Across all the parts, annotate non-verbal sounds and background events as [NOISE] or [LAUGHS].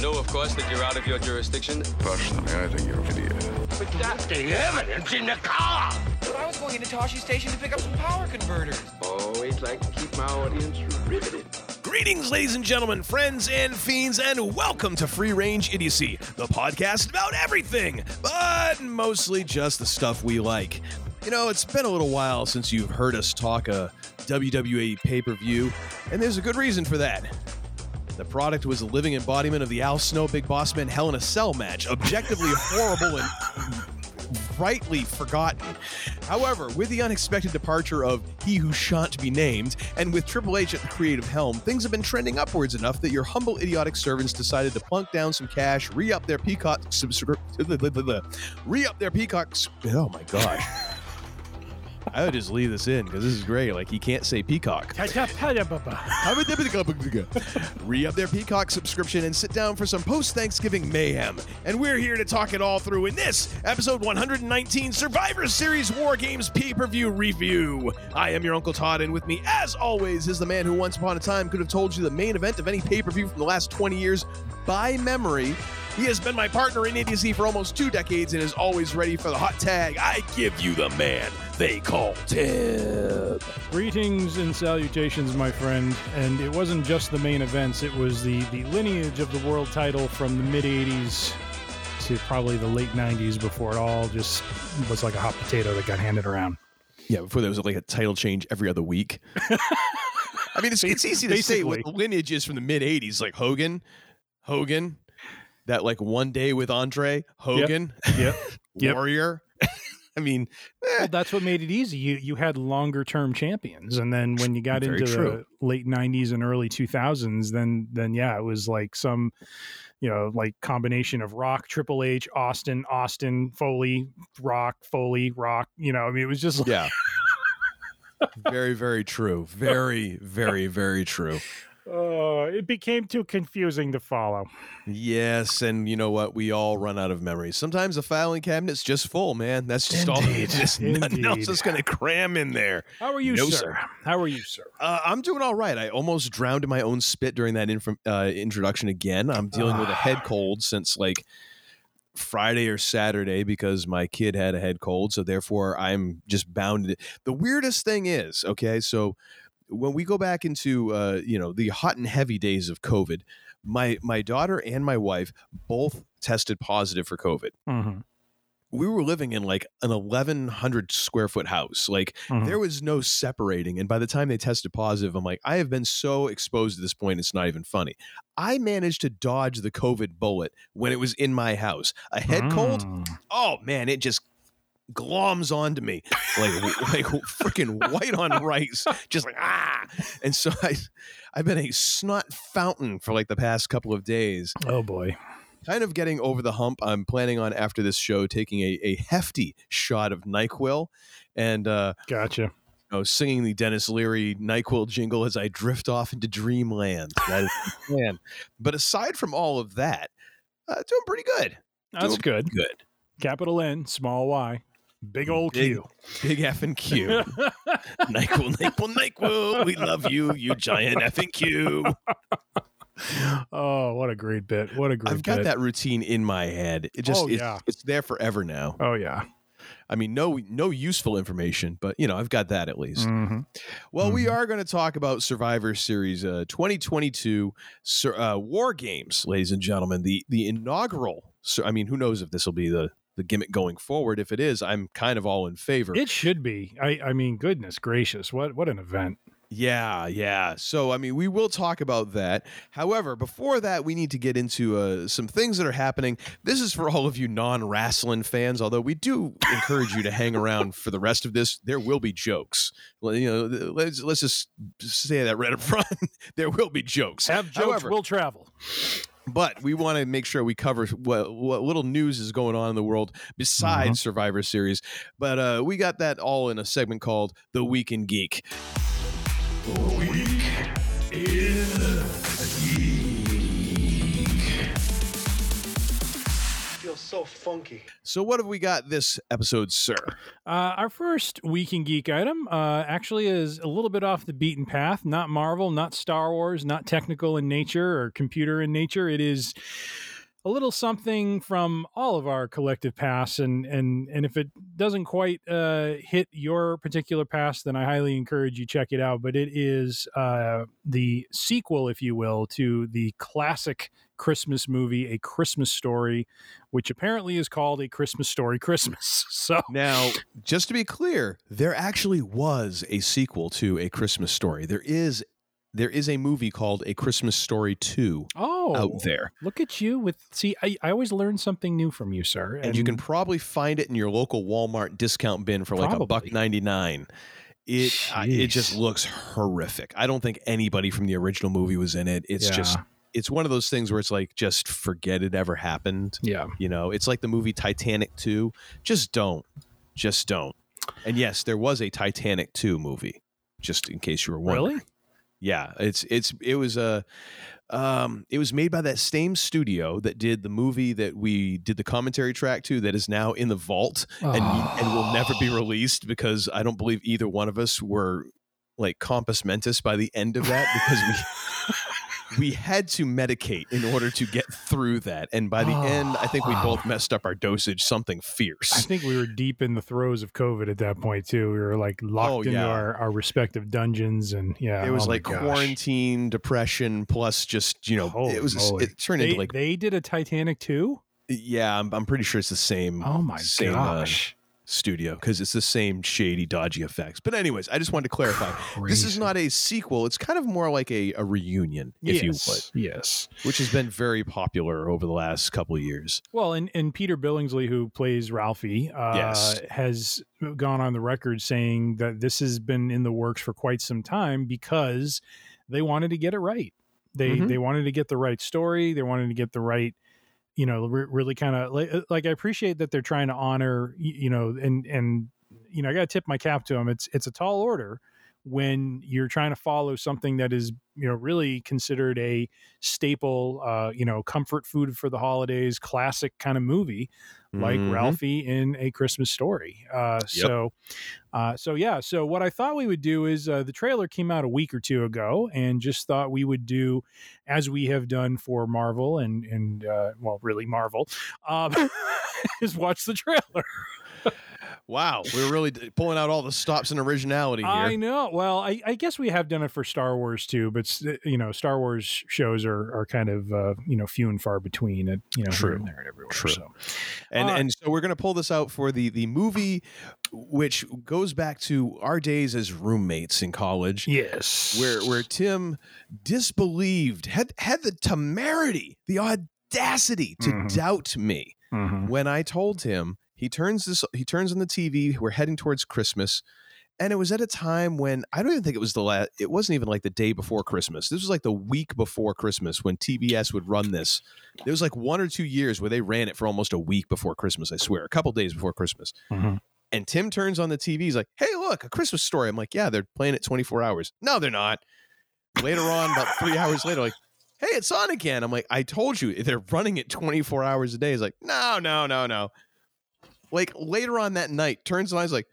You know, of course, that you're out of your jurisdiction. Personally, I think you're an idiot. But that's the evidence in the car. But I was going into Tosche Station to pick up some power converters. Always like to keep my audience riveted. Greetings, ladies and gentlemen, friends and fiends, and welcome to Free Range Idiocy, the podcast about everything, but mostly just the stuff we like. You know, it's been a little while since you've heard us talk a WWE pay per view, and there's a good reason for that. The product was a living embodiment of the Al Snow Big Boss Man Hell in a Cell match, objectively horrible and rightly forgotten. However, with the unexpected departure of He Who Shan't Be Named, and with Triple H at the creative helm, things have been trending upwards enough that your humble idiotic servants decided to plunk down some cash, re up their Peacock subscription, [LAUGHS] re up their Peacock. Oh my gosh. I would just leave this in because this is great. Like, he can't say Peacock. Re up their Peacock subscription and sit down for some post Thanksgiving mayhem. And we're here to talk it all through in this episode 119 Survivor Series War Games pay per view review. I am your Uncle Todd, and with me, as always, is the man who once upon a time could have told you the main event of any pay per view from the last 20 years by memory. He has been my partner in idiocy for almost two decades and is always ready for the hot tag. I give you the man they call Tim. Greetings and salutations, my friend. And it wasn't just the main events, it was the, the lineage of the world title from the mid 80s to probably the late 90s before it all just was like a hot potato that got handed around. Yeah, before there was like a title change every other week. [LAUGHS] I mean, it's, it's easy to say what Basically. lineage is from the mid 80s, like Hogan, Hogan, that like one day with Andre, Hogan, Yep. [LAUGHS] Yep. Warrior. [LAUGHS] I mean, eh, Well, that's what made it easy. You you had longer term champions, and then when you got Very into true. the late '90s and early 2000s, then then yeah, it was like some, you know, like combination of Rock, Triple H, Austin, Austin, Foley, Rock, Foley, Rock. You know, I mean, it was just like, yeah. very, very true. Very, very, very true. Uh, it became too confusing to follow. Yes, and you know what? We all run out of memories. Sometimes the filing cabinet's just full, man. That's just all. Indeed. [LAUGHS] Just nothing else is going to cram in there. How are you, No, sir? sir. How are you, sir? Uh, I'm doing all right. I almost drowned in my own spit during that inf- uh, introduction again. I'm dealing with a head cold since like Friday or Saturday because my kid had a head cold. So therefore, I'm just bound. To the weirdest thing is, okay, so when we go back into uh, you know the hot and heavy days of COVID, my my daughter and my wife both tested positive for COVID. Mm-hmm. We were living in like an 1100 square foot house. Like Mhm. there was no separating. And by the time they tested positive, I'm like, I have been so exposed at this point, it's not even funny. I managed to dodge the COVID bullet when it was in my house. A head cold, Mm. oh man, it just gloms onto me like [LAUGHS] like freaking white on rice, just like ah. And so I, I've been a snot fountain for like the past couple of days Oh boy. kind of getting over the hump. I'm planning on after this show taking a, a hefty shot of Nyquil and uh, Gotcha. you know, singing the Denis Leary Nyquil jingle as I drift off into dreamland. That is the plan. But aside from all of that, uh, doing pretty good. That's Doing good. Good. Capital N, small Y, big old Big- Q. Big F and Q. [LAUGHS] Nyquil, Nyquil, Nyquil. We love you, you giant F and Q. oh, what a great bit! What a great I've got bit. that routine in my head. It just Oh, it's, yeah. it's there forever now. Oh yeah. I mean, no no useful information, but you know, I've got that at least. Mhm. Well, we Mhm. are going to talk about Survivor Series uh, 2022 uh, War Games, ladies and gentlemen. The the inaugural. So, I mean, who knows if this will be the the gimmick going forward? If it is, I'm kind of all in favor. It should be. I, I mean, goodness gracious, what what an event! Yeah, yeah. So, I mean, we will talk about that. However, before that, we need to get into uh, some things that are happening. This is for all of you non wrestling fans, although we do encourage you to hang around for the rest of this. There will be jokes. Well, You know, let's, let's just say that right up front. [LAUGHS] there will be jokes. Have jokes However, will travel. But we want to make sure we cover what, what little news is going on in the world besides Mm-hmm. Survivor Series. But uh, we got that all in a segment called The Week in Geek. feels so funky. So, what have we got this episode, sir? Uh, our first Week in Geek item uh, actually is a little bit off the beaten path. Not Marvel, not Star Wars, not technical in nature or computer in nature. It is a little something from all of our collective past, and and and if it doesn't quite uh, hit your particular past, then I highly encourage you check it out. But it is uh, the sequel, if you will, to the classic Christmas movie, A Christmas Story, which apparently is called A Christmas Story Christmas. [LAUGHS] So Now, just to be clear, there actually was a sequel to A Christmas Story. There is there is a movie called A Christmas Story 2 oh, out there. Look at you with see. I, I always learn something new from you, sir. And you can probably find it in your local Walmart discount bin for like a buck 99. It uh, it just looks horrific. I don't think anybody from the original movie was in it. It's just Yeah. It's one of those things where it's like just forget it ever happened. yeah. You know, it's like the movie Titanic 2. Just don't. Just don't. And yes, there was a Titanic 2 movie, just in case you were wondering. Really? Yeah, it's it's it was a um it was made by that same studio that did the movie that we did the commentary track to that is now in the vault and and will never be released because I don't believe either one of us were like compos mentis by the end of that because we [LAUGHS] we had to medicate in order to get through that and by the end I think we both messed up our dosage something fierce. I think we were deep in the throes of COVID at that point too. We were like locked Oh, into our, our respective dungeons, and yeah, It was oh like quarantine, depression, plus just you know, Holy it was moly. it turned They, into like they did a Titanic too. Yeah, I'm, I'm pretty sure it's the same. Oh my same, uh, gosh! Studio because it's the same shady, dodgy effects. But anyways, I just wanted to clarify. this is not a sequel. It's kind of more like a, a reunion, if you would, yes, yes. which has been very popular over the last couple of years. Well, and, and Peter Billingsley, who plays Ralphie, uh, Yes. has gone on the record saying that this has been in the works for quite some time because they wanted to get it right. They Mhm. they wanted to get the right story. They wanted to get the right, you know, re- really kind of like uh, like I appreciate that they're trying to honor, you know, and and you know I got to tip my cap to them. It's it's a tall order when you're trying to follow something that is you know really considered a staple uh you know comfort food for the holidays classic kind of movie like Mhm. ralphie in a christmas story. Uh so uh so yeah so what i thought we would do is uh, the trailer came out a week or two ago and just thought we would do as we have done for marvel and and uh well really marvel um [LAUGHS] is watch the trailer Wow, we're really pulling out all the stops and originality here. I know. Well, I, I guess we have done it for Star Wars too, but you know, Star Wars shows are, are kind of uh, you know few and far between. At you know, True. and there and everywhere. True. So, and Uh, and so we're gonna pull this out for the the movie, which goes back to our days as roommates in college. yes, where where Tim disbelieved, had had the temerity, the audacity to Mhm. doubt me Mhm. when I told him he turns this he turns on the TV, we're heading towards Christmas. And it was at a time when I don't even think it was the last it wasn't even like the day before Christmas. This was like the week before Christmas when TBS would run this. There was like one or two years where they ran it for almost a week before Christmas, I swear, a couple days before Christmas. Mhm. And Tim turns on the TV. He's like, "Hey, look, a Christmas story." I'm like, "Yeah, they're playing it 24 hours." No, they're not. Later on, about three hours later, like, "Hey, it's on again." I'm like, "I told you they're running it 24 hours a day." He's like, "No, no, no, no." Like later on that night, turns on. He's like,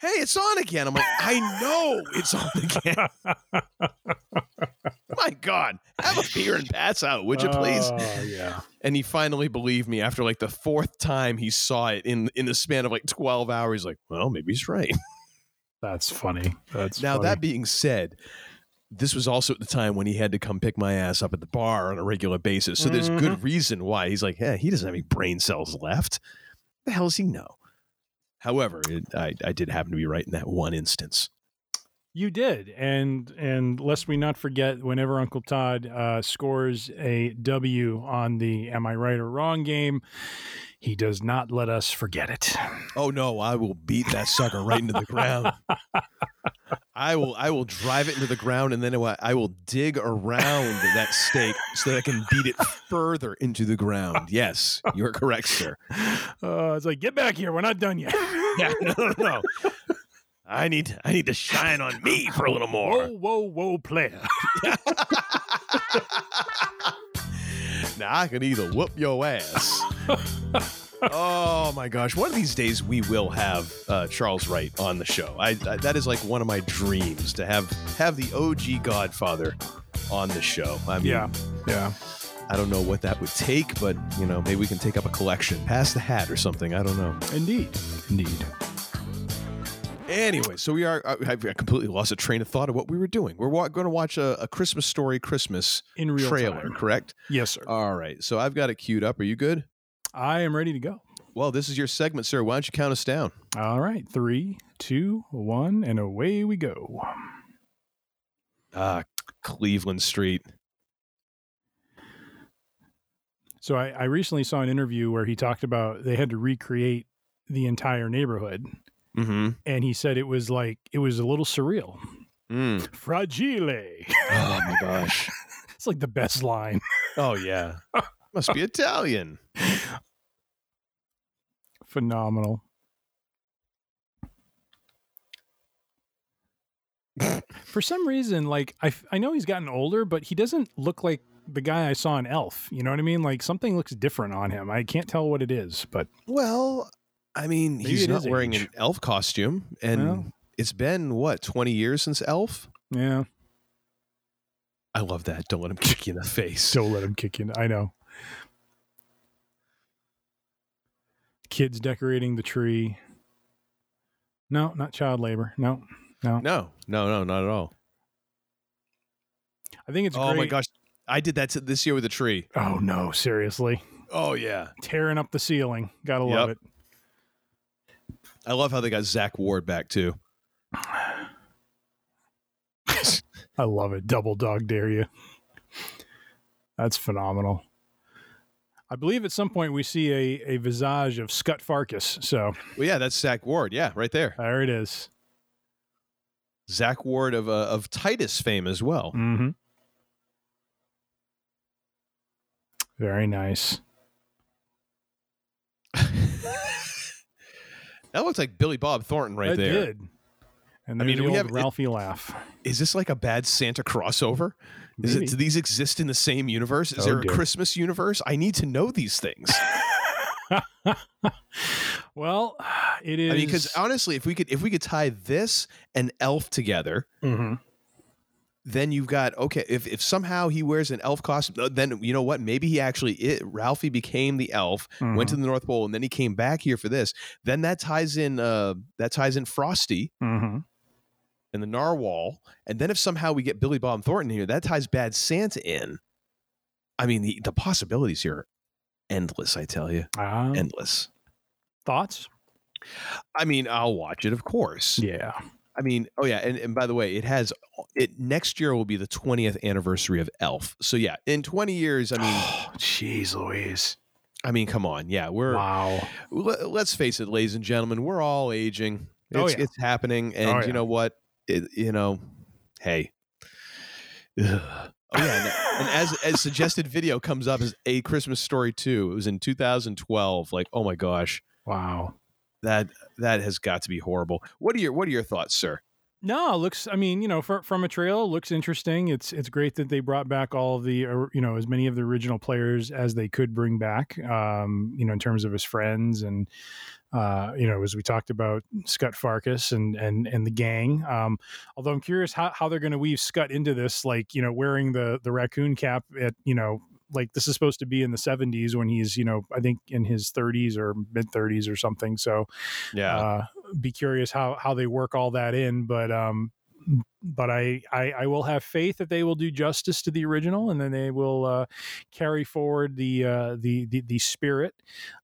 "Hey, it's on again." I'm like, "I know it's on again." [LAUGHS] My God, have a beer and pass out, would you please? Oh yeah. and he finally believed me after like the fourth time he saw it in in the span of like 12 hours. He's Like, well, maybe he's right. That's funny. That's Now, funny. that being said, this was also at the time when he had to come pick my ass up at the bar on a regular basis. So there's Mm-hmm. good reason why he's like, yeah, he doesn't have any brain cells left. The hell does he know? However, it, I, I did happen to be right in that one instance. You did, and and lest we not forget, whenever Uncle Todd uh, scores a W on the "Am I Right or Wrong" game, he does not let us forget it. Oh no, I will beat that sucker right into the ground. [LAUGHS] I will I will drive it into the ground and then I will- dig around that stake so that I can beat it further into the ground. Yes, you are correct, sir. Uh, it's like, get back here. We're not done yet. [LAUGHS] Yeah, no, no, no. I need I need to shine on me for a little more. Whoa, whoa, whoa, player. [LAUGHS] Now I can either whoop your ass. Oh my gosh! One of these days we will have uh, Charles Wright on the show. I, I that is like one of my dreams to have have the OG Godfather on the show. I mean, Yeah. Yeah. I don't know what that would take, but you know, maybe we can take up a collection, pass the hat or something. I don't know. Indeed. Indeed. Anyway, so we are. I, I completely lost a train of thought of what we were doing. We're wa- going to watch a, a Christmas Story Christmas In real trailer, time. correct? Yes, sir. All right. So I've got it queued up. Are you good? I am ready to go. Well, this is your segment, sir. Why don't you count us down? All right. Three, two, one, and away we go. Ah, Cleveland Street. So I, I recently saw an interview where he talked about they had to recreate the entire neighborhood. Mm-hmm. And he said it was like, it was a little surreal. Mm. [LAUGHS] Fragile. Oh my gosh. [LAUGHS] it's like the best line. Oh yeah. [LAUGHS] Must be Italian. Phenomenal. For some reason, like I, I know he's gotten older, but he doesn't look like the guy I saw in Elf. You know what I mean? Like something looks different on him. I can't tell what it is, but Well, I mean, Maybe he's not wearing age. an elf costume, and Well. it's been what twenty years since Elf. yeah, I love that. Don't let him kick you in the face. don't let him kick you. in. I know. Kids decorating the tree. No, not child labor. No, no. No, no, no, not at all. I think it's oh my gosh, I did that this year with a tree. Oh no, seriously. Oh yeah, Tearing up the ceiling. Gotta love Yep. it. I love how they got Zach Ward back too. [LAUGHS] I love it. Double dog dare you. That's phenomenal. I believe at some point we see a, a visage of Scut Farkus. So Well, yeah, that's Zach Ward. Yeah, right there. there it is. Zach Ward of uh, of Titus fame as well. Mm-hmm. Very nice. [LAUGHS] That looks like Billy Bob Thornton right That there. did. And I mean, the we have- Ralphie laugh. Is this like a bad Santa crossover? Is it, do these exist in the same universe? Is Oh, there a dear. Christmas universe? I need to know these things. [LAUGHS] Well, it is. I mean, because honestly, if we could if we could tie this and Elf together, Mhm. then you've got okay. If if somehow he wears an elf costume, then you know what? Maybe he actually it, Ralphie became the elf, went to Mm-hmm. the North Pole, and then he came back here for this. Then that ties in uh that ties in Frosty Mhm. And the Narwhal, and then if somehow we get Billy Bob Thornton here, that ties Bad Santa in. I mean, the the possibilities here are endless. I tell you, Ah, endless. thoughts? I mean, I'll watch it, of course. Yeah. I mean, oh yeah, and, and by the way, it has it next year will be the 20th anniversary of Elf. So yeah, in 20 years, I mean, [GASPS] Oh, jeez, Louise. I mean, come on, yeah, we're Wow. let, us face it, ladies and gentlemen, we're all aging. It's, Oh, yeah. it's happening, and Oh, you know what? It, you know, hey. Ugh. [SIGHS] Oh yeah, and, and as as suggested video comes up as a Christmas story too. It was in 2012. Like, oh my gosh, Wow. that that has got to be horrible. What are your what are your thoughts, sir? No, looks. I mean, you know, for, from a trail, looks interesting. It's it's great that they brought back all of the, you know, as many of the original players as they could bring back. Um, you know, in terms of his friends and, uh, you know, as we talked about Scut Farkus and and and the gang. Um, although I'm curious how, how they're going to weave Scott into this, like you know, wearing the the raccoon cap at you know. Like this is supposed to be in the 70s when he's, you know, I think in his 30s or mid 30s or something. So, Yeah, uh, be curious how how they work all that in but um but I, I i will have faith that they will do justice to the original and then they will uh carry forward the uh the the, the spirit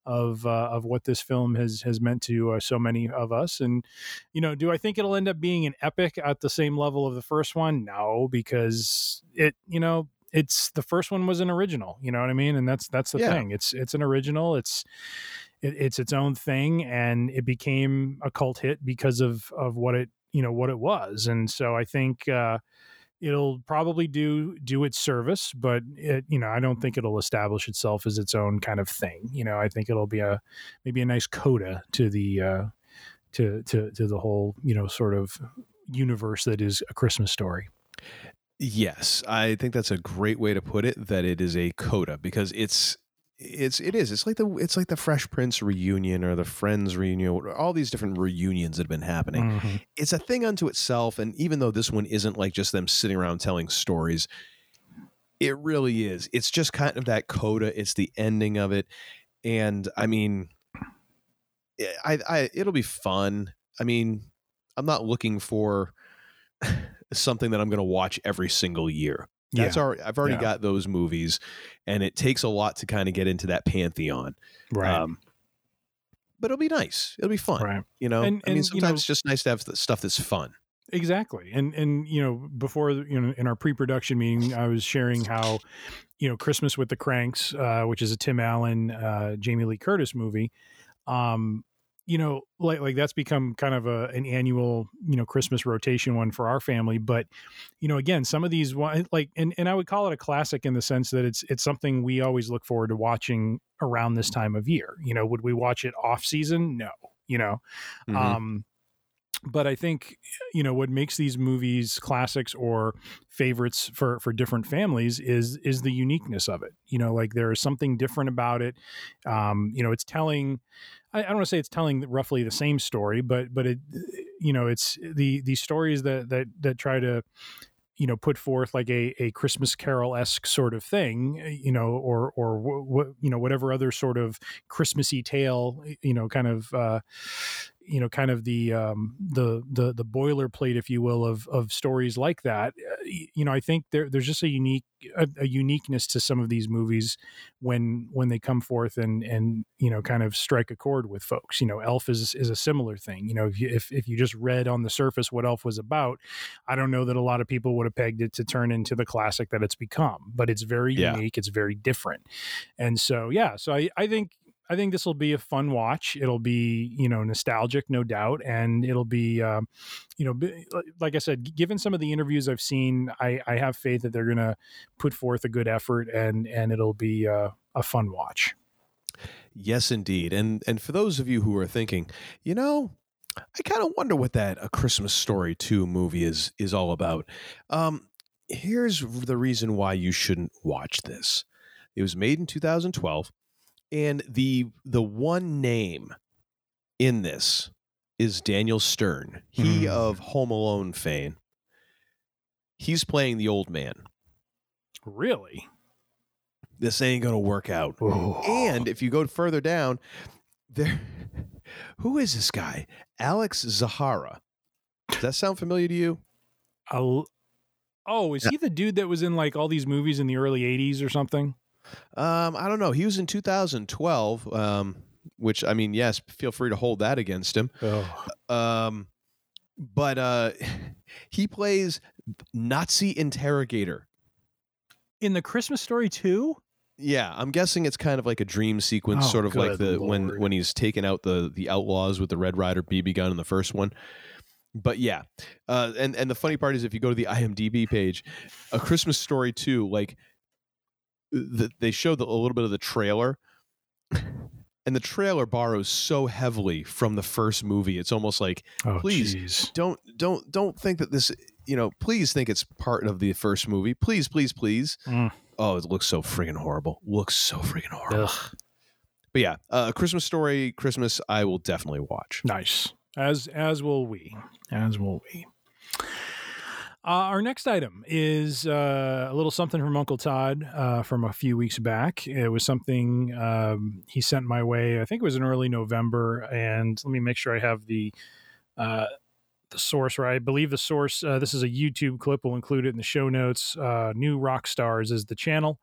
of uh, of what this film has has meant to uh, so many of us. And you know do i think it'll end up being an epic at the same level of the first one? No because it you know it's the first one was an original you know what i mean and that's that's the Yeah. thing it's it's an original it's it, it's its own thing and it became a cult hit because of of what it you know what it was, and so I think uh, it'll probably do do its service, but it, you know I don't think it'll establish itself as its own kind of thing. You know, I think it'll be a maybe a nice coda to the uh, to to to the whole you know sort of universe that is a Christmas story. Yes, I think that's a great way to put it. That it is a coda because it's it's it is it's like the it's like the Fresh Prince reunion or the Friends reunion, all these different reunions that have been happening. Mhm. It's a thing unto itself, and even though this one isn't like just them sitting around telling stories, it really is. It's just kind of that coda. It's the ending of it, and I mean, I, I it'll be fun. I mean, I'm not looking for something that I'm going to watch every single year. That's Yeah. already I've already Yeah. got those movies, and it takes a lot to kind of get into that pantheon. Right. Um, but it'll be nice. It'll be fun. Right. You know, And- I mean, and, you sometimes know- it's just nice to have stuff that's fun. Exactly. And and you know, before you know in our pre-production meeting, I was sharing how you know Christmas with the Cranks, uh, which is a Tim Allen, uh, Jamie Lee Curtis movie. Um, you know, like like that's become kind of a an annual you know Christmas rotation one for our family. But you know, again, some of these one- like and and I would call it a classic in the sense that it's it's something we always look forward to watching around this time of year. You know, would we watch it off season? No. You know, Mhm. um, but I think you know what makes these movies classics or favorites for for different families is is the uniqueness of it. You know, like there is something different about it. Um, you know, it's telling. I, don't want to say it's telling roughly the same story, but but it, you know, it's the the stories that that that try to you know put forth like a, a christmas carol esque sort of thing you know or or what you know whatever other sort of christmassy tale you know kind of uh you know kind of the um the the the boilerplate if you will of of stories like that uh, you know i think there there's just a unique a, a uniqueness to some of these movies when when they come forth and and you know kind of strike a chord with folks. You know elf is is a similar thing. You know if you if, if you just read on the surface what elf was about i don't know that a lot of people would have pegged it to turn into the classic that it's become but it's very Yeah. unique it's very different. And so yeah so i i think I think this will be a fun watch. It'll be, you know, nostalgic, no doubt, and it'll be, um, you know, like I said, given some of the interviews I've seen, I, I have faith that they're going to put forth a good effort, and and it'll be uh, a fun watch. Yes, indeed. And and for those of you who are thinking, you know, I kind of wonder what that A Christmas Story 2 movie is is all about. Um here's the reason why you shouldn't watch this. It was made in 2012 and the the one name in this is Daniel Stern. He Hmm. of Home Alone fame. He's playing the old man. Really? This ain't going to work out. And if you go further down, there, [LAUGHS] who is this guy? Alex Zahara. Does that sound familiar to you? I'll, oh, is he the dude that was in like all these movies in the early '80s or something? Um, I don't know. He was in 2012. Um, which I mean, yes, feel free to hold that against him. Oh, Um, but uh, [LAUGHS] he plays Nazi interrogator. in the Christmas Story too? Yeah, I'm guessing it's kind of like a dream sequence, Oh, sort of like good the when Lord. when he's taking out the the outlaws with the Red Rider BB gun in the first one. But yeah, uh, and and the funny part is if you go to the IMDb page, a Christmas Story two, like the, they showed the, a little bit of the trailer, and the trailer borrows so heavily from the first movie. It's almost like Oh, Please. jeez. don't don't don't think that this you know please think it's part of the first movie. Please please please. Mm. Oh, it looks so freaking horrible. Looks so freaking horrible. Ugh. But yeah, uh, Christmas Story, Christmas, I will definitely watch. Nice. As as will we. As will we. Uh, our next item is uh, a little something from Uncle Todd uh, from a few weeks back. It was something um, he sent my way. I think it was in early November, and let me make sure I have the uh, the source right. I believe the source. Uh, this is a YouTube clip. We'll include it in the show notes. Uh, New Rockstars is the channel,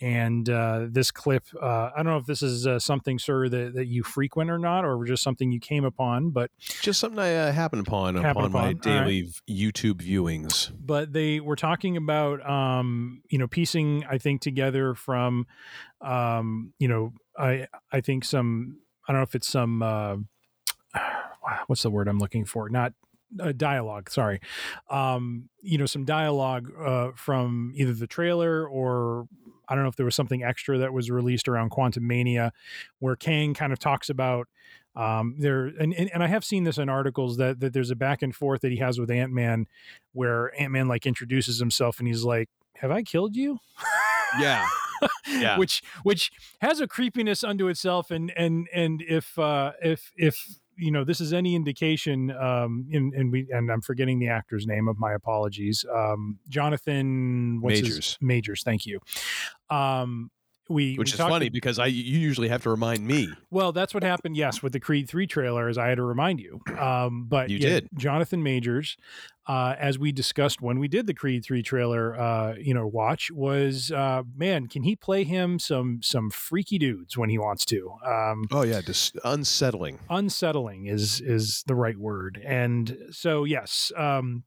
and uh, this clip. Uh, I don't know if this is uh, something, sir, that, that you frequent or not, or just something you came upon, but Just something I uh, happen upon Happen upon my upon, right. daily v- YouTube viewings. but they were talking about um you know piecing i think together from um you know i i think some i don't know if it's some uh [SIGHS] what's the word i'm looking for not uh, dialogue. Sorry, um, you know, some dialogue uh, from either the trailer or I don't know if there was something extra that was released around Quantumania, where Kang kind of talks about um, there, and, and and I have seen this in articles that that there's a back and forth that he has with Ant Man, where Ant Man like introduces himself and he's like, "Have I killed you?" Yeah. [LAUGHS] Yeah. which which has a creepiness unto itself and and and if uh if if you know this is any indication um in and we and i'm forgetting the actor's name of my apologies um jonathan what's his- Majors. majors thank you um we Which we is funny because I you usually have to remind me. well, that's what happened. Yes, with the Creed three trailer, as I had to remind you. Um, but You yeah, did. Jonathan Majors, uh, as we discussed when we did the Creed three trailer, uh, you know, watch was uh, man, can he play him some some freaky dudes when he wants to? Um, Oh yeah, just unsettling. unsettling is is the right word and so yes um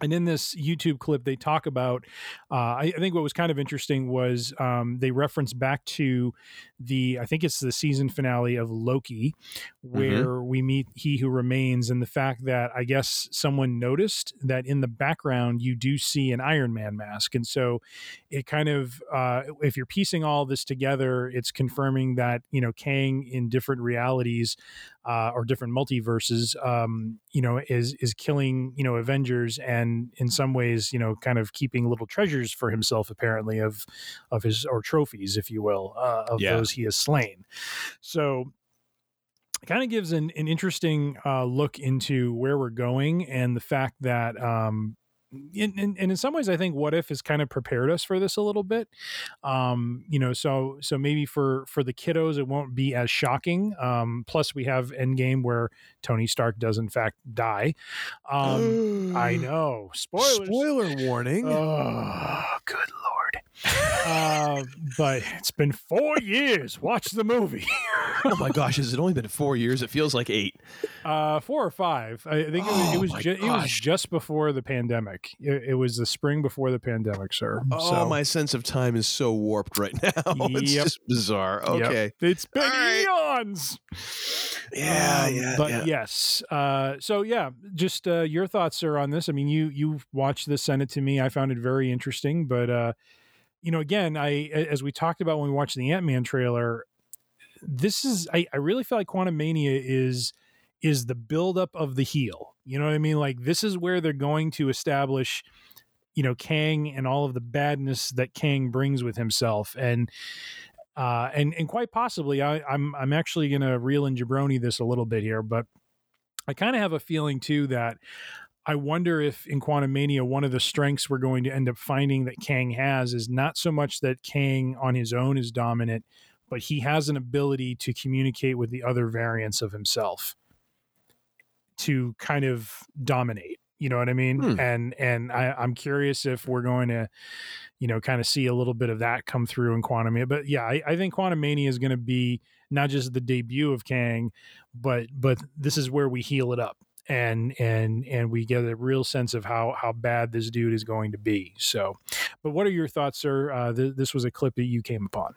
and in this YouTube clip, they talk about. Uh, I, I think what was kind of interesting was um, they reference back to the. I think it's the season finale of Loki, where we meet He Who Remains, and the fact that I guess someone noticed that in the background you do see an Iron Man mask, and so it kind of uh, if you're piecing all this together, it's confirming that you know Kang in different realities uh, or different multiverses, um, you know, is is killing you know Avengers and in some ways you know kind of keeping little treasures for himself apparently of of his or trophies, if you will, uh, of Yeah. those he has slain. So it kind of gives an, an interesting uh, look into where we're going and the fact that um, in, in, and in some ways, I think what if has kind of prepared us for this a little bit. Um, you know, so so maybe for for the kiddos, it won't be as shocking. Um, plus, we have Endgame where Tony Stark does in fact die. Um, I [GASPS] know, spoilers. Spoiler warning. Oh, good lord. Uh, but it's been four years. Watch the movie. oh my gosh, has it only been four years? It feels like eight. Uh, four or five. I think it was. Oh it was, ju- it was just before the pandemic. It, it was the spring before the pandemic, sir. Oh, So- my sense of time is so warped right [LAUGHS] now. it's Yep. just bizarre. Yep. Okay. It's been right. eons. Yeah, Um, yeah. But yeah. yes. Uh, so yeah, just uh, your thoughts, sir, on this. I mean, you you watched this, sent it to me. I found it very interesting. But uh, you know, again, I as we talked about when we watched the Ant Man trailer, this is I, I really feel like Quantumania is is the buildup of the heel. You know what I mean? Like this is where they're going to establish, you know, Kang and all of the badness that Kang brings with himself. And uh, and and quite possibly, I, I'm I'm actually going to reel in jabroni this a little bit here, but I kind of have a feeling too that I wonder if in Quantumania one of the strengths we're going to end up finding that Kang has is not so much that Kang on his own is dominant, but he has an ability to communicate with the other variants of himself to kind of dominate. You know what I mean? Hmm. And and I, I'm curious if we're going to, you know, kind of see a little bit of that come through in Quantumania. But yeah, I, I think Quantumania is going to be not just the debut of Kang, but but this is where we heal it up and and and we get a real sense of how how bad this dude is going to be. So, but what are your thoughts, sir? Uh, th- this was a clip that you came upon.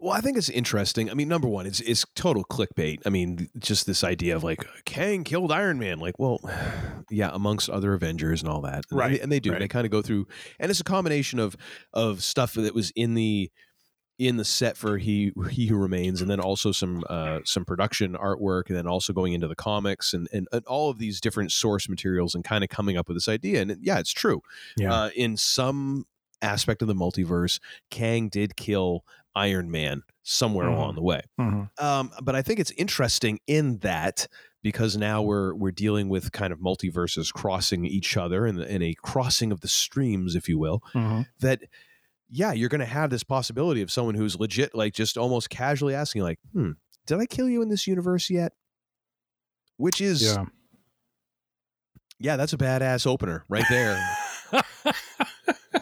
Well, I think it's interesting. I mean, number one, it's it's total clickbait. I mean, just this idea of like Kang killed Iron Man. Like, well, [SIGHS] yeah, amongst other Avengers and all that, and Right, They, and they do. right. They kind of go through, and it's a combination of of stuff that was in the in the set for he [LAUGHS] he who remains and then also some uh some production artwork and then also going into the comics and and, and all of these different source materials and kind of coming up with this idea and yeah it's true Yeah. uh in some aspect of the multiverse kang did kill iron man somewhere Mhm. along the way um, but I think it's interesting in that because now we're we're dealing with kind of multiverses crossing each other and, and a crossing of the streams, if you will. That yeah, you're going to have this possibility of someone who's legit, like just almost casually asking, like, "Hmm, did I kill you in this universe yet?" Which is Yeah. yeah, that's a badass opener right there.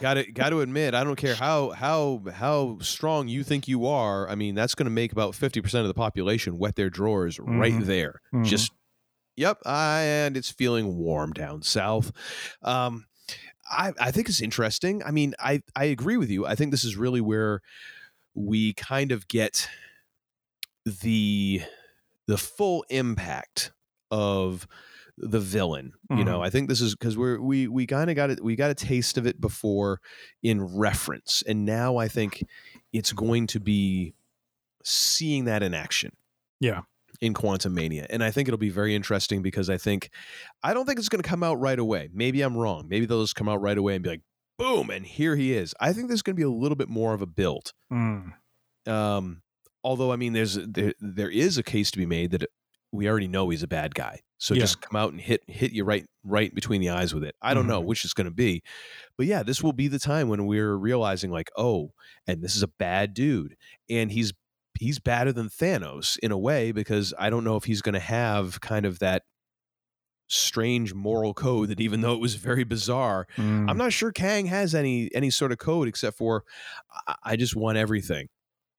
got to got to admit, I don't care how how how strong you think you are. I mean, that's going to make about fifty percent of the population wet their drawers right Mhm. there. Mhm. Just yep, and it's feeling warm down south. Um, I I think it's interesting. I mean, I I agree with you. I think this is really where we kind of get the the full impact of the villain. You know, mm-hmm. I think this is because we're we we kind of got it. We got a taste of it before in reference, and now I think it's going to be seeing that in action. Yeah. In Quantumania. And I think it'll be very interesting because I think I don't think it's going to come out right away. Maybe I'm wrong. Maybe they'll just come out right away and be like, boom, and here he is. I think there's going to be a little bit more of a build. Mm. Um, although I mean, there's there there is a case to be made that we already know he's a bad guy. So Yeah. just come out and hit hit you right right between the eyes with it. I don't know Mhm. which it's going to be, but yeah, this will be the time when we're realizing like, oh, and this is a bad dude, and he's he's badder than Thanos in a way because I don't know if he's going to have kind of that strange moral code that even though it was very bizarre Mm. i'm not sure kang has any any sort of code except for i, I just want everything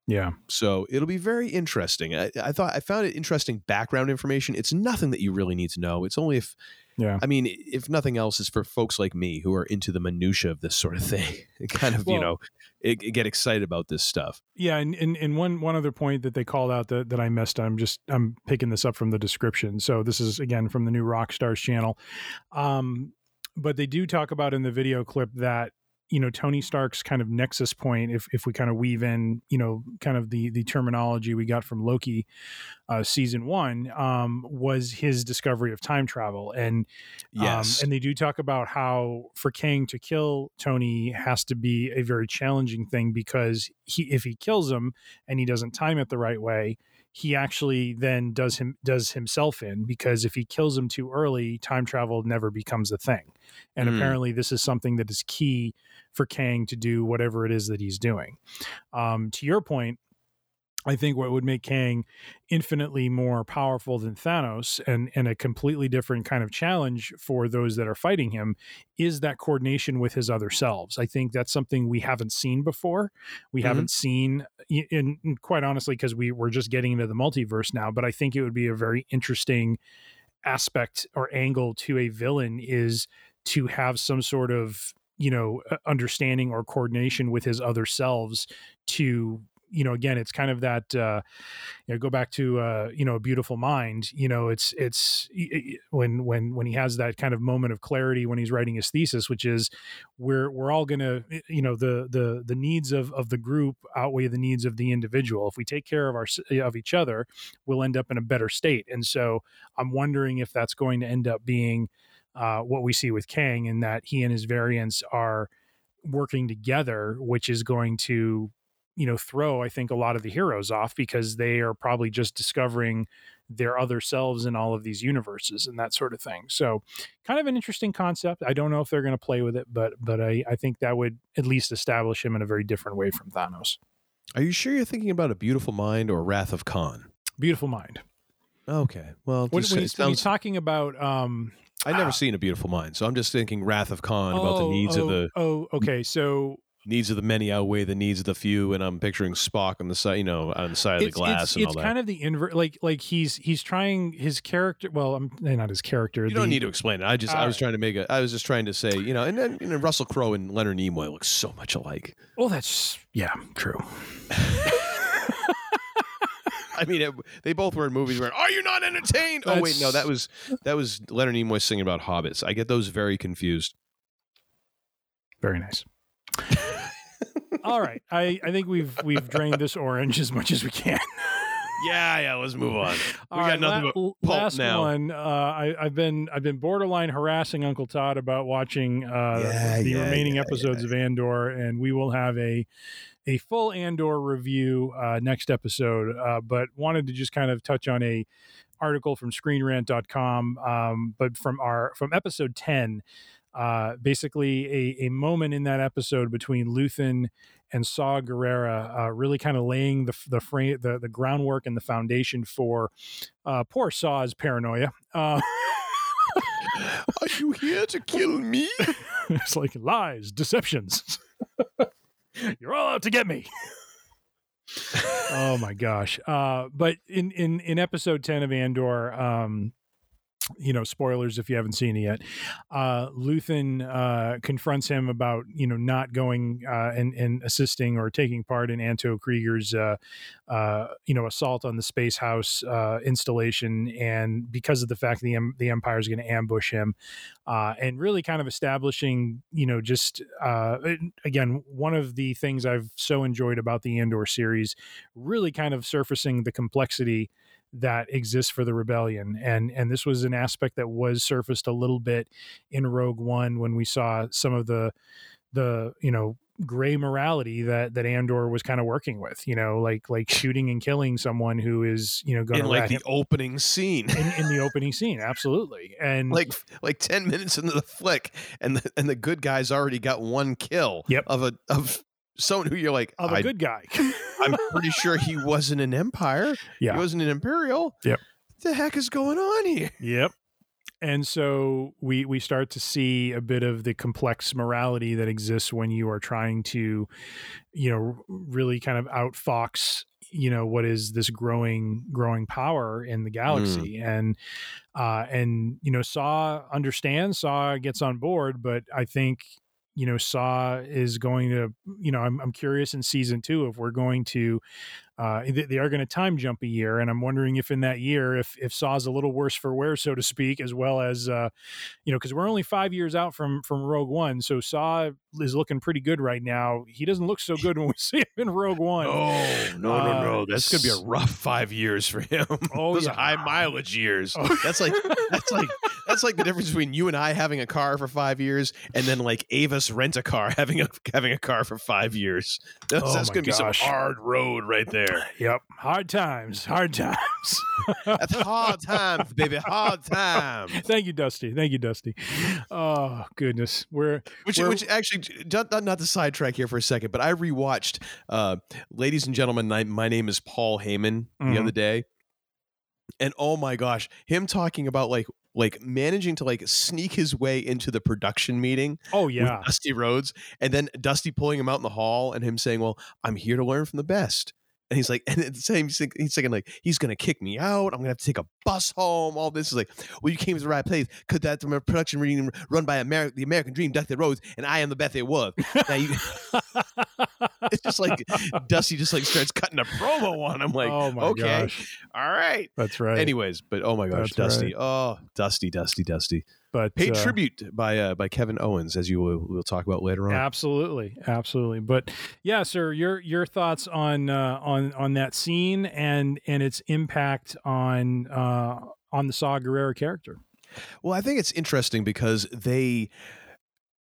Yeah. so it'll be very interesting. I, I thought I found it interesting background information. It's nothing that you really need to know. It's only if, Yeah. I mean, if nothing else, is for folks like me who are into the minutia of this sort of thing. [LAUGHS] kind of, you know, it, it get excited about this stuff. Yeah, and, and, and one one other point that they called out that, that I missed, I'm just I'm picking this up from the description. So this is again from the new Rockstars channel. Um, but they do talk about in the video clip that you know Tony Stark's kind of nexus point, if if we kind of weave in, you know, kind of the the terminology we got from Loki, uh, season one, um, was his discovery of time travel, and Yes. um, and they do talk about how for Kang to kill Tony has to be a very challenging thing because he if he kills him and he doesn't time it the right way, he actually then does him does himself in because if he kills him too early, time travel never becomes a thing. And Mm. apparently this is something that is key for Kang to do whatever it is that he's doing. Um, to your point, I think what would make Kang infinitely more powerful than Thanos and, and a completely different kind of challenge for those that are fighting him is that coordination with his other selves. I think that's something we haven't seen before. We Mhm. haven't seen, in, in quite honestly, because we we're just getting into the multiverse now. But I think it would be a very interesting aspect or angle to a villain is to have some sort of you know understanding or coordination with his other selves to you know again it's kind of that uh you know go back to uh you know a beautiful mind you know it's it's when when when he has that kind of moment of clarity when he's writing his thesis which is we're we're all gonna you know the the the needs of of the group outweigh the needs of the individual. If we take care of our of each other we'll end up in a better state. And so i'm wondering if that's going to end up being uh, what we see with Kang, in that he and his variants are working together, which is going to, you know, throw I think a lot of the heroes off because they are probably just discovering their other selves in all of these universes and that sort of thing. So, kind of an interesting concept. I don't know if they're going to play with it, but but I, I think that would at least establish him in a very different way from Thanos. Are you sure you're thinking about a beautiful mind or Wrath of Khan? Beautiful mind. Okay. Well, When, just- when he's, when he's talking about um, I've never seen a beautiful mind, so I'm just thinking Wrath of Khan about the oh, needs oh, of the oh, okay, so needs of the many outweigh the needs of the few, and I'm picturing Spock on the side, you know, on the side of the glass it's, and it's all that. kind of the invert like like he's he's trying his character well i'm eh, not his character you don't need to explain it. I just I was right. trying to make a I was just trying to say, you know, and then you know, Russell Crowe and Leonard Nimoy look so much alike. well that's yeah true [LAUGHS] I mean, it, they both were in movies where are you not entertained? Oh wait, no, that was that was Leonard Nimoy singing about hobbits. I get those very confused. very nice all right i i think we've we've drained this orange as much as we can [LAUGHS] Yeah, yeah. Let's move on. We All got right, nothing la- but pulp last now. one. Uh, I, I've been I've been borderline harassing Uncle Todd about watching uh, Yeah, the yeah, remaining yeah, episodes of Andor, and we will have a a full Andor review uh, next episode. Uh, but wanted to just kind of touch on a article from ScreenRant.com, um, but from our from episode ten. Uh, basically, a, a moment in that episode between Luthen and Saw Gerrera, uh, really kind of laying the the frame, the, the groundwork and the foundation for uh, poor Saw's paranoia. Uh, [LAUGHS] Are you here to kill me? [LAUGHS] it's like lies, deceptions. [LAUGHS] You're all out to get me. oh my gosh! Uh, but in in in episode ten of Andor, um, you know, spoilers if you haven't seen it yet. Uh, Luthen uh, confronts him about you know not going uh, and and assisting or taking part in Anto Kreegyr's uh, uh, you know assault on the Spellhaus uh, installation, and because of the fact the the Empire is going to ambush him, uh, and really kind of establishing you know just uh, again one of the things I've so enjoyed about the Andor series, really kind of surfacing the complexity that exists for the rebellion and and this was an aspect that was surfaced a little bit in rogue one when we saw some of the the you know gray morality that that andor was kind of working with you know like like shooting and killing someone who is you know going in like the opening scene in, in the [LAUGHS] opening scene absolutely and like like 10 minutes into the flick and the, and the good guy's already got one kill Yep. of a of someone who you're like a I, good guy [LAUGHS] i'm pretty sure he wasn't an empire Yeah. he wasn't an imperial Yep. What the heck is going on here Yep. And so we we start to see a bit of the complex morality that exists when you are trying to, you know, really kind of outfox, you know, what is this growing growing power in the galaxy. And uh and you know, Saw understands, Saw gets on board, but I think you know saw is going to you know i'm, I'm curious in season two if we're going to uh, they, they are going to time jump a year, and I'm wondering if in that year, if if Saw's a little worse for wear, so to speak, as well as uh, you know, because we're only five years out from from Rogue One, so Saw is looking pretty good right now. He doesn't look so good when we [LAUGHS] see him in Rogue One. Oh no no no! Uh, That's gonna be a rough five years for him. [LAUGHS] Oh, Those yeah. are high mileage years. Oh. That's like that's like that's like the difference between you and I having a car for five years, and then like Avis rent a car [LAUGHS] having a having a car for five years. That's, Oh that's gonna be some hard road right there. [LAUGHS] Yep, hard times, hard times. [LAUGHS] That's hard times, baby. Hard times. [LAUGHS] Thank you, Dusty. Thank you, Dusty. Oh goodness, we're Which, we're- which actually, not, not, not to sidetrack here for a second, but I rewatched, uh, ladies and gentlemen, my, my name is Paul Heyman the Mhm. other day, and oh my gosh, him talking about like like managing to like sneak his way into the production meeting oh with yeah, Dusty Rhodes, and then Dusty pulling him out in the hall and him saying, "Well, I'm here to learn from the best." And he's like, and at the same, he's he's thinking like, he's gonna kick me out. I'm gonna have to take a bus home. All this is like, well, you came to the right place. Could that from a production meeting run by Ameri- the American Dream, Dusty Rhodes, and I am the Beth it was. Now you, [LAUGHS] it's just like Dusty just like starts cutting a promo on him. Like, oh my okay, gosh, all right. that's right. Anyways, but oh my gosh, That's Dusty. Oh, Dusty, Dusty, Dusty. But Paid uh, tribute by uh, by Kevin Owens, as you will we'll talk about later on. Absolutely, absolutely. But yeah, sir, your your thoughts on uh, on on that scene and and its impact on uh, on the Saw Gerrera character. Well, I think it's interesting because they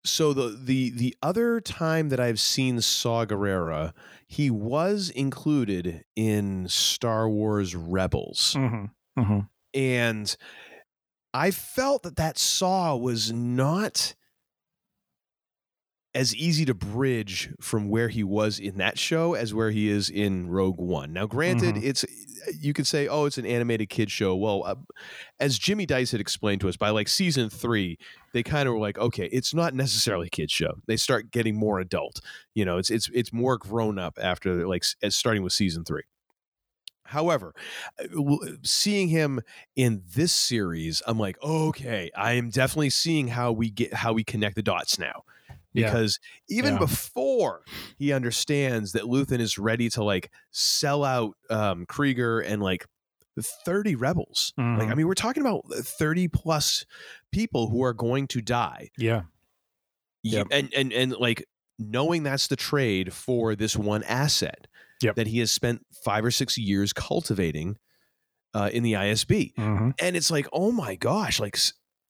so the the the other time that I've seen Saw Gerrera, he was included in Star Wars Rebels. Mm-hmm. Mm-hmm. and I felt that that saw was not as easy to bridge from where he was in that show as where he is in Rogue One. Now, granted, Mhm. it's you could say, oh, it's an animated kid show. Well, uh, as Jimmy Dice had explained to us, by like season three, they kind of were like, okay, it's not necessarily a kid show. They start getting more adult. You know, it's it's it's more grown up after like as starting with season three. However, uh, seeing him in this series, I'm like, okay, I am definitely seeing how we get how we connect the dots now. Yeah. Because even Yeah. before he understands that Luthen is ready to like sell out um, Kreegyr and like 30 rebels. Like, I Mhm. mean, we're talking about 30 plus people who are going to die. Yeah, Yep. and and and like knowing that's the trade for this one asset Yep. that he has spent five or six years cultivating uh, in the ISB, mm-hmm. and it's like, oh my gosh, like,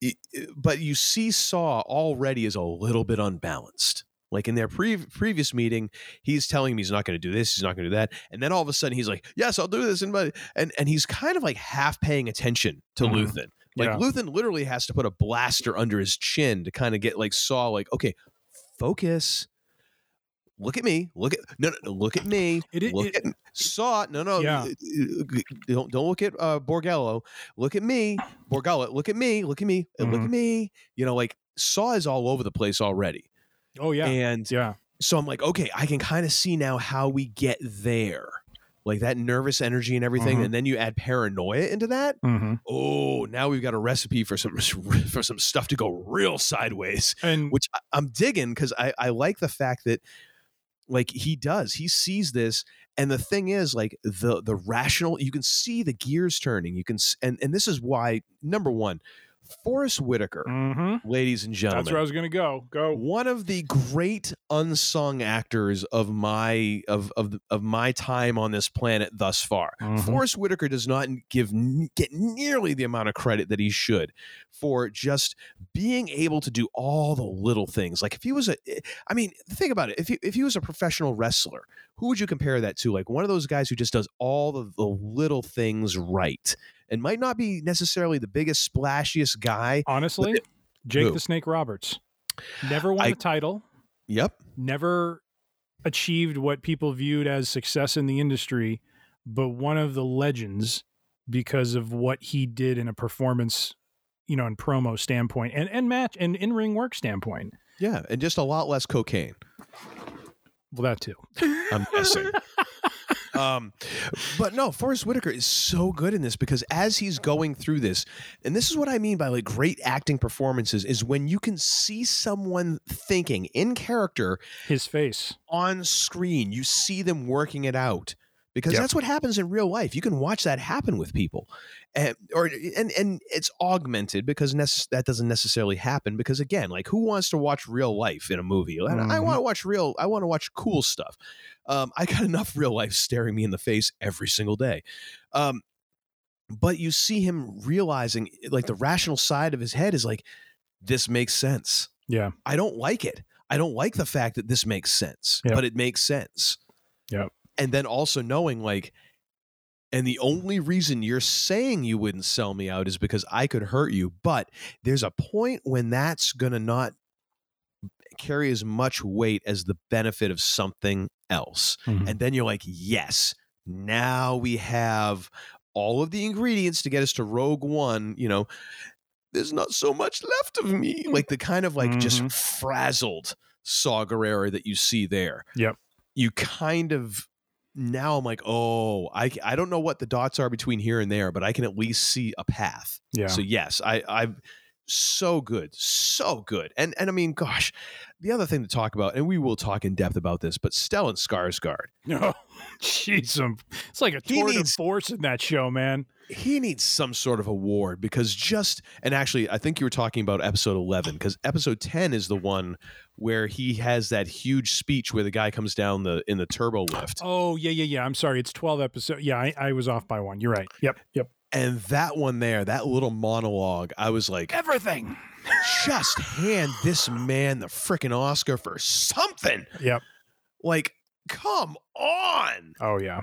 it- it- but you see Saw already is a little bit unbalanced. Like in their pre- previous meeting, he's telling me he's not going to do this, he's not going to do that, and then all of a sudden he's like, "Yes, I'll do this," and but- and and he's kind of like half paying attention to Mhm. Luthen. Like Yeah. Luthen literally has to put a blaster under his chin to kind of get like Saw like, okay, focus. Look at me. Look at no, no, no look at me. It- it- look it- at Saw. No, no. Yeah. Don't don't look at uh, Borgello. Look at me, Borgello. Look at me. Look at me. uh, Look at me. You know, like Saw is all over the place already. Oh yeah, And yeah. so I'm like, okay, I can kind of see now how we get there. like that nervous energy and everything, Mhm. and then you add paranoia into that. Mhm. Oh, now we've got a recipe for some [LAUGHS] for some stuff to go real sideways, And which I'm digging because I I like the fact that like he does he sees this and the thing is like the the rational you can see the gears turning you can and and this is why number one Forest Whitaker Mhm. ladies and gentlemen that's where I was going to go. Go. one of the great unsung actors of my of of of my time on this planet thus far. Mhm. Forest Whitaker does not give get nearly the amount of credit that he should for just being able to do all the little things. Like if he was a I mean, think about it. If he, if he was a professional wrestler, who would you compare that to? Like one of those guys who just does all of the little things right and might not be necessarily the biggest splashiest guy. Honestly, Jake Who? the Snake Roberts never won I- a title, Yep. never achieved what people viewed as success in the industry, but one of the legends because of what he did in a performance, you know, and promo standpoint and and match and in ring work standpoint. Yeah, and just a lot less cocaine. Well, that too. I'm guessing. [LAUGHS] um, but no, Forest Whitaker is so good in this because as he's going through this, and this is what I mean by like great acting performances, is when you can see someone thinking in character His face. on screen, you see them working it out. Because Yep. that's what happens in real life. You can watch that happen with people, and or and and it's augmented because nece- that doesn't necessarily happen. Because again, like who wants to watch real life in a movie? And I Mhm. want to watch real. I want to watch cool stuff. Um, I got [LAUGHS] enough real life staring me in the face every single day. Um, but you see him realizing, like the rational side of his head is like, this makes sense. Yeah. I don't like it. I don't like the fact that this makes sense, Yep. but it makes sense. Yep. And then also knowing like, and the only reason you're saying you wouldn't sell me out is because I could hurt you. But there's a point when that's going to not carry as much weight as the benefit of something else. Mhm. And then you're like, yes, now we have all of the ingredients to get us to Rogue One, you know, there's not so much left of me. Like the kind of like just Mhm. frazzled Saw Gerrera that you see there. Yep. You kind of now I'm like, oh, I I don't know what the dots are between here and there, but I can at least see a path. Yeah. So yes, I I'm so good, so good. And and I mean, gosh, the other thing to talk about, and we will talk in depth about this, but Stellan Skarsgård, No, [LAUGHS] oh, jeez, it's like a tour de needs- force in that show, man. he needs some sort of award because just and actually I think you were talking about episode 11 because episode 10 is the one where he has that huge speech where the guy comes down the in the turbo lift. Oh yeah, yeah, yeah. I'm sorry, it's 12 episodes. Yeah, I, I was off by one. You're right. Yep, yep. And that one there, that little monologue, I was like, Everything. just hand this man the freaking Oscar for something. Yep. Like, come on. Oh yeah.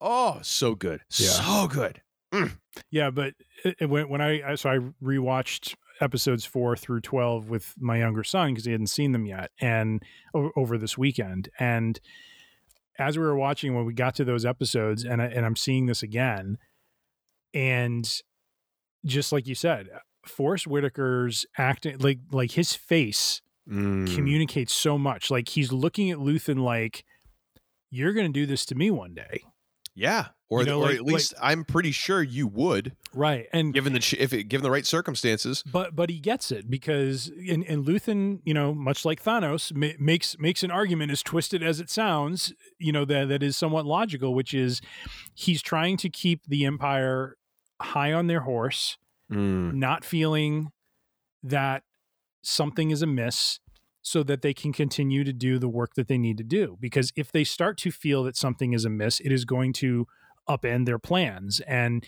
Oh, so good. Yeah. So good. Mm. Yeah, but it, it- when when I I- so I rewatched episodes four through twelve with my younger son because he hadn't seen them yet, and over this weekend, and as we were watching when we got to those episodes, and I, and I'm seeing this again, and just like you said, Forest Whitaker's acting like like his face Mm. communicates so much. Like he's looking at Luthen like, "You're going to do this to me one day." Yeah. Or, You know, or like- at least I'm pretty sure you would, Right. And given the if it, given the right circumstances. but but he gets it because and, and Luthen, you know, much like Thanos, ma- makes makes an argument as twisted as it sounds, you know, that that is somewhat logical, which is he's trying to keep the Empire high on their horse, Mm. not feeling that something is amiss so that they can continue to do the work that they need to do because if they start to feel that something is amiss it is going to upend their plans and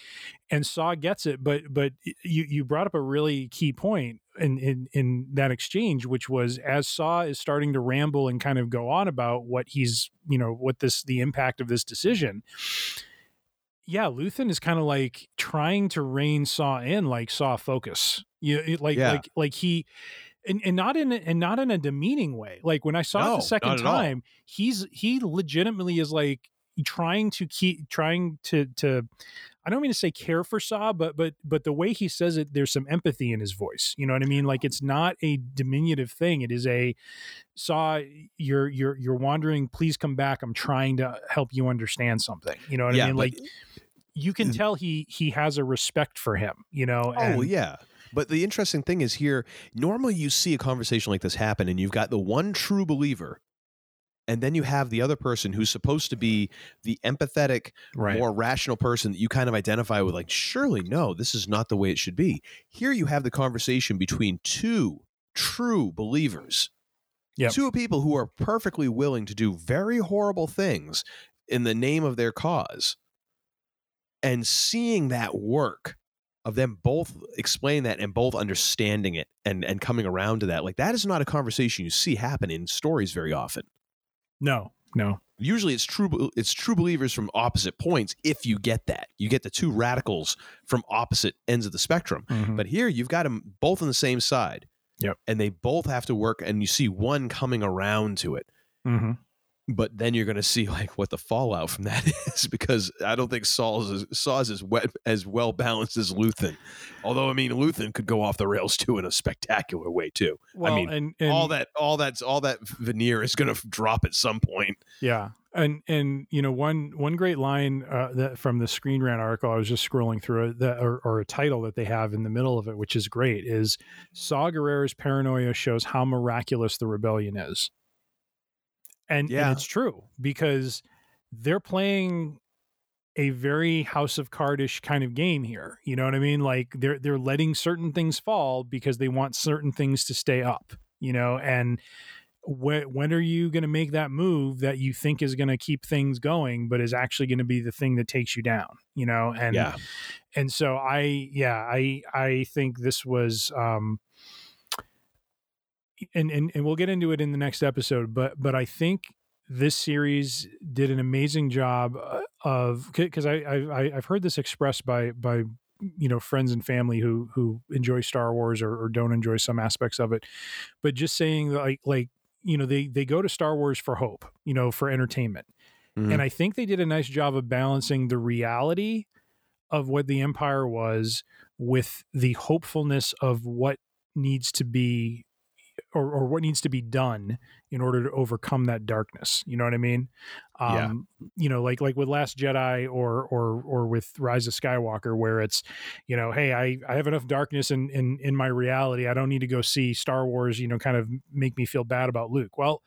and Saw gets it but but you you brought up a really key point in in in that exchange which was as Saw is starting to ramble and kind of go on about what he's you know what this the impact of this decision yeah, Luthen is kind of like trying to rein Saw in, like Saw focus. You it, like Yeah. like like he, and, and not in a, and not in a demeaning way. Like when I saw it the second at all. time, he's he legitimately is like trying to keep trying to to I don't mean to say care for Saw, but but but the way he says it, there's some empathy in his voice. You know what I mean? Like it's not a diminutive thing. It is a Saw. You're you're you're wandering. Please come back. I'm trying to help you understand something. You know what Yeah, I mean? but- Like you can mm. tell he he has a respect for him. You know? Oh yeah. But the interesting thing is here, normally you see a conversation like this happen and you've got the one true believer and then you have the other person who's supposed to be the empathetic, Right. more rational person that you kind of identify with like surely no, this is not the way it should be. Here you have the conversation between two true believers. Yep. Two people who are perfectly willing to do very horrible things in the name of their cause. And seeing that work of them both explaining that and both understanding it and and coming around to that like that is not a conversation you see happen in stories very often No, no. usually it's true it's true believers from opposite points if you get that you get the two radicals from opposite ends of the spectrum Mhm. but here you've got them both on the same side Yep. and they both have to work and you see one coming around to it Mhm. But then you're going to see like what the fallout from that [LAUGHS] is because I don't think Saul's is, Saw's as wet, as well balanced as Luthen. Although I mean Luthen could go off the rails too in a spectacular way too. Well, I mean and, and all that all that's all that veneer is going to drop at some point. Yeah, and and you know one one great line uh, that from the Screen Rant article I was just scrolling through it, that or, or a title that they have in the middle of it, which is great, is Saw Gerrera's paranoia shows how miraculous the rebellion is, and, Yeah. and it's true because they're playing a very House of Cardish kind of game here. You know what I mean? Like they're they're letting certain things fall because they want certain things to stay up. You know, and when when are you going to make that move that you think is going to keep things going, but is actually going to be the thing that takes you down? You know, and yeah, and so I yeah I I think this was um and and and we'll get into it in the next episode, but but I think this series did an amazing job uh, of because I, I I've heard this expressed by by you know friends and family who who enjoy Star Wars or, or don't enjoy some aspects of it, but just saying that, like like you know they they go to Star Wars for hope, you know, for entertainment, Mhm. and I think they did a nice job of balancing the reality of what the Empire was with the hopefulness of what needs to be or, or what needs to be done in order to overcome that darkness. You know what I mean? Yeah. Um, you know, like like with Last Jedi or or or with Rise of Skywalker, where it's, you know, hey, I, I have enough darkness in, in in my reality. I don't need to go see Star Wars, you know, kind of make me feel bad about Luke. Well,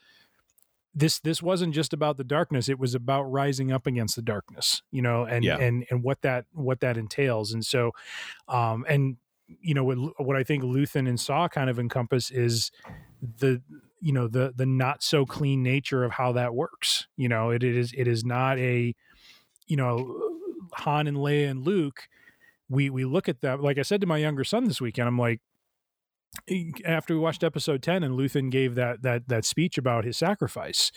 this this wasn't just about the darkness it was about rising up against the darkness you know and Yeah. and and what that what that entails and so um and you know what what i think luthen and saw kind of encompass is the you know the the not so clean nature of how that works you know? It, it is it is not a you know han and leia and luke we we look at that like i said to my younger son this weekend i'm like after we watched episode 10 and Luthen gave that that that speech about his sacrifice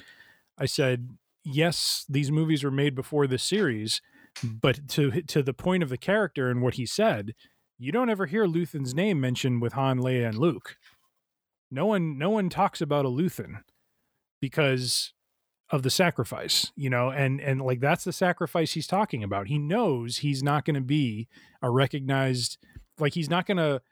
I said yes these movies were made before this series but to to the point of the character and what he said you don't ever hear Luthen's name mentioned with Han Leia and Luke. No one no one talks about a Luthen because of the sacrifice you know and and like that's the sacrifice he's talking about. He knows he's not going to be a recognized like he's not going to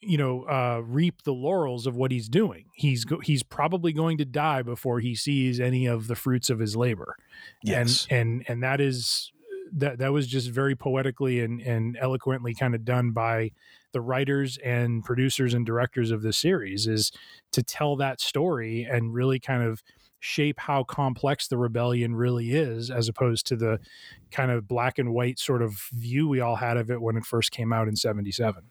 you know uh reap the laurels of what he's doing. He's go- he's probably going to die before he sees any of the fruits of his labor. Yes. and and and that is that that was just very poetically and and eloquently kind of done by the writers and producers and directors of this series is to tell that story and really kind of shape how complex the rebellion really is as opposed to the kind of black and white sort of view we all had of it when it first came out in 77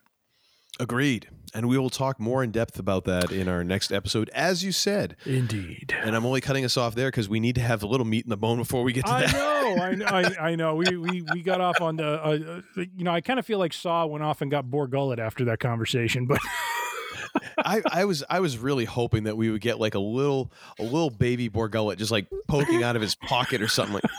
Agreed. And we will talk more in depth about that in our next episode, as you said. Indeed. And I'm only cutting us off there because we need to have a little meat in the bone before we get to I that. know, I know, [LAUGHS] I, I know. We, we we got off on the, uh, uh, you know, I kind of feel like Saw went off and got Bor Gullet after that conversation, but [LAUGHS] I, I was I was really hoping that we would get like a little a little baby Bor Gullet just like poking out of his pocket or something like [LAUGHS]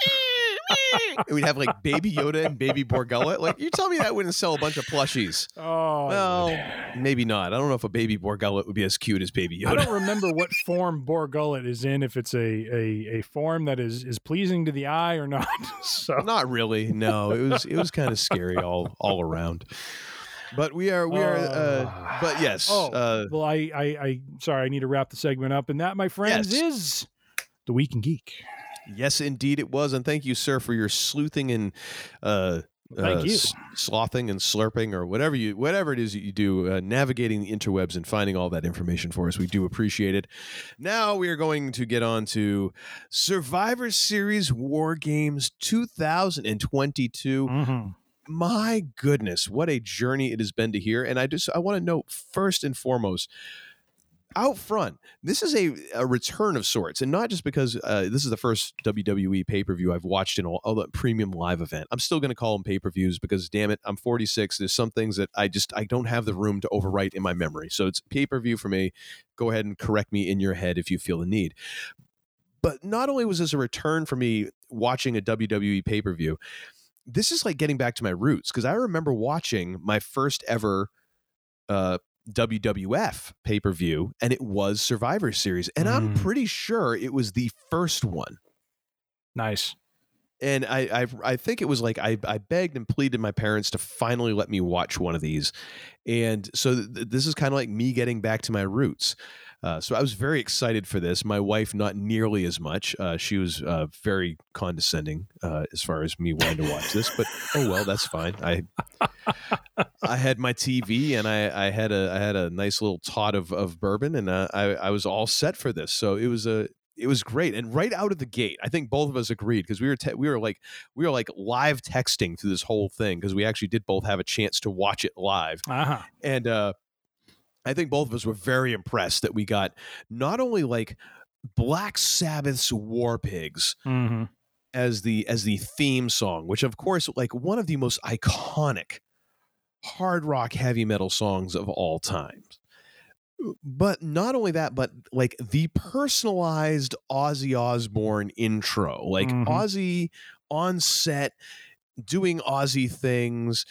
and [LAUGHS] we'd have like Baby Yoda and Baby Bor Gullet. Like you tell me that wouldn't sell a bunch of plushies. [LAUGHS] Oh, Well, maybe not. I don't know if a Baby Bor Gullet would be as cute as Baby Yoda. I don't [LAUGHS] remember what form Bor Gullet is in. If it's a, a, a form that is, is pleasing to the eye or not. so Not really. No, it was it was kind of scary all all around. But we are we are. Uh, but yes. Oh, uh, well, I, I, I, sorry, I need to wrap the segment up, and that, my friends, Yes. is the Week in Geek. Yes, indeed, it was. And thank you, sir, for your sleuthing and. Uh, Thank uh, you. slothing and slurping or whatever you whatever it is that you do uh, navigating the interwebs and finding all that information for us we do appreciate it now we are going to get on to survivor series war games 2022 Mm-hmm. my goodness what a journey it has been to here and i just i want to note first and foremost out front this is a, a return of sorts and not just because uh, this is the first wwe pay-per-view i've watched in all, all the premium live event. I'm still going to call them pay-per-views because damn it i'm 46 there's some things that i just i don't have the room to overwrite in my memory. So it's pay-per-view for me. Go ahead and correct me in your head if you feel the need. But not only was this a return for me watching a wwe pay-per-view this is like getting back to my roots because I remember watching my first ever uh, WWF pay per view, and it was Survivor Series, and I'm Mm. pretty sure it was the first one. Nice. And I, I, I think it was like I, I begged and pleaded my parents to finally let me watch one of these, and so th- this is kind of like me getting back to my roots. Uh, so I was very excited for this. My wife, not nearly as much. Uh, she was uh, very condescending uh, as far as me wanting to watch this, but oh well, that's fine. I I had my TV and I, I had a I had a nice little tot of, of bourbon and uh, I I was all set for this. So it was a it was great and right out of the gate i think both of us agreed because we were te- we were like we were like live texting through this whole thing because we actually did both have a chance to watch it live Uh-huh. and uh i think both of us were very impressed that we got not only like black sabbath's war pigs Mm-hmm. as the as the theme song which of course like one of the most iconic hard rock heavy metal songs of all time but not only that but like the personalized ozzy osbourne intro like Mhm. ozzy on set doing ozzy things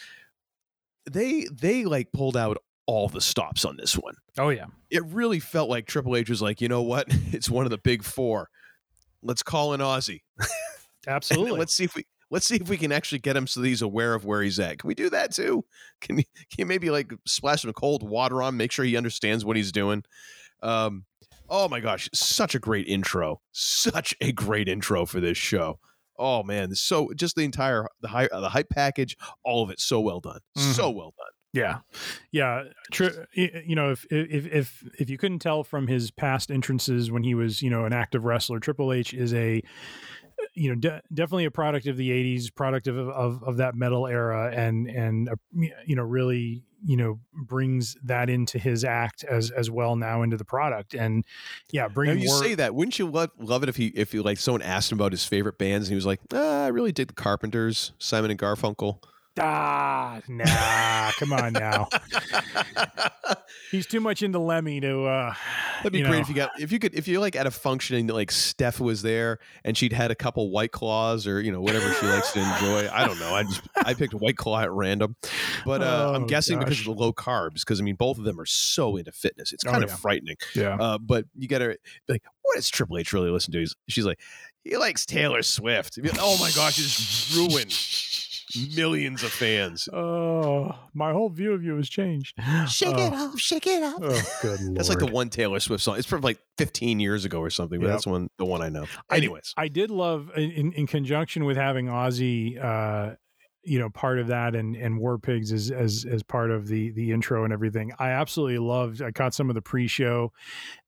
they they like pulled out all the stops on this one Oh yeah. it really felt like Triple H was like, you know what? [LAUGHS] It's one of the big four. Let's call in Ozzy. [LAUGHS] Absolutely. let's see if we let's see if we can actually get him so that he's aware of where he's at. Can we do that too? Can you, [LAUGHS] can you maybe like splash some cold water on, make sure he understands what he's doing? Um, oh my gosh, such a great intro, such a great intro for this show. Oh man, so just the entire the hype the hype package, all of it, so well done, so well done. Yeah, yeah. Y- you know, if if if if you couldn't tell from his past entrances when he was, you know, an active wrestler, Triple H is a, you know, de- definitely a product of the '80s, product of, of of that metal era, and and uh, you know, really, you know, brings that into his act as as well now into the product, and yeah, Now bringing you more- say that, wouldn't you love, love it if he if you like someone asked him about his favorite bands and he was like, ah, I really dig the Carpenters, Simon and Garfunkel. Ah, [LAUGHS] nah, come on now. [LAUGHS] He's too much into Lemmy to. uh That'd be great know. if you got if you could if you like at a functioning like Steph was there and she'd had a couple white claws or you know whatever she likes to enjoy. I don't know. I just I picked white claw at random, but uh, I'm Oh, guessing because of the low carbs. Because I mean, both of them are so into fitness. It's Oh, kind of yeah. frightening. Yeah. Uh, but you got to like, what does Triple H really listen to? He's, she's like, he likes Taylor Swift. Oh my gosh, it's ruined millions of fans. [LAUGHS] Oh, my whole view of you has changed. Shake oh, it off, shake it off. Oh, good lord. [LAUGHS] That's like the one Taylor Swift song. It's from like 15 years ago or something, but Yep. that's one the one I know. Anyways, I did love in, in, in conjunction with having Ozzy, uh, you know, part of that and and War Pigs as as as part of the the intro and everything. I absolutely loved. I caught some of the pre-show,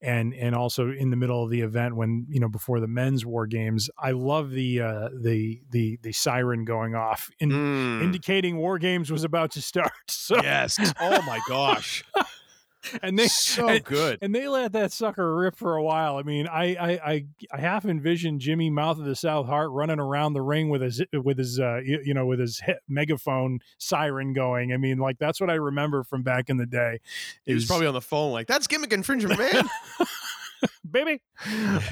and and also in the middle of the event when you know before the men's War Games. I love the uh, the the the siren going off, in, Mm. indicating War Games was about to start. [LAUGHS] So yes. Oh my gosh. [LAUGHS] [LAUGHS] and they so and- good. and they let that sucker rip for a while. I mean, I I I, I half envisioned Jimmy Mouth of the South Hart running around the ring with his with his uh, you, know with his megaphone siren going. I mean, like that's what I remember from back in the day. He was probably on the phone like, that's gimmick infringement, man. [LAUGHS] [LAUGHS] baby.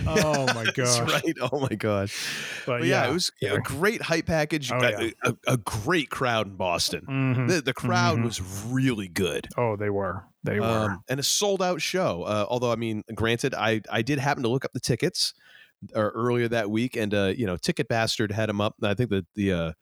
Oh my [LAUGHS] That's gosh! right. Oh my gosh. But, But yeah, yeah, it was a great hype package. Oh, a, yeah. a, a great crowd in Boston. Mhm. The, the crowd Mhm. was really good. Oh, they were. They were. Um, and a sold out show. Uh, although, I mean, granted, I, I did happen to look up the tickets uh, earlier that week, and uh, you know, Ticket Bastard had them up. I think the the uh,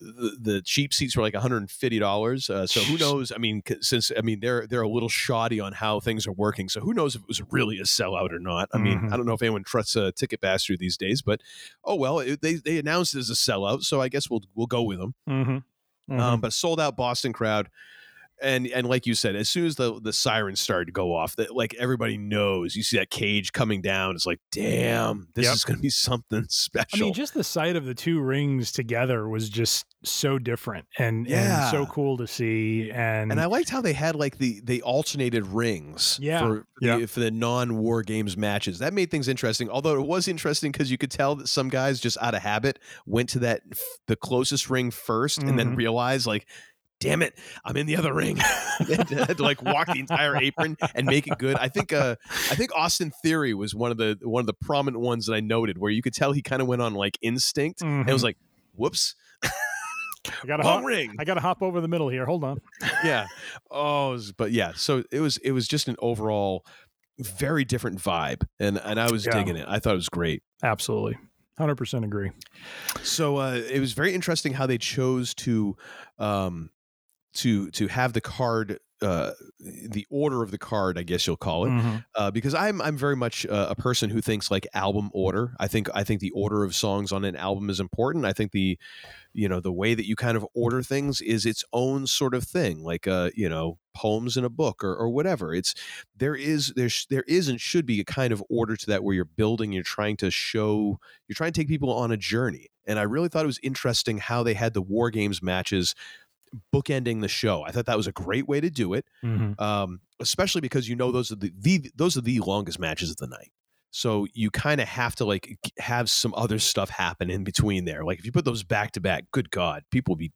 the, the cheap seats were like one hundred and fifty dollars. Uh, so who knows? I mean, since I mean they're they're a little shoddy on how things are working. So who knows if it was really a sellout or not? I mean, Mhm. I don't know if anyone trusts a Ticket Bastard these days, but oh well, it, they they announced it as a sellout, so I guess we'll we'll go with them. mm-hmm. Um, but sold out Boston crowd. And and like you said, as soon as the the sirens started to go off, that like everybody knows, you see that cage coming down. It's like, damn, this Yep. is going to be [LAUGHS] something special. I mean, just the sight of the two rings together was just so different and, Yeah. and so cool to see. And, and I liked how they had like the they alternated rings Yeah. for Yeah. the, for the non war games matches. That made things interesting. Although it was interesting because you could tell that some guys just out of habit went to that the closest ring 1st and then Mhm. realized like. Damn it! I'm in the other ring. [LAUGHS] [LAUGHS] and had to like walk the entire apron and make it good. I think. Uh, I think Austin Theory was one of the one of the prominent ones that I noted, where you could tell he kind of went on like instinct and it was Mhm. like, "Whoops, I gotta [LAUGHS] wrong hop, ring." I gotta hop over the middle here. Hold on. yeah. Oh, was- but yeah. So it was it was just an overall very different vibe, and and I was Yeah. digging it. I thought it was great. Absolutely, hundred percent agree. So uh, it was very interesting how they chose to um to to have the card. Uh, the order of the card, I guess you'll call it, Mhm. uh, because I'm I'm very much uh, a person who thinks like album order. I think I think the order of songs on an album is important. I think the you know the way that you kind of order things is its own sort of thing, like uh you know poems in a book or, or whatever. It's there is there sh- there is and should be a kind of order to that where you're building, you're trying to show, you're trying to take people on a journey. And I really thought it was interesting how they had the war games matches bookending the show. I thought that was a great way to do it Mhm. um, especially because you know those are the, the those are the longest matches of the night. So you kind of have to like have some other stuff happen in between there. Like if you put those back to back, good God, people will be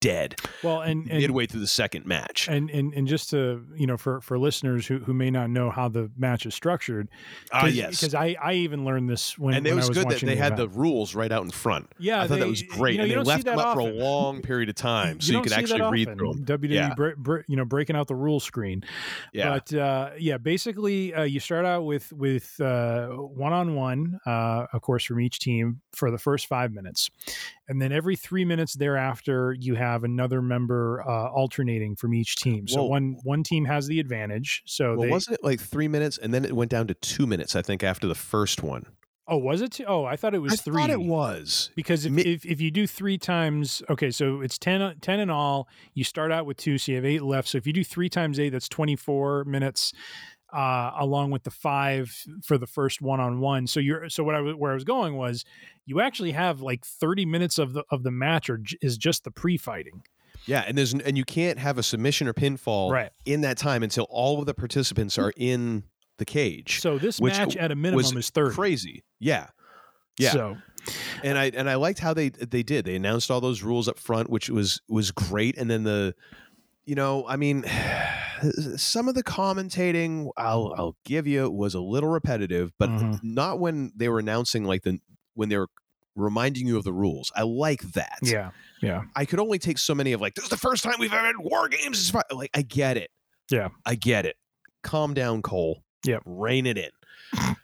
dead Well, and, and midway through the second match. And, and and just to you know for for listeners who, who may not know how the match is structured, Ah, yes. because I I even learned this when and it was, was good that they had the rules right out in front. Yeah, I thought that they- was you great, know, and you they left them that up for a long period of time, so you, could actually read often. through them. WWE, Yeah. bre- bre- you know, breaking out the rule screen. Yeah, But uh, yeah, basically, uh, you start out with with one on one, of course, from each team for the first five minutes, and then every three minutes thereafter, you have another member uh, alternating from each team. So one one team has the advantage. So well, they, wasn't it like three minutes, and then it went down to two minutes? I think after the first one. oh, was it? Two? Oh, I thought it was I three. thought it was. Because if, Mi- if, if you do three times, okay, so it's 10, 10 in all. You start out with two, so you have eight left. So if you do three times eight, that's 24 minutes, uh, along with the five for the first one on one. So you're, so what I, was- where I was going was you actually have like 30 minutes of the, of the match or j- is just the pre fighting. Yeah, and there's and you can't have a submission or pinfall Right. in that time until all of the participants are in the cage. So this match at a was minimum is 30. Crazy. Yeah. Yeah. So and I and I liked how they they did. They announced all those rules up front, which was was great. And then the you know, I mean [SIGHS] [SIGHS] some of the commentating I'll I'll give you was a little repetitive, but Mhm. not when they were announcing like the when they were reminding you of the rules. I like that. yeah, yeah. I could only take so many of like, this is the first time we've ever had war games. Like, I get it. Yeah. I get it. Calm down, Cole. Yeah, Rein it in. [LAUGHS]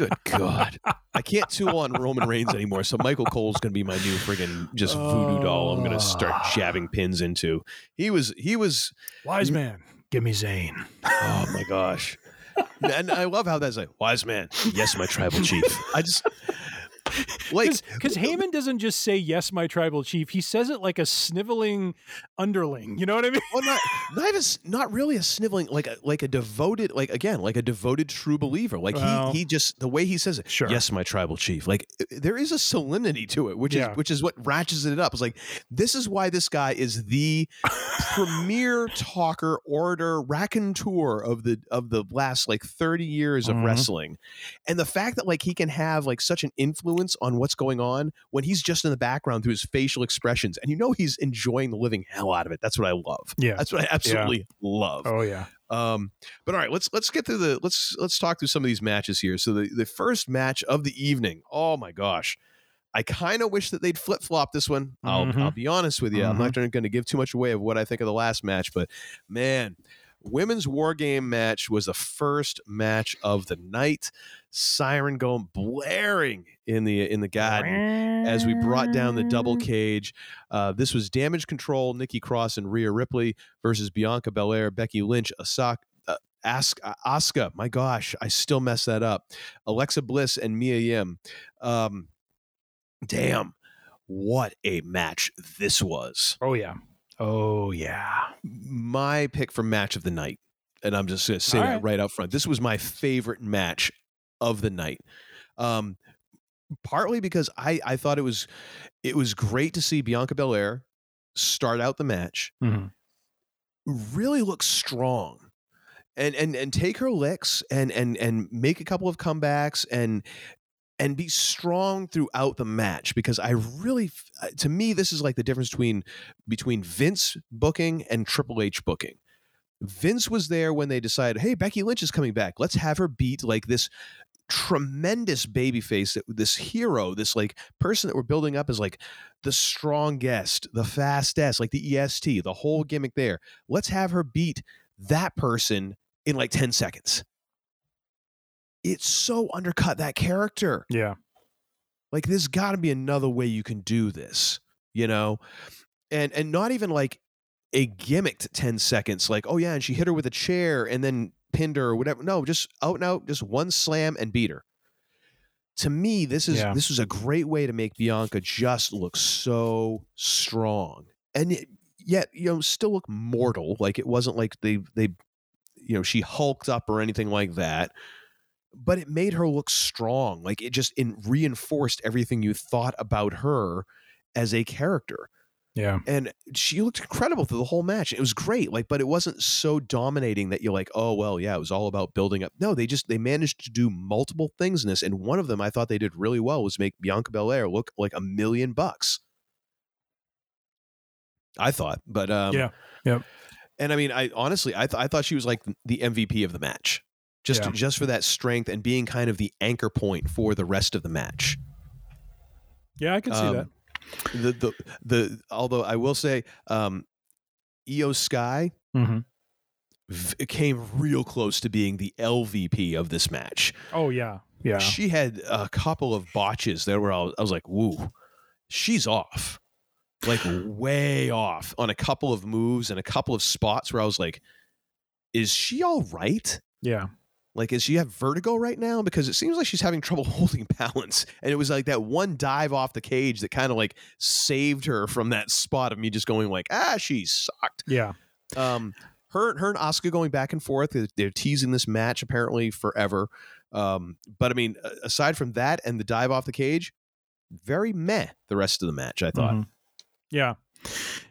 Good [LAUGHS] God. I can't tool on Roman Reigns anymore. So Michael Cole's going to be my new friggin' just voodoo doll I'm going to start Oh. jabbing pins into. He was, he was, Wise man, give me Zane. oh my gosh. [LAUGHS] and I love how that's like, wise man. Yes, my tribal chief. [LAUGHS] I just, [LAUGHS] like, because Heyman doesn't just say yes, my tribal chief. He says it like a sniveling underling. You know what I mean? Well, not not s- not really a sniveling like a like a devoted like again like a devoted true believer. Like Well, he he just the way he says it. sure. Yes, my tribal chief. Like uh, there is a solemnity to it, which Yeah. is which is what ratchets it up. It's like this is why this guy is the premier talker, orator, raconteur of the of the last like thirty years of Mhm. wrestling, and the fact that like he can have like such an influence on what's going on when he's just in the background through his facial expressions, and you know he's enjoying the living hell out of it. That's what I love. Yeah. That's what I absolutely love. Oh yeah. Um, but all right, let's let's get through the let's let's talk through some of these matches here. So the the first match of the evening. Oh my gosh. I kind of wish that they'd flip flop this one. I'll, Mhm. I'll be honest with you. I'm not going to give too much away of what I think of the last match, but man, women's war game match was the first match of the night. Siren going blaring in the in the garden as we brought down the double cage. Uh, this was Damage Control, Nikki Cross, and Rhea Ripley versus Bianca Belair, Becky Lynch, Asaka. Uh, Ask uh, Asuka, my gosh, I still mess that up. Alexa Bliss and Mia Yim. Um, damn, what a match this was! Oh yeah. Oh yeah. My pick for match of the night, and I'm just going to say All that right. right up front. This was my favorite match of the night. Um, partly because I I thought it was it was great to see Bianca Belair start out the match, Mhm. really look strong. And, and and take her licks and and and make a couple of comebacks and and be strong throughout the match because I really uh, to me this is like the difference between between Vince booking and Triple H booking. Vince was there when they decided, "Hey, Becky Lynch is coming back. Let's have her beat like this tremendous babyface, that- this hero, this like person that we're building up as like the strongest, the fastest, like the EST, the whole gimmick there. Let's have her beat that person in like 10 seconds. It's so undercut that character. Yeah. Like there's got to be another way you can do this, you know? And and not even like a gimmicked 10 seconds like, "Oh yeah, and she hit her with a chair and then pinned her or whatever." No, just out and out, just one slam and beat her. To me, this is Yeah. this was a great way to make Bianca just look so strong. And it, yet, you know, still look mortal. Like it wasn't like they they you know, she hulked up or anything like that but it made her look strong. Like it just in reinforced everything you thought about her as a character. Yeah. And she looked incredible through the whole match. It was great. Like, but it wasn't so dominating that you're like, oh well, yeah, it was all about building up. No, they just they managed to do multiple things in this. And one of them I thought they did really well was make Bianca Belair look like a million bucks. I thought. But um Yeah. Yep. and I mean, I honestly, I, th- I thought she was like the MVP of the match, just Yeah. just for that strength and being kind of the anchor point for the rest of the match. Yeah, I can see Um, that. The the the although I will say, um, Iyo Sky Mhm. v- came real close to being the LVP of this match. Oh yeah. Yeah. She had a couple of botches there where I was, I was like, "Woo, she's off." Like way off on a couple of moves and a couple of spots where I was like, is she all right? Yeah. Like, does she have vertigo right now? Because it seems like she's having trouble [LAUGHS] holding balance. And it was like that one dive off the cage that kind of like saved her from that spot of me just going like, ah, she sucked. Yeah. Um, her, her and Asuka going back and forth. They're, teasing this match apparently forever. Um, but I mean, aside from that and the dive off the cage, very meh. The rest of the match, I thought. Mhm. Yeah.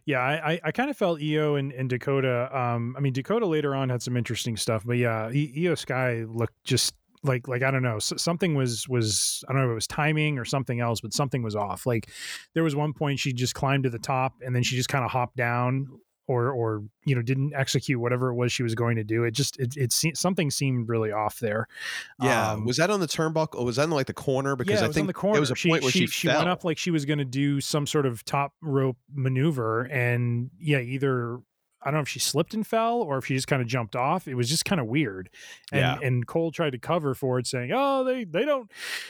Yeah, I, I, kind of felt Iyo and, and Dakota. Um, I mean, Dakota later on had some interesting stuff, but yeah, Iyo Sky looked just like like I don't know, something was was I don't know if it was timing or something else, but something was off. Like there was one point she just climbed to the top and then she just kind of hopped down or or you know didn't execute whatever it was she was going to do. It just it it se- something seemed really off there. Yeah, Um, was that on the turnbuckle? Or was that in like the corner? Because yeah, it I was think on the corner. there was a point where she, she, fell. went up like she was going to do some sort of top rope maneuver, and yeah, either I don't know if she slipped and fell or if she just kind of jumped off. It was just kind of weird. And Yeah. and Cole tried to cover for it, saying, "Oh, they they don't.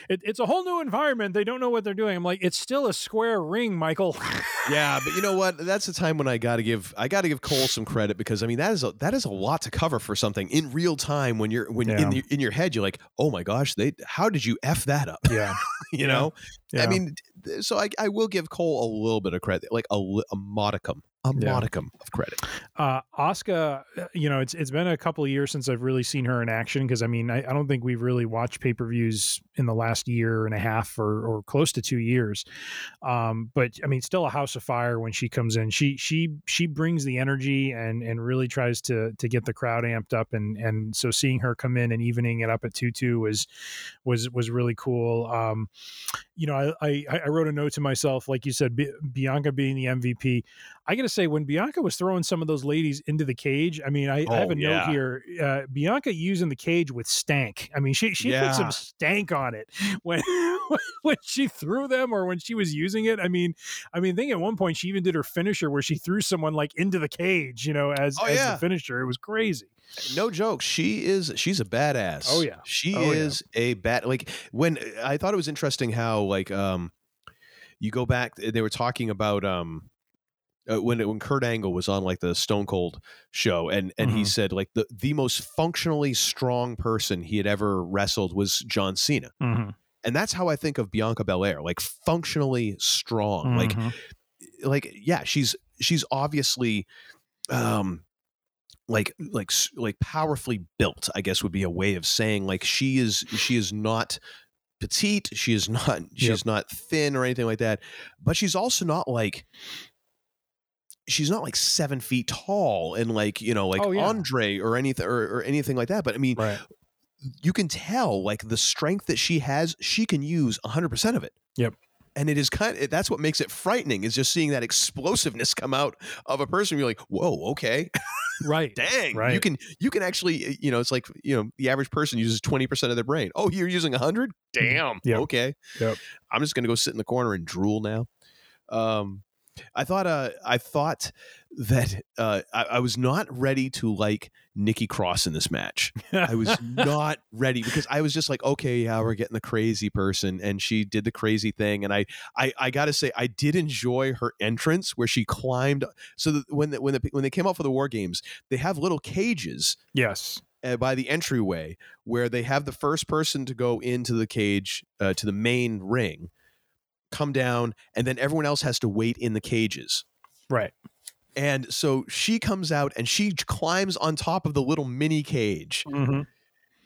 It, it's a whole new environment. They don't know what they're doing." I'm like, it's still a square ring, Michael. [LAUGHS] yeah, but you know what? That's the time when I got to give I got to give Cole some credit because I mean that is a, that is a lot to cover for something in real time when you're when in Yeah. your, in your head you're like, oh my gosh, they how did you f that up? yeah, [LAUGHS] you Yeah. know. I mean, so I I will give Cole a little bit of credit, like a, a modicum, a Yeah. modicum of credit. uh Asuka, you know, it's it's been a couple of years since I've really seen her in action because I mean, I, I don't think we've really watched pay per views in the last year and a half or or close to two years. Um, but I mean, still a house of fire when she comes in. She she she brings the energy and and really tries to to get the crowd amped up and and so seeing her come in and evening it up at two two was was was really cool. Um, you know, I, I I wrote a note to myself, like you said, B- Bianca being the MVP. I got to say, when Bianca was throwing some of those ladies into the cage. I mean, I, I have Oh, a note here. Uh, Bianca using the cage with stank. I mean, she she put some stank on it [LAUGHS] when [LAUGHS] when she threw them or when she was using it. I mean, I mean, I think at one point she even did her finisher where she threw someone like into the cage, you know, as Oh, as yeah. the finisher. It was crazy. No joke. She is. She's a badass. Oh, yeah. She Oh, yeah. is a bad. Like when I thought it was interesting how like um, you go back. They were talking about um. Uh, when when Kurt Angle was on like the Stone Cold show, and and he Mhm. said like the the most functionally strong person he had ever wrestled was John Cena, Mm-hmm. and that's how I think of Bianca Belair, like functionally strong, like Mhm. like yeah she's she's obviously um like like like powerfully built i guess would be a way of saying like she is she is not petite she is not [LAUGHS] she's not thin or anything like that but she's also not like she's not like seven feet tall and like you know like Oh, yeah. andre or anything or, or anything like that but i mean right. you can tell like the strength that she has she can use 100% of it Yep. And it is kind of that's what makes it frightening is just seeing that explosiveness come out of a person you're like whoa okay Right. [LAUGHS] dang right. you can you can actually you know it's like you know the average person uses 20% of their brain oh you're using 100 damn Yep. okay Yep. i'm just gonna go sit in the corner and drool now um i thought uh i thought that uh I, I was not ready to like nikki cross in this match I was [LAUGHS] not ready because I was just like, okay, yeah, we're getting the crazy person, and she did the crazy thing, and I, I, I got to say, I did enjoy her entrance where she climbed. So that when the, when the, when they came out for the war games, they have little cages yes. uh, by the entryway where they have the first person to go into the cage uh, to the main ring, come down, and then everyone else has to wait in the cages. Right. And so she comes out and she climbs on top of the little mini cage. Mhm.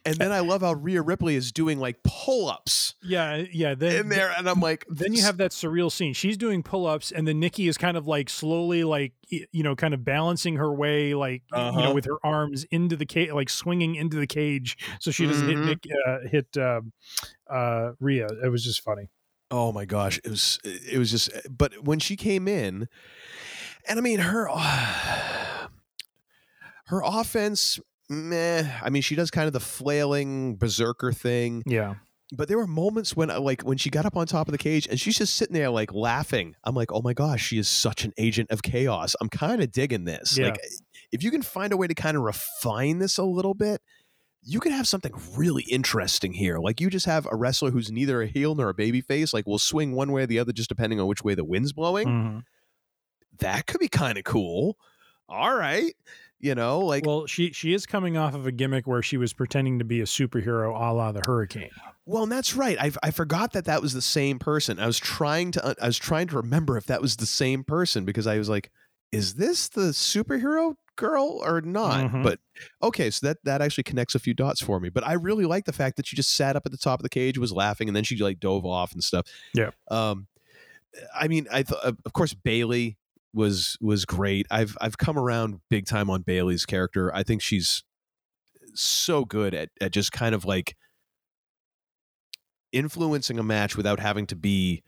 And then I love how Rhea Ripley is doing like pull ups Yeah. Yeah. Then, in there. And I'm like, then you have that surreal scene. She's doing pull-ups, and then Nikki is kind of like slowly, like you know, kind of balancing her way, like y- you know, Uh-huh. with her arms into the cage, like swinging into the cage, so she doesn't Mhm. hit Nick, uh, hit uh, uh, Rhea. It was just funny. Oh my gosh. It was, it was just, but when she came in, and I mean, her, [SIGHS] her offense, meh. I mean, she does kind of the flailing berserker thing. Yeah. but there were moments when uh, like when she got up on top of the cage and she's just sitting there like laughing i'm like oh my gosh she is such an agent of chaos i'm kind of digging this Yeah. like if you can find a way to kind of refine this a little bit you could have something really interesting here like you just have a wrestler who's neither a heel nor a baby face like will swing one way or the other just depending on which way the wind's blowing Mhm. that could be kind of cool all right you know like Well, she she is coming off of a gimmick where she was pretending to be a superhero, a la the Hurricane. Well, and that's right. I, I forgot that that was the same person. I was trying to I was trying to remember if that was the same person because I was like, is this the superhero girl or not? Mhm. But okay, so that that actually connects a few dots for me. But I really like the fact that she just sat up at the top of the cage, was laughing, and then she like dove off and stuff. Yeah. Um, I mean, I th- of course Bayley was was great. I've I've come around big time on Bayley's character. I think she's so good at at just kind of like influencing a match without having to be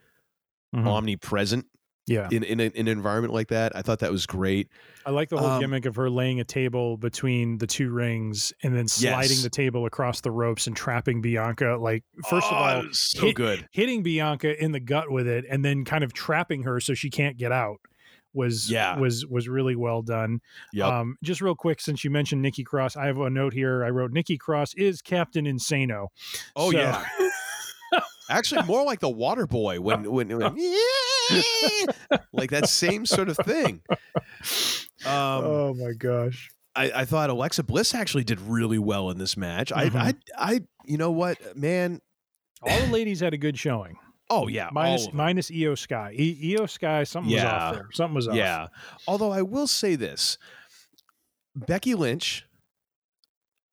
Mhm. omnipresent Yeah, in in, a, in an environment like that. I thought that was great. I like the whole Um, gimmick of her laying a table between the two rings and then sliding Yes. the table across the ropes and trapping Bianca. Like first Oh, of all, it was so hit- good. hitting Bianca in the gut with it and then kind of trapping her so she can't get out was Yeah. was was really well done. Yep. Um, just real quick, since you mentioned Nikki Cross, I have a note here. I wrote Nikki Cross is Captain Insano. oh So- yeah. [LAUGHS] Actually, more like the Water Boy when when, when [LAUGHS] [LAUGHS] like that same sort of thing. Um, oh my gosh. I, I thought Alexa Bliss actually did really well in this match. Mhm. I, I, I, you know what, man? All the ladies had a good showing. Oh yeah, Minus all of Iyo Sky. E- Iyo Sky, something was Yeah. off there. Something was off. Yeah. Although I will say this, Becky Lynch.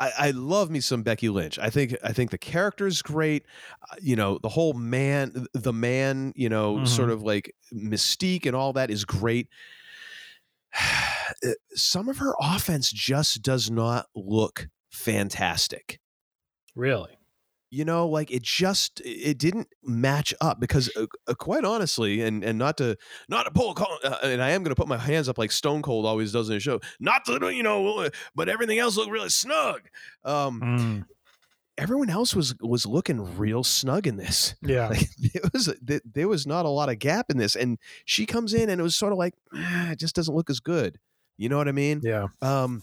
I, I love me some Becky Lynch. I think I think the character is great. Uh, you know, the whole man, the man, you know, Mhm. sort of like mystique and all that is great. [SIGHS] Some of her offense just does not look fantastic. Really? You know like it just it didn't match up because uh, uh, quite honestly and and not to not to pull a call, uh, and i am going to put my hands up like stone cold always does in a show not to you know uh, but everything else looked really snug. Um Mm, everyone else was was looking real snug in this. [LAUGHS] Yeah. like it was th- there was not a lot of gap in this and she comes in and it was sort of like ah, it just doesn't look as good. You know what i mean? Yeah. um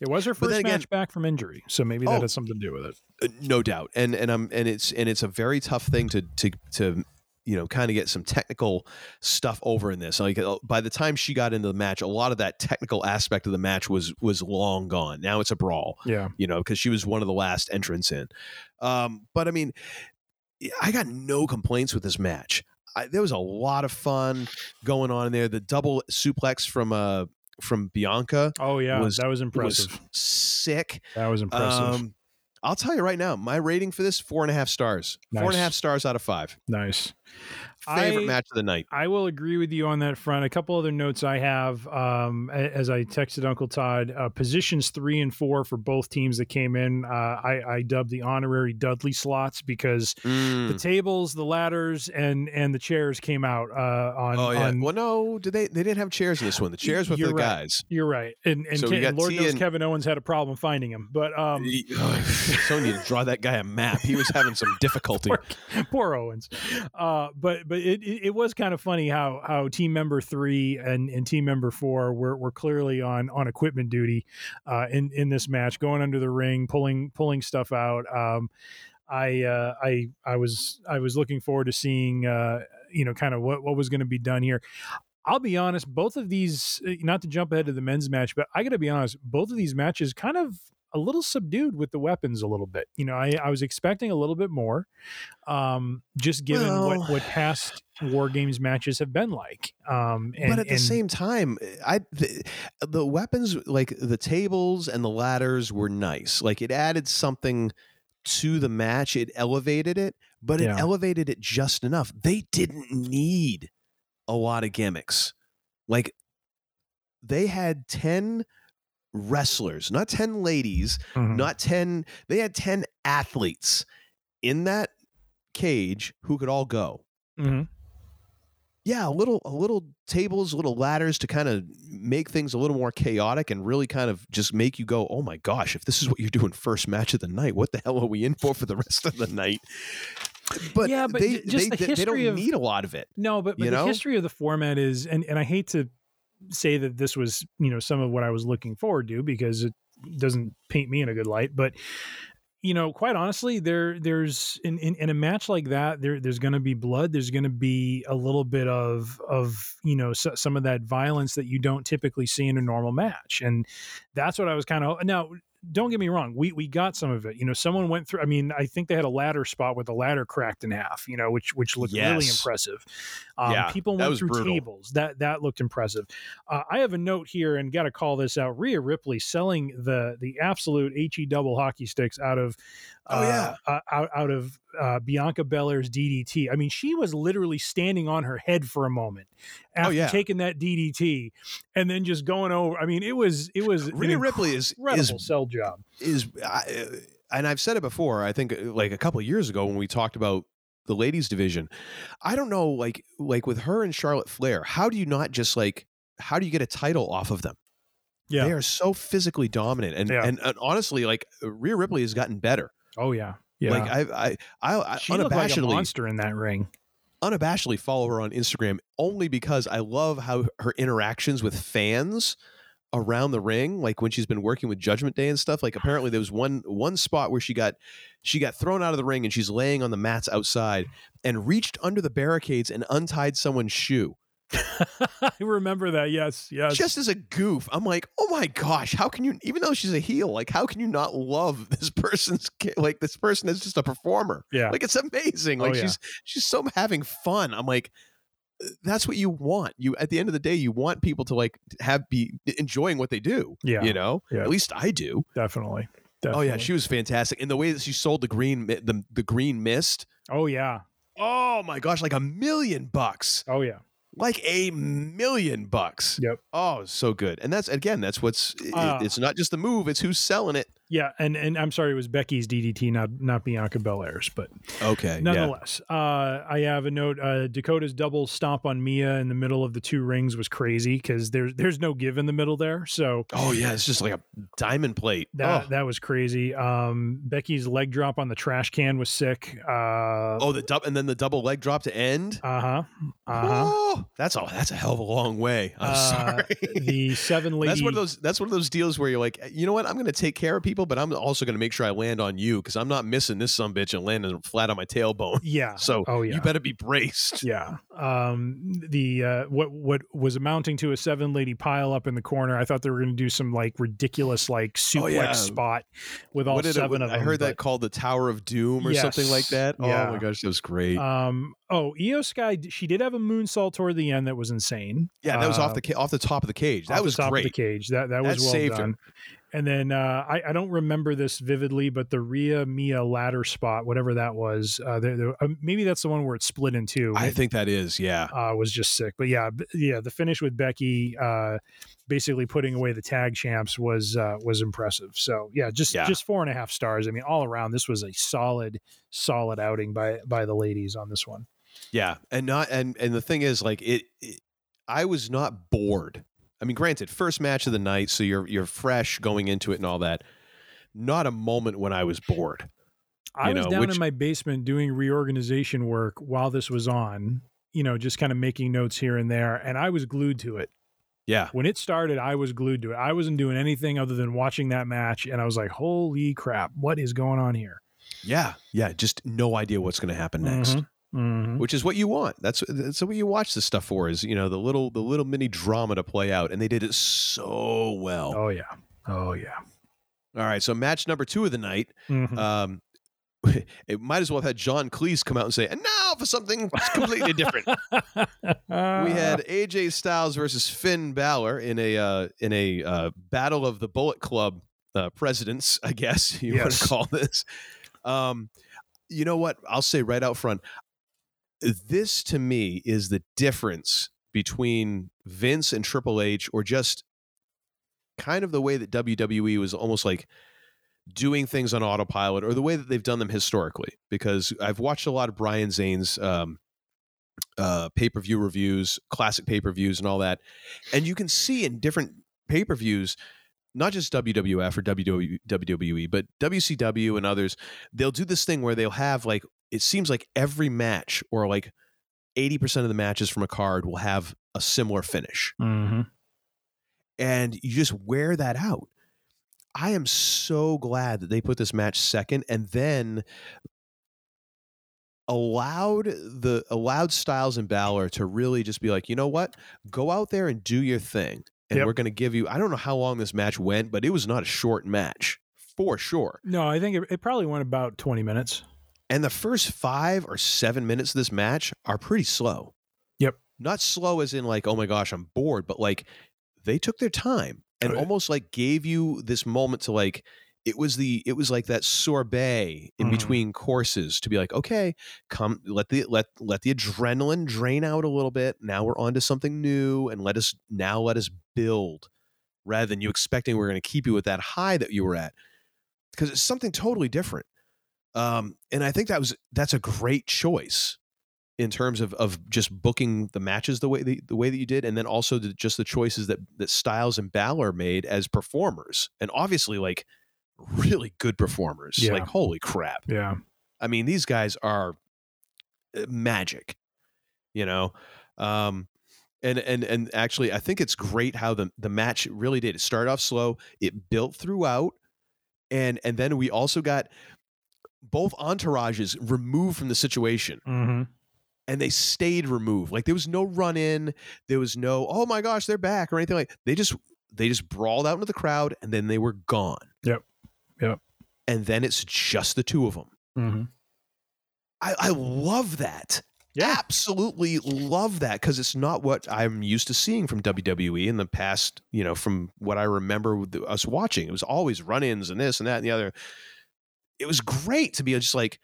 It was her first again- match back from injury, so maybe that Oh. has something to do with it. Uh, no doubt and and i'm and it's and it's a very tough thing to to to you know kind of get some technical stuff over in this like uh, by the time she got into the match a lot of that technical aspect of the match was was long gone now it's a brawl Yeah. you know because she was one of the last entrants in um but i mean i got no complaints with this match I, there was a lot of fun going on in there the double suplex from uh from bianca Oh yeah, Was- that was was impressive. sick that was impressive. um, I'll tell you right now, my rating for this four and a half stars. Four and a Nice. half stars out of five. nice. Favorite I- match of the night. I will agree with you on that front. A couple other notes I have um, as I texted Uncle Todd uh, positions three and four for both teams that came in. Uh, I, I dubbed the honorary Dudley slots because the Mm. tables, the ladders, and and the chairs came out uh, on. Oh yeah. on- well, no, did they? They didn't have chairs in this one. The chairs were for the right. guys. You're right, and and, So Lord T knows and- Kevin Owens had a problem finding him, but um, [LAUGHS] so need to draw that guy a map. He was having some [LAUGHS] difficulty. poor, poor Owens. Uh, but but it, it, it was kind of funny how how team member three and, and team member four were, were clearly on on equipment duty uh, in in this match, going under the ring, pulling pulling stuff out. Um, I uh, I I was I was looking forward to seeing uh, you know kind of what what was going to be done here. I'll be honest, both of these, uh, not to jump ahead to the men's match, but I got to be honest, both of these matches kind of a little subdued with the weapons a little bit. You know, I, I was expecting a little bit more, um, just given Well- what, what [SIGHS] past War Games matches have been like. Um, and, but at the and- same time, I the, the weapons like the tables and the ladders were nice. Like it added something to the match. It elevated it, but it Yeah. elevated it just enough. They didn't need a lot of gimmicks. Like they had 10 wrestlers, not 10 ladies, Mhm. not 10 they had 10 athletes in that cage who could all go Mhm. yeah, a little a little tables, little ladders to kind of make things a little more chaotic and really kind of just make you go, "Oh my gosh, if this is what you're doing first match of the night, what the hell are we in for for the rest of the night?" But Yeah, but they just they, the they, they don't of- need a lot of it. No, but, but the know? history of the format is, and, and I hate to say that this was, you know, some of what I was looking forward to because it doesn't paint me in a good light. But you know, quite honestly, there there's in, in, in a match like that, there there's going to be blood. There's going to be a little bit of of you know so, some of that violence that you don't typically see in a normal match, and that's what I was kind of now. Don't get me wrong. We we got some of it. You know, someone went through. I mean, I think they had a ladder spot with the ladder cracked in half. You know, which which looked really impressive. Um, Yeah, people went through brutal. tables. That that looked impressive. Uh, I have a note here, and got to call this out. Rhea Ripley selling the the absolute he double hockey sticks out of. Oh, yeah. uh, uh, out out of uh, Bianca Belair's DDT. I mean, she was literally standing on her head for a moment after Oh, yeah. taking that DDT, and then just going over. I mean, it was it was Rhea Ripley is incredible is sell job. is I, uh, and I've said it before. I think uh, like a couple of years ago when we talked about the ladies division. I don't know, like like with her and Charlotte Flair, how do you not just like how do you get a title off of them? Yeah. They are so physically dominant, and Yeah. and, and honestly, like Rhea Ripley has gotten better. Oh yeah, yeah. Like I I I, I she looked like a unabashedly monster in that ring. unabashedly follow her on Instagram only because I love how her interactions with fans around the ring like when she's been working with judgment day and stuff like apparently there was one one spot where she got she got thrown out of the ring and she's laying on the mats outside and reached under the barricades and untied someone's shoe [LAUGHS] I remember that. Yes, yes. just as a goof i'm like oh my gosh how can you even though she's a heel like how can you not love [LAUGHS] this person's like this person is just a performer yeah. like it's amazing Oh, like yeah. she's she's so having fun i'm like that's what you want you at the end of the day you want people to like have be enjoying what they do Yeah. you know Yeah. at least i do definitely. oh yeah she was fantastic and the way that she sold the green the, the green mist Oh yeah. oh my gosh like a million bucks Oh yeah. like a million bucks Yep. oh so good and that's again that's what's Uh, it's not just the move it's who's selling it Yeah, and and I'm sorry, it was Becky's DDT, not not Bianca Belair's, but Okay. nonetheless, uh, I have a note. Uh, Dakota's double stomp on Mia in the middle of the two rings was crazy because there's there's no give in the middle there, so Oh yeah, it's just like a diamond plate. that oh. that was crazy. Um, Becky's leg drop on the trash can was sick. Uh, oh, the dub, and then the double leg drop to end. uh huh, uh huh. Oh, that's a that's a hell of a long way. I'm sorry. The seven lady. [LAUGHS] That's one of those. That's one of those deals where you're like, you know what? I'm going to take care of people, but I'm also going to make sure I land on you because I'm not missing this some bitch and landing flat on my tailbone. Yeah. [LAUGHS] So Oh, yeah. you better be braced. Yeah. Um the uh what what was amounting to a seven lady pile up in the corner. I thought they were going to do some like ridiculous like suplex Oh, yeah. spot with all What did it- seven of them. I heard that called the Tower of Doom or something like Yes. that. Yeah. Oh my gosh, that was great. um oh, Iyo Sky she did have a moonsault toward the end that was insane. yeah, that was off Uh, the ca- off the top of the cage. That off was the top great. of the cage. That that That was well saved her. And then uh, I, I don't remember this vividly, but the Rhea Mia ladder spot, whatever that was, uh, there, there, uh, maybe that's the one where it split in two. I think that is. Yeah. uh, was just sick. But yeah, b- yeah, the finish with Becky, uh, basically putting away the tag champs was uh, was impressive. So yeah, just Yeah. just four and a half stars. I mean, all around, this was a solid, solid outing by by the ladies on this one. Yeah, and not and and the thing is, like it, it, I was not bored. I mean, granted, first match of the night, so you're you're fresh going into it and all that. Not a moment when I was bored. I was know, down which- in my basement doing reorganization work while this was on. You know, just kind of making notes here and there, and I was glued to it. Yeah, When it started, I was glued to it. I wasn't doing anything other than watching that match, and I was like, "Holy crap, what is going on here?" yeah, yeah. Just no idea what's going to happen next, Mhm. Mhm. which is what you want. That's that's what you watch this stuff for. Is you know the little the little mini drama to play out, and they did it so well. Oh yeah, oh yeah. All right, so match number two of the night. Mhm. Um, [LAUGHS] it might as well have had John Cleese come out and say, "And now for something completely different." [LAUGHS] we had AJ Styles versus Finn Balor in a uh, in a uh, battle of the Bullet Club uh, presidents, I guess [LAUGHS] you want to call this. Um, you know what? I'll say right out front. This to me is the difference between Vince and Triple H, or just kind of the way that WWE was almost like doing things on autopilot, or the way that they've done them historically. Because I've watched a lot of Brian Zane's um, uh, pay per view reviews, classic pay per views, and all that. And you can see in different pay per views, not just WWF or WWE, but WCW and others, they'll do this thing where they'll have like, it seems like every match or like 80% of the matches from a card will have a similar finish. Mhm. And you just wear that out. I am so glad that they put this match second and then allowed the allowed Styles and Balor to really just be like, you know what? Go out there and do your thing. And Yep. we're gonna give you I don't know how long this match went, but it was not a short match. For sure. No, I think it, it probably went about 20 minutes. And the first five or seven minutes of this match are pretty slow. Yep. Not slow as in like, oh my gosh, I'm bored, but like they took their time and yeah. almost like gave you this moment to like it was the it was like that sorbet in Mhm. between courses to be like, okay, come let the let let the adrenaline drain out a little bit. Now we're on to something new and let us now let us build rather than you expecting we're going to keep you at that high that you were at because it's something totally different. Um, and I think that was that's a great choice in terms of of just booking the matches the way the, the way that you did, and then also the, just the choices that that Styles and Balor made as performers, and obviously like really good performers. Yeah. Like holy crap! Yeah. I mean, these guys are uh, magic, you know. Um, and and and actually, I think it's great how the the match really did. It started off slow, it built throughout, and and then we also got both entourages removed from the situation Mm-hmm. and they stayed removed like there was no run in there was no oh my gosh they're back or anything like they just they just brawled out into the crowd and then they were gone Yep. Yep. and then it's just the two of them Mm-hmm. I, I love that. Yeah. Absolutely love that because it's not what I'm used to seeing from WWE in the past, you know, from what I remember with the- us watching. It was always run ins and this and that and the other. It was great to be just like,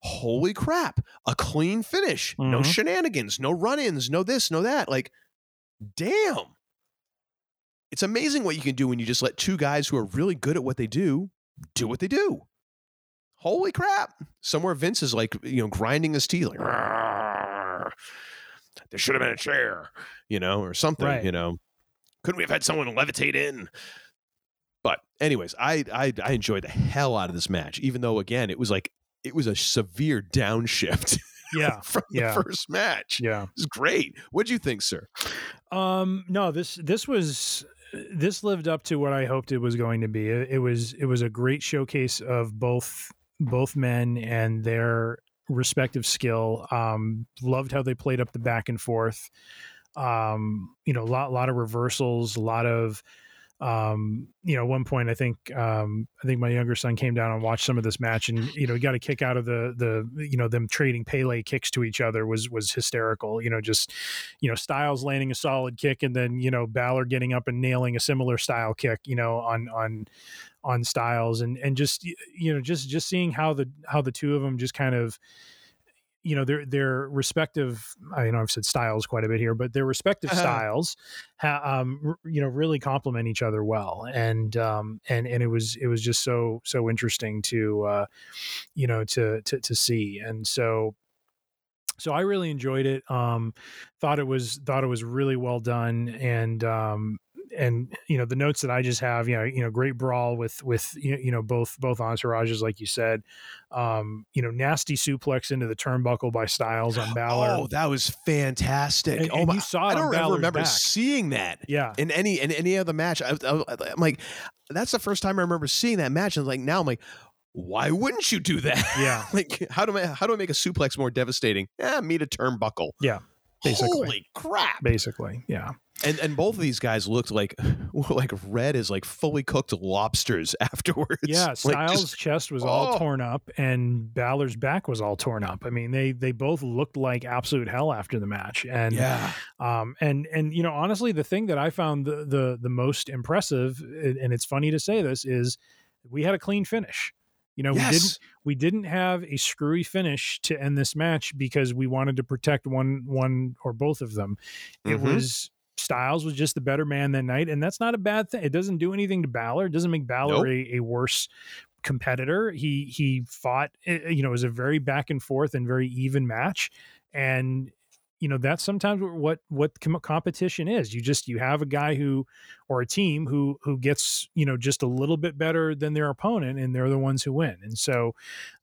holy crap, a clean finish. No Mhm. shenanigans, no run ins, no this, no that. Like, damn. It's amazing what you can do when you just let two guys who are really good at what they do do what they do. Holy crap! Somewhere Vince is like you know grinding his teeth like. "Arrgh. There should have been a chair, you know, or something, Right. you know. Couldn't we have had someone levitate in? But anyways, I, I I enjoyed the hell out of this match, even though again it was like it was a severe downshift Yeah. [LAUGHS] from Yeah. the first match. Yeah. It was great. What'd you think, sir? Um, no, this this was this lived up to what I hoped it was going to be. It, it was it was a great showcase of both both men and their respective skill. Um, loved how they played up the back and forth. Um, you know, a lot lot of reversals, a lot of um, you know, at one point I think um, I think my younger son came down and watched some of this match, and you know, he got a kick out of the the you know them trading Pele kicks to each other was was hysterical. You know, just you know Styles landing a solid kick, and then you know Balor getting up and nailing a similar style kick. You know, on on on Styles, and and just you know just just seeing how the how the two of them just kind of you know their their respective I know I've said styles quite a bit here, but their respective Uh-huh. styles, ha, um, r- you know, really complement each other well, and um, and and it was it was just so so interesting to uh, you know to to to see, and so so I really enjoyed it. Um, thought it was thought it was really well done, and um, and you know the notes that I just have, you know, you know, great brawl with with you know, both both entourages, like you said, um, you know, nasty suplex into the turnbuckle by Styles on Balor. Oh, that was fantastic. And- oh and my, you saw it I don't ever remember back. seeing that yeah, in any in any other match. I, I'm like, that's the first time I remember seeing that match. And like now I'm like, why wouldn't you do that? Yeah. [LAUGHS] like how do I how do I make a suplex more devastating? Yeah, meet a turnbuckle. yeah, basically, Holy crap! basically, yeah, And and both of these guys looked like [LAUGHS] like red as like fully cooked lobsters [LAUGHS] afterwards. yeah. [LAUGHS] Like, Styles' just- chest was all oh. torn up, and Balor's back was all torn up. I mean, they they both looked like absolute hell after the match, and yeah. um and and you know honestly the thing that i found the the, the most impressive and it's funny to say this is we had a clean finish you know we didn't we didn't have a screwy finish to end this match because we wanted to protect one one or both of them it Mhm. was Styles was just the better man that night, and that's not a bad thing. It doesn't do anything to Balor. It doesn't make Balor Nope. a, a worse competitor. He he fought. eh, You know, it was a very back and forth and very even match, and you know that's sometimes what what competition is. You just you have a guy who or a team who who gets you know just a little bit better than their opponent and they're the ones who win. And so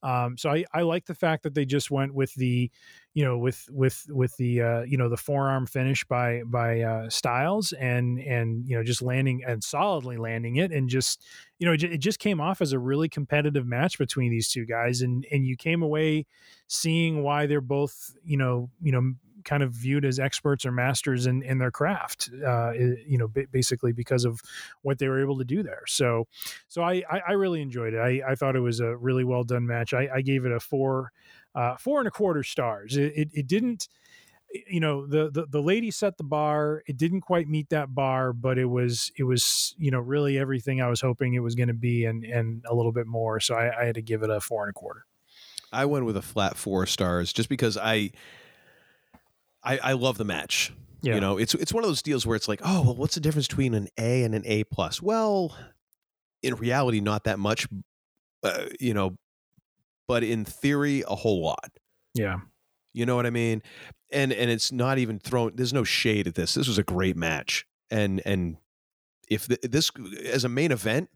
um so i i like the fact that they just went with the you know with with with the uh you know the forearm finish by by uh styles and and you know just landing and solidly landing it and just you know it, it just came off as a really competitive match between these two guys and and you came away seeing why they're both you know you know kind of viewed as experts or masters in, in their craft, uh, you know, ba- basically because of what they were able to do there. So, so I, I, I really enjoyed it. I, I thought it was a really well done match. I, I gave it a four, uh, four and a quarter stars. It, it, it didn't, you know, the, the, the lady set the bar. It didn't quite meet that bar, but it was, it was, you know, really everything I was hoping it was going to be and, and a little bit more. So I, I had to give it a four and a quarter. I went with a flat four stars just because I I, I love the match. Yeah. You know, it's it's one of those deals where it's like, oh, well, what's the difference between an A and an A plus? Well, in reality, not that much. Uh, you know, but in theory, a whole lot. Yeah. You know what I mean? And and it's not even thrown. There's no shade at this. This was a great match. And and if th- this as a main event,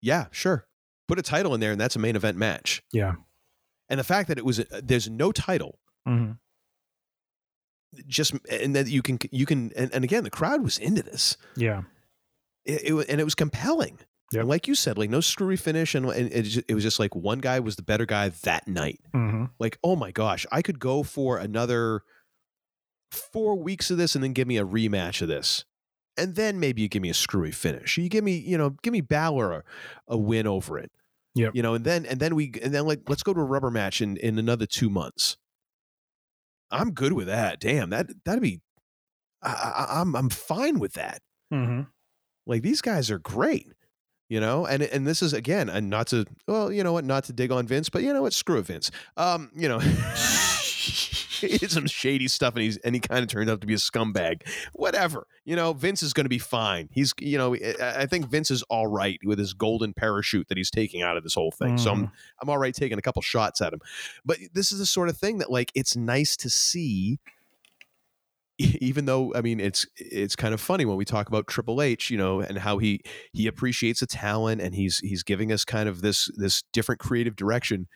yeah, sure, put a title in there, and that's a main event match. Yeah. And the fact that it was uh, there's no title, hmm just and that you can you can and, and again the crowd was into this. Yeah. It, it and it was compelling. Yep. And like you said, like no screwy finish, and, and it, it was just like one guy was the better guy that night. hmm Like, oh my gosh, I could go for another four weeks of this and then give me a rematch of this. And then maybe you give me a screwy finish. You give me, you know, give me Balor a, a win over it. Yep. You know, and then and then we and then like let's go to a rubber match in in another two months. I'm good with that. Damn, that that'd be. I, I, I'm I'm fine with that. hmm Like these guys are great, you know. And and this is again, and not to well, you know what, not to dig on Vince, but you know what, screw Vince. Um, you know, [LAUGHS] [LAUGHS] [LAUGHS] he did some shady stuff, and he's and he kind of turned out to be a scumbag. Whatever, you know, Vince is going to be fine. He's, you know, eh, I I think Vince is all right with his golden parachute that he's taking out of this whole thing. So I'm mm. I'm all right taking a couple shots at him. But this is the sort of thing that like it's nice to see even though I mean it's it's kind of funny when we talk about Triple H, you know, and how he he appreciates the talent and he's he's giving us kind of this this different creative direction.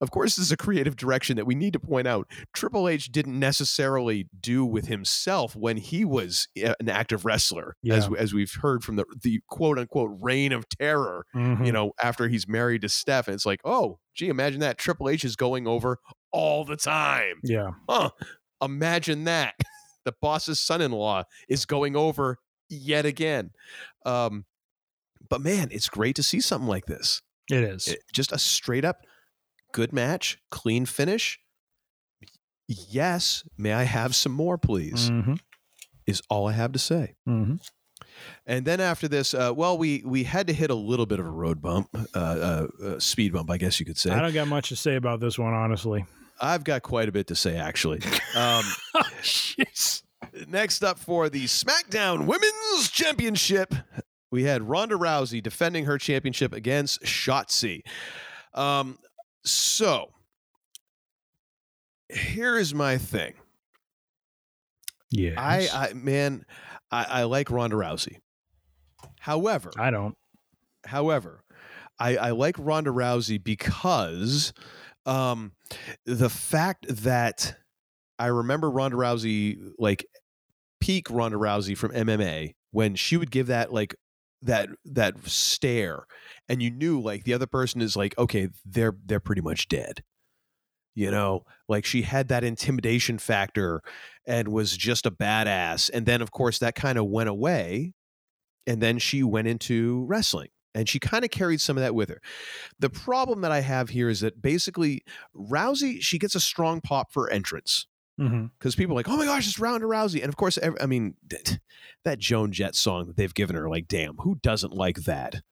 Of course, this is a creative direction that we need to point out. Triple H didn't necessarily do with himself when he was an active wrestler, as Yeah. as we've heard from the the quote unquote reign of terror. Mhm. You know, after he's married to Steph, and it's like, oh, gee, imagine that Triple H is going over all the time. Yeah. Huh. Imagine that. [LAUGHS] The boss's son in law is going over yet again. Um, but man, it's great to see something like this. It is. It- just a straight up good match, clean finish. Yes. May I have some more, please? Mhm. Is all I have to say. Mhm. And then after this, uh, well, we we had to hit a little bit of a road bump, uh, uh, uh, speed bump, I guess you could say. I don't got much to say about this one, honestly. I've got quite a bit to say, actually. Um, [LAUGHS] next up for the SmackDown Women's Championship, we had Ronda Rousey defending her championship against Shotzi. Um, so here is my thing. Yeah. I, I man, I, I like Ronda Rousey. However, I don't. However, I, I like Ronda Rousey because um, the fact that I remember Ronda Rousey, like peak Ronda Rousey from MMA, when she would give that like that that stare, and you knew like the other person is like, okay, they're they're pretty much dead. You know, like she had that intimidation factor and was just a badass. And then, of course, that kind of went away. And then she went into wrestling and she kind of carried some of that with her. The problem that I have here is that basically Rousey, she gets a strong pop for entrance Because people are like, oh my gosh, it's Ronda Rousey. And of course, ev- I mean, [LAUGHS] that Joan Jett song that they've given her, like, damn, who doesn't like that?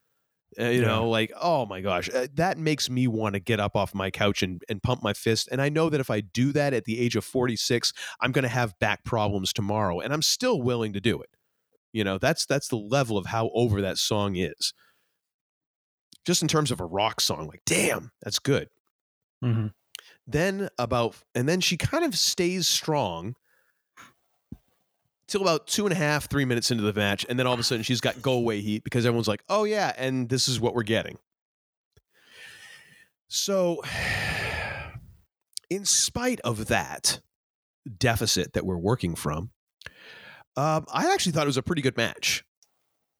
Uh, you Yeah. know, like, oh my gosh, uh, that makes me want to get up off my couch and, and pump my fist. And I know that if I do that at the age of 46, I'm going to have back problems tomorrow. And I'm still willing to do it. You know, that's that's the level of how over that song is. Just in terms of a rock song, like, damn, that's good Mhm. Then about and then she kind of stays strong till about two and a half three minutes into the match and then all of a sudden she's got go away heat because everyone's like oh yeah and this is what we're getting. So [SIGHS] in spite of that deficit that we're working from um, i actually thought it was a pretty good match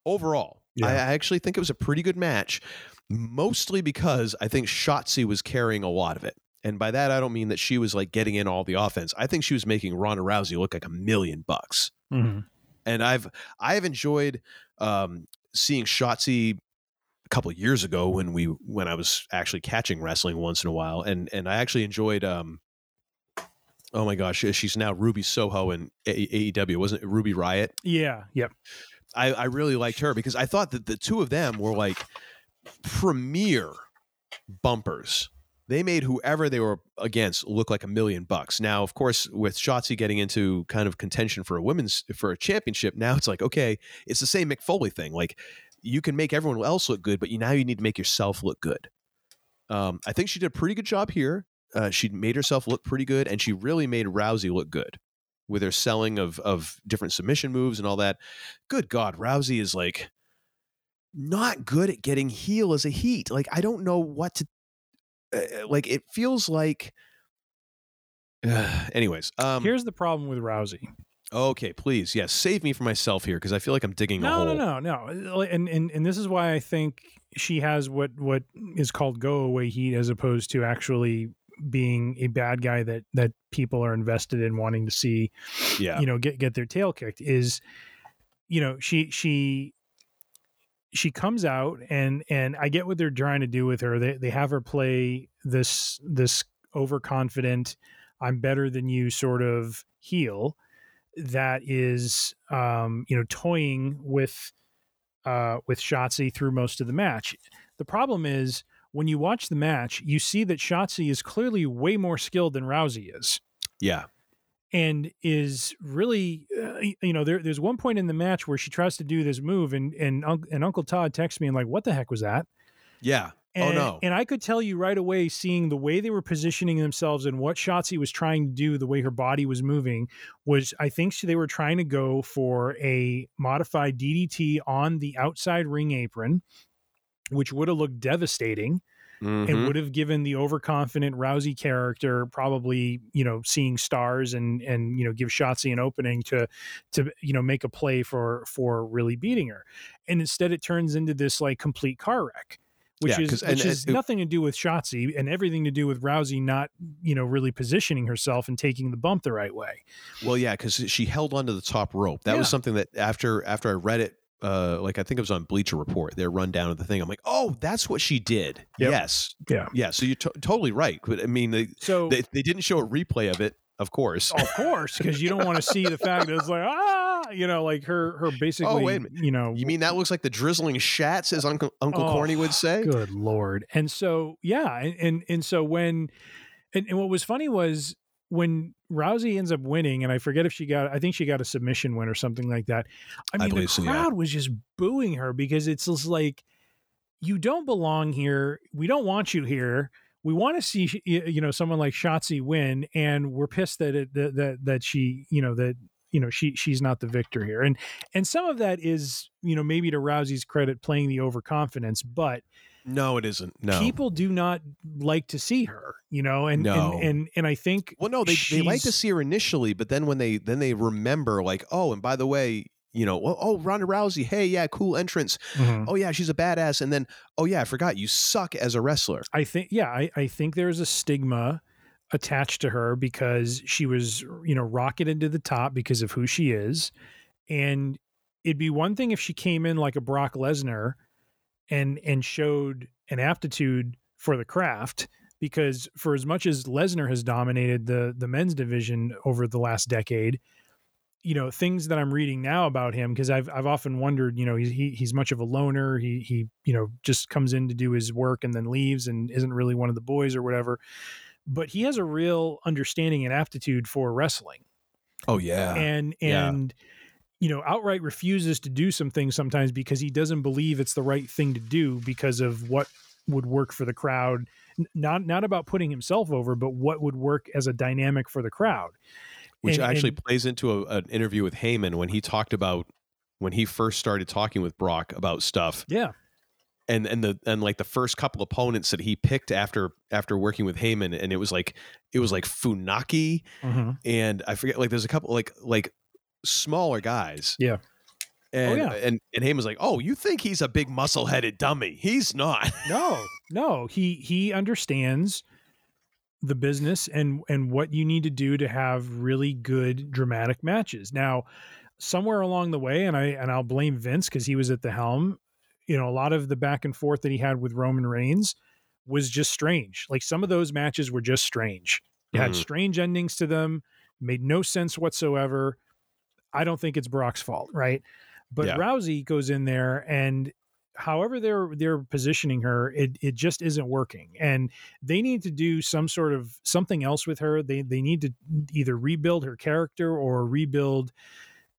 overall. Yeah. I, I actually think it was a pretty good match mostly because i think shotzi was carrying a lot of it and by that, I don't mean that she was like getting in all the offense. I think she was making Ronda Rousey look like a million bucks. Mhm. And I've I've enjoyed um, seeing Shotzi a couple of years ago when we when I was actually catching wrestling once in a while, and and I actually enjoyed. Um, oh my gosh, she's now Ruby Soho in AEW, wasn't it Ruby Riott? Yeah. Yep. I, I really liked her because I thought that the two of them were like premier bumpers. They made whoever they were against look like a million bucks. Now, of course, with Shotzi getting into kind of contention for a women's for a championship, now it's like okay, it's the same Mick Foley thing. Like you can make everyone else look good, but you now you need to make yourself look good. Um, I think she did a pretty good job here. Uh, she made herself look pretty good, and she really made Rousey look good with her selling of of different submission moves and all that. Good God, Rousey is like not good at getting heel as a heat. Like I don't know what to Uh, uh, like. It feels like. [SIGHS] anyways, um, Here's the problem with Rousey. okay, please, yes, save me from myself here because I feel like I'm digging a No, hole. no, no, uh, no. And, and and this is why I think she has what what is called go away heat as opposed to actually being a bad guy that that people are invested in wanting to see Yeah, you know get get their tail kicked is you know she she she comes out and and I get what they're trying to do with her. They they have her play this this overconfident I'm better than you sort of heel that is um you know toying with uh with Shotzi through most of the match. The problem is when you watch the match you see that Shotzi is clearly way more skilled than Rousey is. Yeah, and is really uh, you know there, there's one point in the match where she tries to do this move and and, and uncle todd texts me and like what the heck was that Yeah. and, oh no. and i could tell you right away seeing the way they were positioning themselves and what shotzi was trying to do the way her body was moving was i think she, they were trying to go for a modified ddt on the outside ring apron which would have looked devastating Mhm. and would have given the overconfident Rousey character probably you know seeing stars and and you know give Shotzi an opening to to you know make a play for for really beating her, and instead it turns into this like complete car wreck. Which Yeah, is 'cause- which and- is and it- nothing to do with Shotzi and everything to do with Rousey not you know really positioning herself and taking the bump the right way. Well, yeah, because she held onto the top rope. That was something that after after I read it, uh, like I think it was on Bleacher Report, their rundown of the thing. I'm like, oh, that's what she did. Yep. Yes, Yeah. yeah. So you're to- totally right. But I mean, they, So they they didn't show a replay of it, of course. of course because you don't want to see the fact that it's like ah you know like her her basically Oh, wait you know You mean that looks like the drizzling shats, as Uncle Uncle Oh, Corny would say? Good lord. And so yeah, and and, and so when and, and what was funny was when Rousey ends up winning, and I forget if she got I think she got a submission win or something like that. I I mean the believe so, yeah. crowd was just booing her because it's just like you don't belong here. We don't want you here. We want to see you know someone like Shotzi win, and we're pissed that it that that, that she you know that you know she she's not the victor here, and and some of that is you know maybe to Rousey's credit playing the overconfidence, but No, it isn't. No. people do not like to see her, you know, and No. and, and and I think well, no, they they like to see her initially, but then when they then they remember, like, oh, and by the way, you know, oh, oh Ronda Rousey, hey, yeah, cool entrance. Mhm. Oh yeah, she's a badass, and then oh yeah, I forgot you suck as a wrestler. I think yeah, I, I think there's a stigma attached to her because she was you know rocketed to the top because of who she is, and it'd be one thing if she came in like a Brock Lesnar and and showed an aptitude for the craft because for as much as Lesnar has dominated the the men's division over the last decade, you know things that I'm reading now about him because I've I've often wondered, you know, he's he, he's much of a loner. He he you know just comes in to do his work and then leaves and isn't really one of the boys or whatever. But he has a real understanding and aptitude for wrestling Oh yeah, and yeah. You know outright refuses to do some things sometimes because he doesn't believe it's the right thing to do because of what would work for the crowd. Not not about putting himself over but what would work as a dynamic for the crowd. Which And- actually and- plays into a, an interview with Heyman when he talked about when he first started talking with Brock about stuff, yeah. And and the and like the first couple opponents that he picked after after working with Heyman, and it was like it was like Funaki, Mhm. and I forget like there's a couple like like smaller guys. Yeah. And, yeah. and and Heyman's like, oh, you think he's a big muscle headed dummy? He's not. [LAUGHS] no no he he understands the business and and what you need to do to have really good dramatic matches now somewhere along the way and i and i'll blame vince because he was at the helm you know a lot of the back and forth that he had with roman reigns was just strange like some of those matches were just strange they had Mhm. strange endings to them made no sense whatsoever i don't think it's brock's fault right? But Yeah. rousey goes in there and however they're they're positioning her it it just isn't working. And they need to do some sort of something else with her. They they need to either rebuild her character or rebuild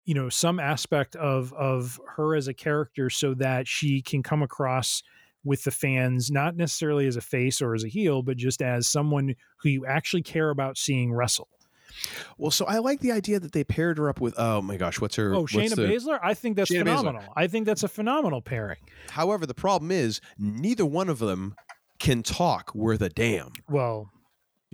you know some aspect of of her as a character so that she can come across with the fans not necessarily as a face or as a heel but just as someone who you actually care about seeing wrestle Well, so I like the idea that they paired her up with. Oh my gosh, what's her? oh Shayna the- Baszler I think that's Shayna Baszler. phenomenal I think that's a phenomenal pairing However, the problem is neither one of them can talk worth a damn. well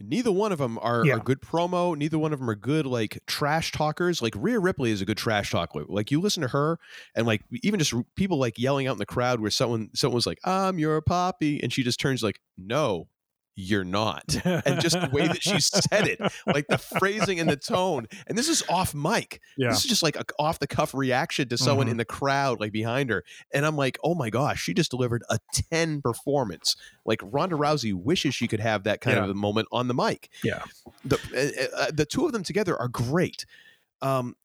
Neither one of them are, Yeah. are good promo. Neither one of them are good like trash talkers. Like Rhea Ripley is a good trash talker. Like you listen to her, and like even just people like yelling out in the crowd where someone someone was like, "I'm your poppy," and she just turns like, "No, you're not." [LAUGHS] and just the way that she said it, like the phrasing and the tone. And this is off mic. yeah This is just like a off the cuff reaction to someone Mhm. in the crowd, like behind her. And I'm like, oh my gosh, she just delivered a 10 performance. Like Ronda Rousey wishes she could have that kind Yeah. of a moment on the mic. Yeah. The, uh, uh, the two of them together are great. Um,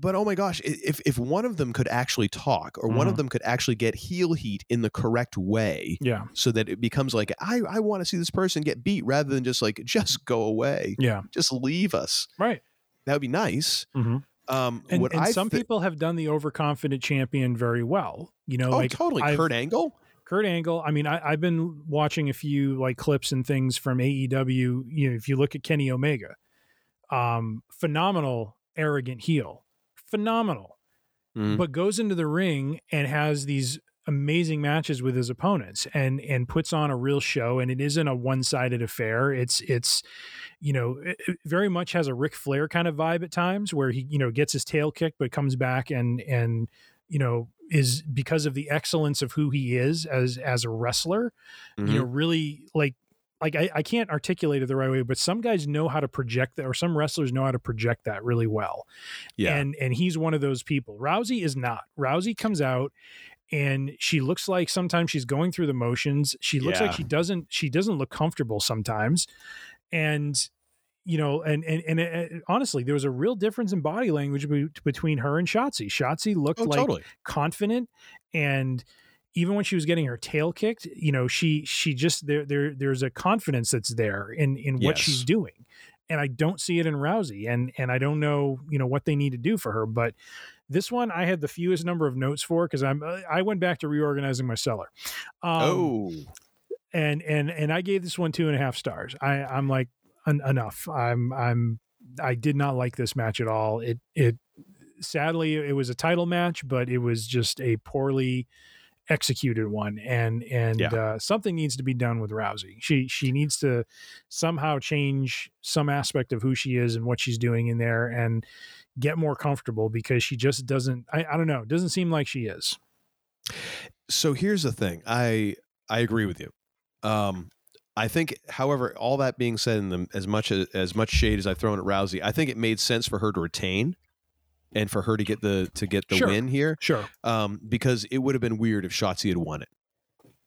but oh my gosh, if if one of them could actually talk, or one of Mhm. them could actually get heel heat in the correct way, yeah so that it becomes like I I want to see this person get beat rather than just like just go away, yeah just leave us right That would be nice. Mhm. Um, And, and some thi- people have done the overconfident champion very well. You know, oh, like totally. I've- Kurt Angle. Kurt Angle. I mean, I, I've been watching a few like clips and things from AEW. You know, if you look at Kenny Omega, um, phenomenal, arrogant heel, phenomenal, Mhm. but goes into the ring and has these amazing matches with his opponents and and puts on a real show. And it isn't a one-sided affair. It's it's you know very much has a Ric Flair kind of vibe at times where he you know gets his tail kicked but comes back and and you know is because of the excellence of who he is as as a wrestler you know really like like I, I can't articulate it the right way but some guys know how to project that or some wrestlers know how to project that really well Yeah. and and he's one of those people rousey is not rousey comes out and she looks like sometimes she's going through the motions she looks like she doesn't she doesn't look comfortable sometimes and you know and and, and uh, honestly there was a real difference in body language be- between her and Shotzi. Shotzi looked Oh, like totally. confident and even when she was getting her tail kicked, you know, she she just there there there's a confidence that's there in in what Yes. she's doing. And I don't see it in Rousey and and I don't know, you know, what they need to do for her, but this one I had the fewest number of notes for because I'm uh, I went back to reorganizing my cellar. Um, oh, and and and I gave this one two and a half stars. I I'm like en- enough. I'm I'm I did not like this match at all. It it sadly it was a title match, but it was just a poorly executed one and and Yeah. uh, something needs to be done with Rousey. She she needs to somehow change some aspect of who she is and what she's doing in there and get more comfortable because she just doesn't I, I don't know, it doesn't seem like she is. so here's the thing. I I agree with you. Um, I think, however, all that being said, in the, as much as, as much shade as I've thrown at Rousey, I think it made sense for her to retain and for her to get the to get the Sure. win here. Sure. um, because it would have been weird if Shotzi had won it.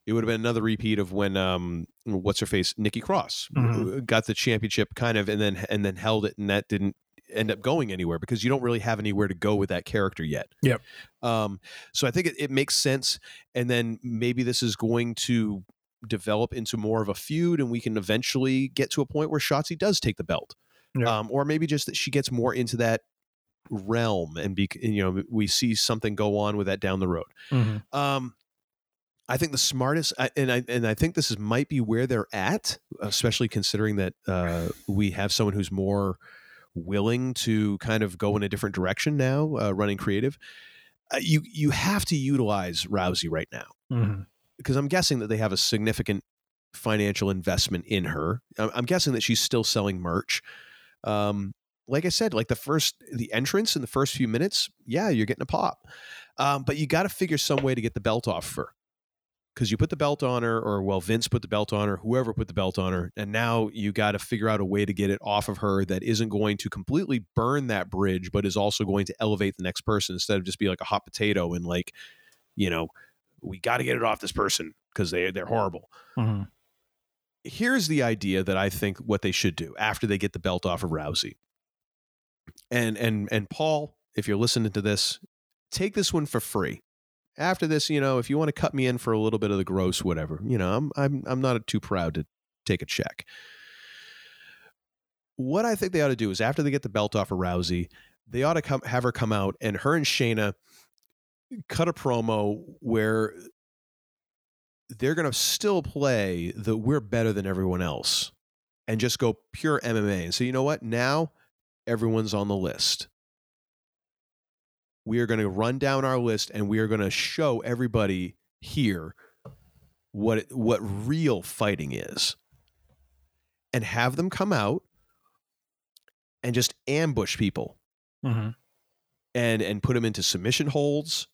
It would have been another repeat of when um, what's her face, Nikki Cross, Mhm. uh, got the championship, kind of, and then and then held it, and that didn't end up going anywhere because you don't really have anywhere to go with that character yet. Yep. Um, so I think it, it makes sense, and then maybe this is going to develop into more of a feud, and we can eventually get to a point where Shotzi does take the belt, Yeah. um, or maybe just that she gets more into that realm, and be you know we see something go on with that down the road. Mhm. Um, I think the smartest, and I and I think this is might be where they're at, especially considering that uh, we have someone who's more willing to kind of go in a different direction now, uh, running creative. Uh, you you have to utilize Rousey right now Mhm. because I'm guessing that they have a significant financial investment in her. I'm, I'm guessing that she's still selling merch. Um, like I said, like the first the entrance in the first few minutes, yeah, you're getting a pop. Um, but you got to figure some way to get the belt off of her because you put the belt on her, or well, Vince put the belt on her, whoever put the belt on her, and now you got to figure out a way to get it off of her that isn't going to completely burn that bridge, but is also going to elevate the next person instead of just be like a hot potato and like, you know, we got to get it off this person because they they're horrible. Mhm. Here's the idea that I think what they should do after they get the belt off of Rousey. And and and Paul, if you're listening to this, take this one for free. After this, you know, if you want to cut me in for a little bit of the gross, whatever, you know, I'm I'm I'm not too proud to take a check. What I think they ought to do is after they get the belt off of Rousey, they ought to come have her come out and her and Shayna cut a promo where they're going to still play the we're better than everyone else and just go pure MMA. And so, you know what? Now everyone's on the list. We are going to run down our list and we are going to show everybody here what it, what real fighting is and have them come out and just ambush people Mhm. and and put them into submission holds,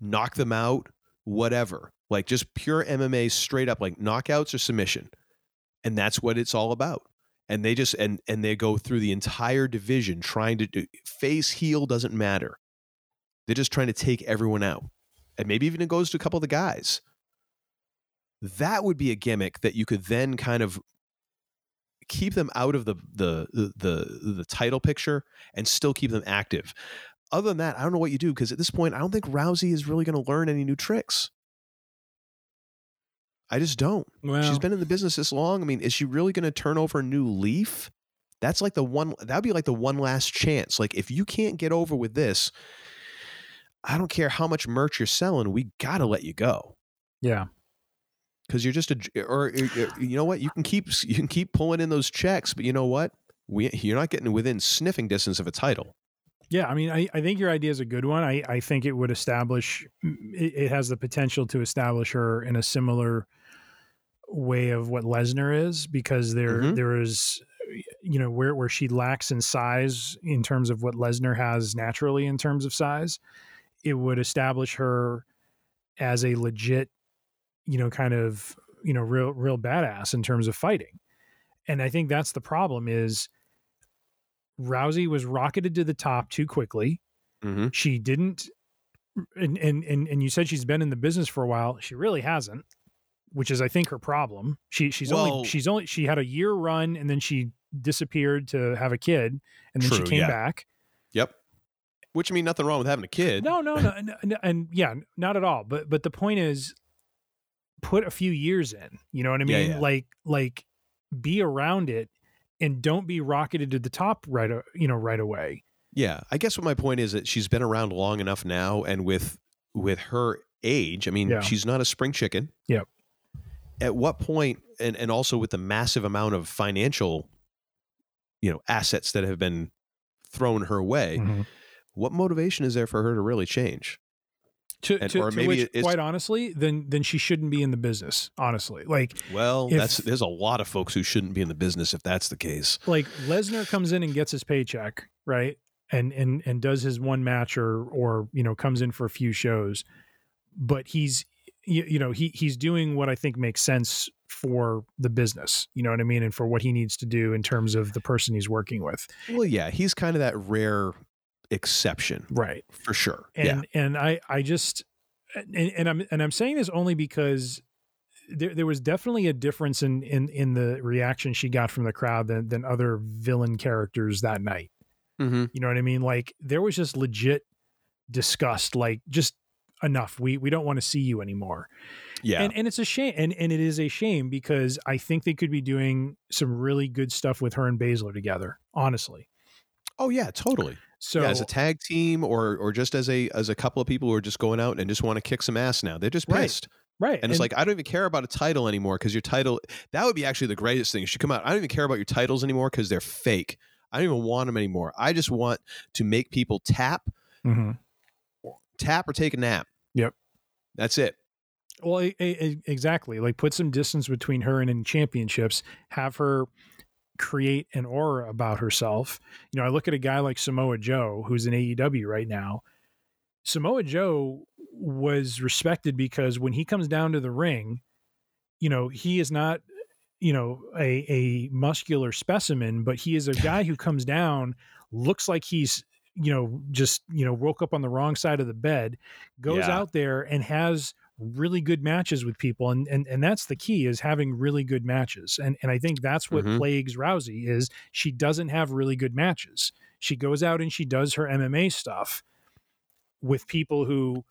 knock them out, whatever. Like just pure MMA straight up like knockouts or submission. And that's what it's all about. And they just and and they go through the entire division trying to do face heel doesn't matter. They're just trying to take everyone out. And maybe even it goes to a couple of the guys. That would be a gimmick that you could then kind of keep them out of the the the the, the title picture and still keep them active. Other than that, I don't know what you do because at this point, I don't think Rousey is really going to learn any new tricks. I just don't. Well, She's been in the business this long. I mean, is she really going to turn over a new leaf? That's like the one that'd be like the one last chance. Like if you can't get over with this, I don't care how much merch you're selling, we got to let you go. Yeah. Cuz you're just a or, or you know what, you can keep you can keep pulling in those checks, but you know what? We you're not getting within sniffing distance of a title. Yeah, I mean, I, I think your idea is a good one. I, I think it would establish, it, it has the potential to establish her in a similar way of what Lesnar is, because there Mhm. there is, you know, where where she lacks in size in terms of what Lesnar has naturally in terms of size, it would establish her as a legit, you know, kind of you know real real badass in terms of fighting, and I think that's the problem is Rousey was rocketed to the top too quickly. Mm-hmm. She didn't, and, and and and you said she's been in the business for a while. She really hasn't, which is I think her problem. She she's Well- only she's only she had a year run and then she disappeared to have a kid and then she came yeah. back. Yep. Which I mean nothing wrong with having a kid. No, no, no, and, yeah, not at all. But but the point is, put a few years in. You know what I mean? yeah. Like like be around it, and don't be rocketed to the top right. You know right away. Yeah, I guess what my point is that she's been around long enough now, and with with her age, I mean, Yeah. she's not a spring chicken. Yep. At what point, and and also with the massive amount of financial, you know, assets that have been thrown her way, Mhm. what motivation is there for her to really change? To, And- to, or to maybe which, quite honestly, then then she shouldn't be in the business. Honestly, like Well, If- that's there's a lot of folks who shouldn't be in the business if that's the case. like Lesnar comes in and gets his paycheck, right? And and and does his one match or or you know comes in for a few shows, but he's you, you know he he's doing what I think makes sense for the business. You know what I mean, and for what he needs to do in terms of the person he's working with, Well, yeah, he's kind of that rare exception right? for sure. And yeah, and I I just and, and I'm and I'm saying this only because there there was definitely a difference in in in the reaction she got from the crowd than than other villain characters that night. mm-hmm. You know what I mean? Like there was just legit disgust, like just enough. We we don't want to see you anymore. yeah, And and it's a shame and, and it is a shame because I think they could be doing some really good stuff with her and Baszler together, honestly. oh yeah, totally. So yeah, as a tag team or or just as a as a couple of people who are just going out and just want to kick some ass now. They're just pissed. right. And, it's like I don't even care about a title anymore because your title that would be actually the greatest thing. You should come out. I don't even care about your titles anymore because they're fake. I don't even want them anymore. I just want to make people tap, Mhm. tap or take a nap. Yep. That's it. Well, e- e- exactly. Like put some distance between her and in championships. Have her create an aura about herself. You know, I look at a guy like Samoa Joe, who's in AEW right now. Samoa Joe was respected because when he comes down to the ring, you know, he is not, you know, a, a muscular specimen, but he is a guy who comes down, looks like he's, you know, just, you know, woke up on the wrong side of the bed, goes Yeah. out there and has really good matches with people and and and that's the key is having really good matches and and I think that's what Mhm. plagues Rousey is she doesn't have really good matches she goes out and she does her MMA stuff with people who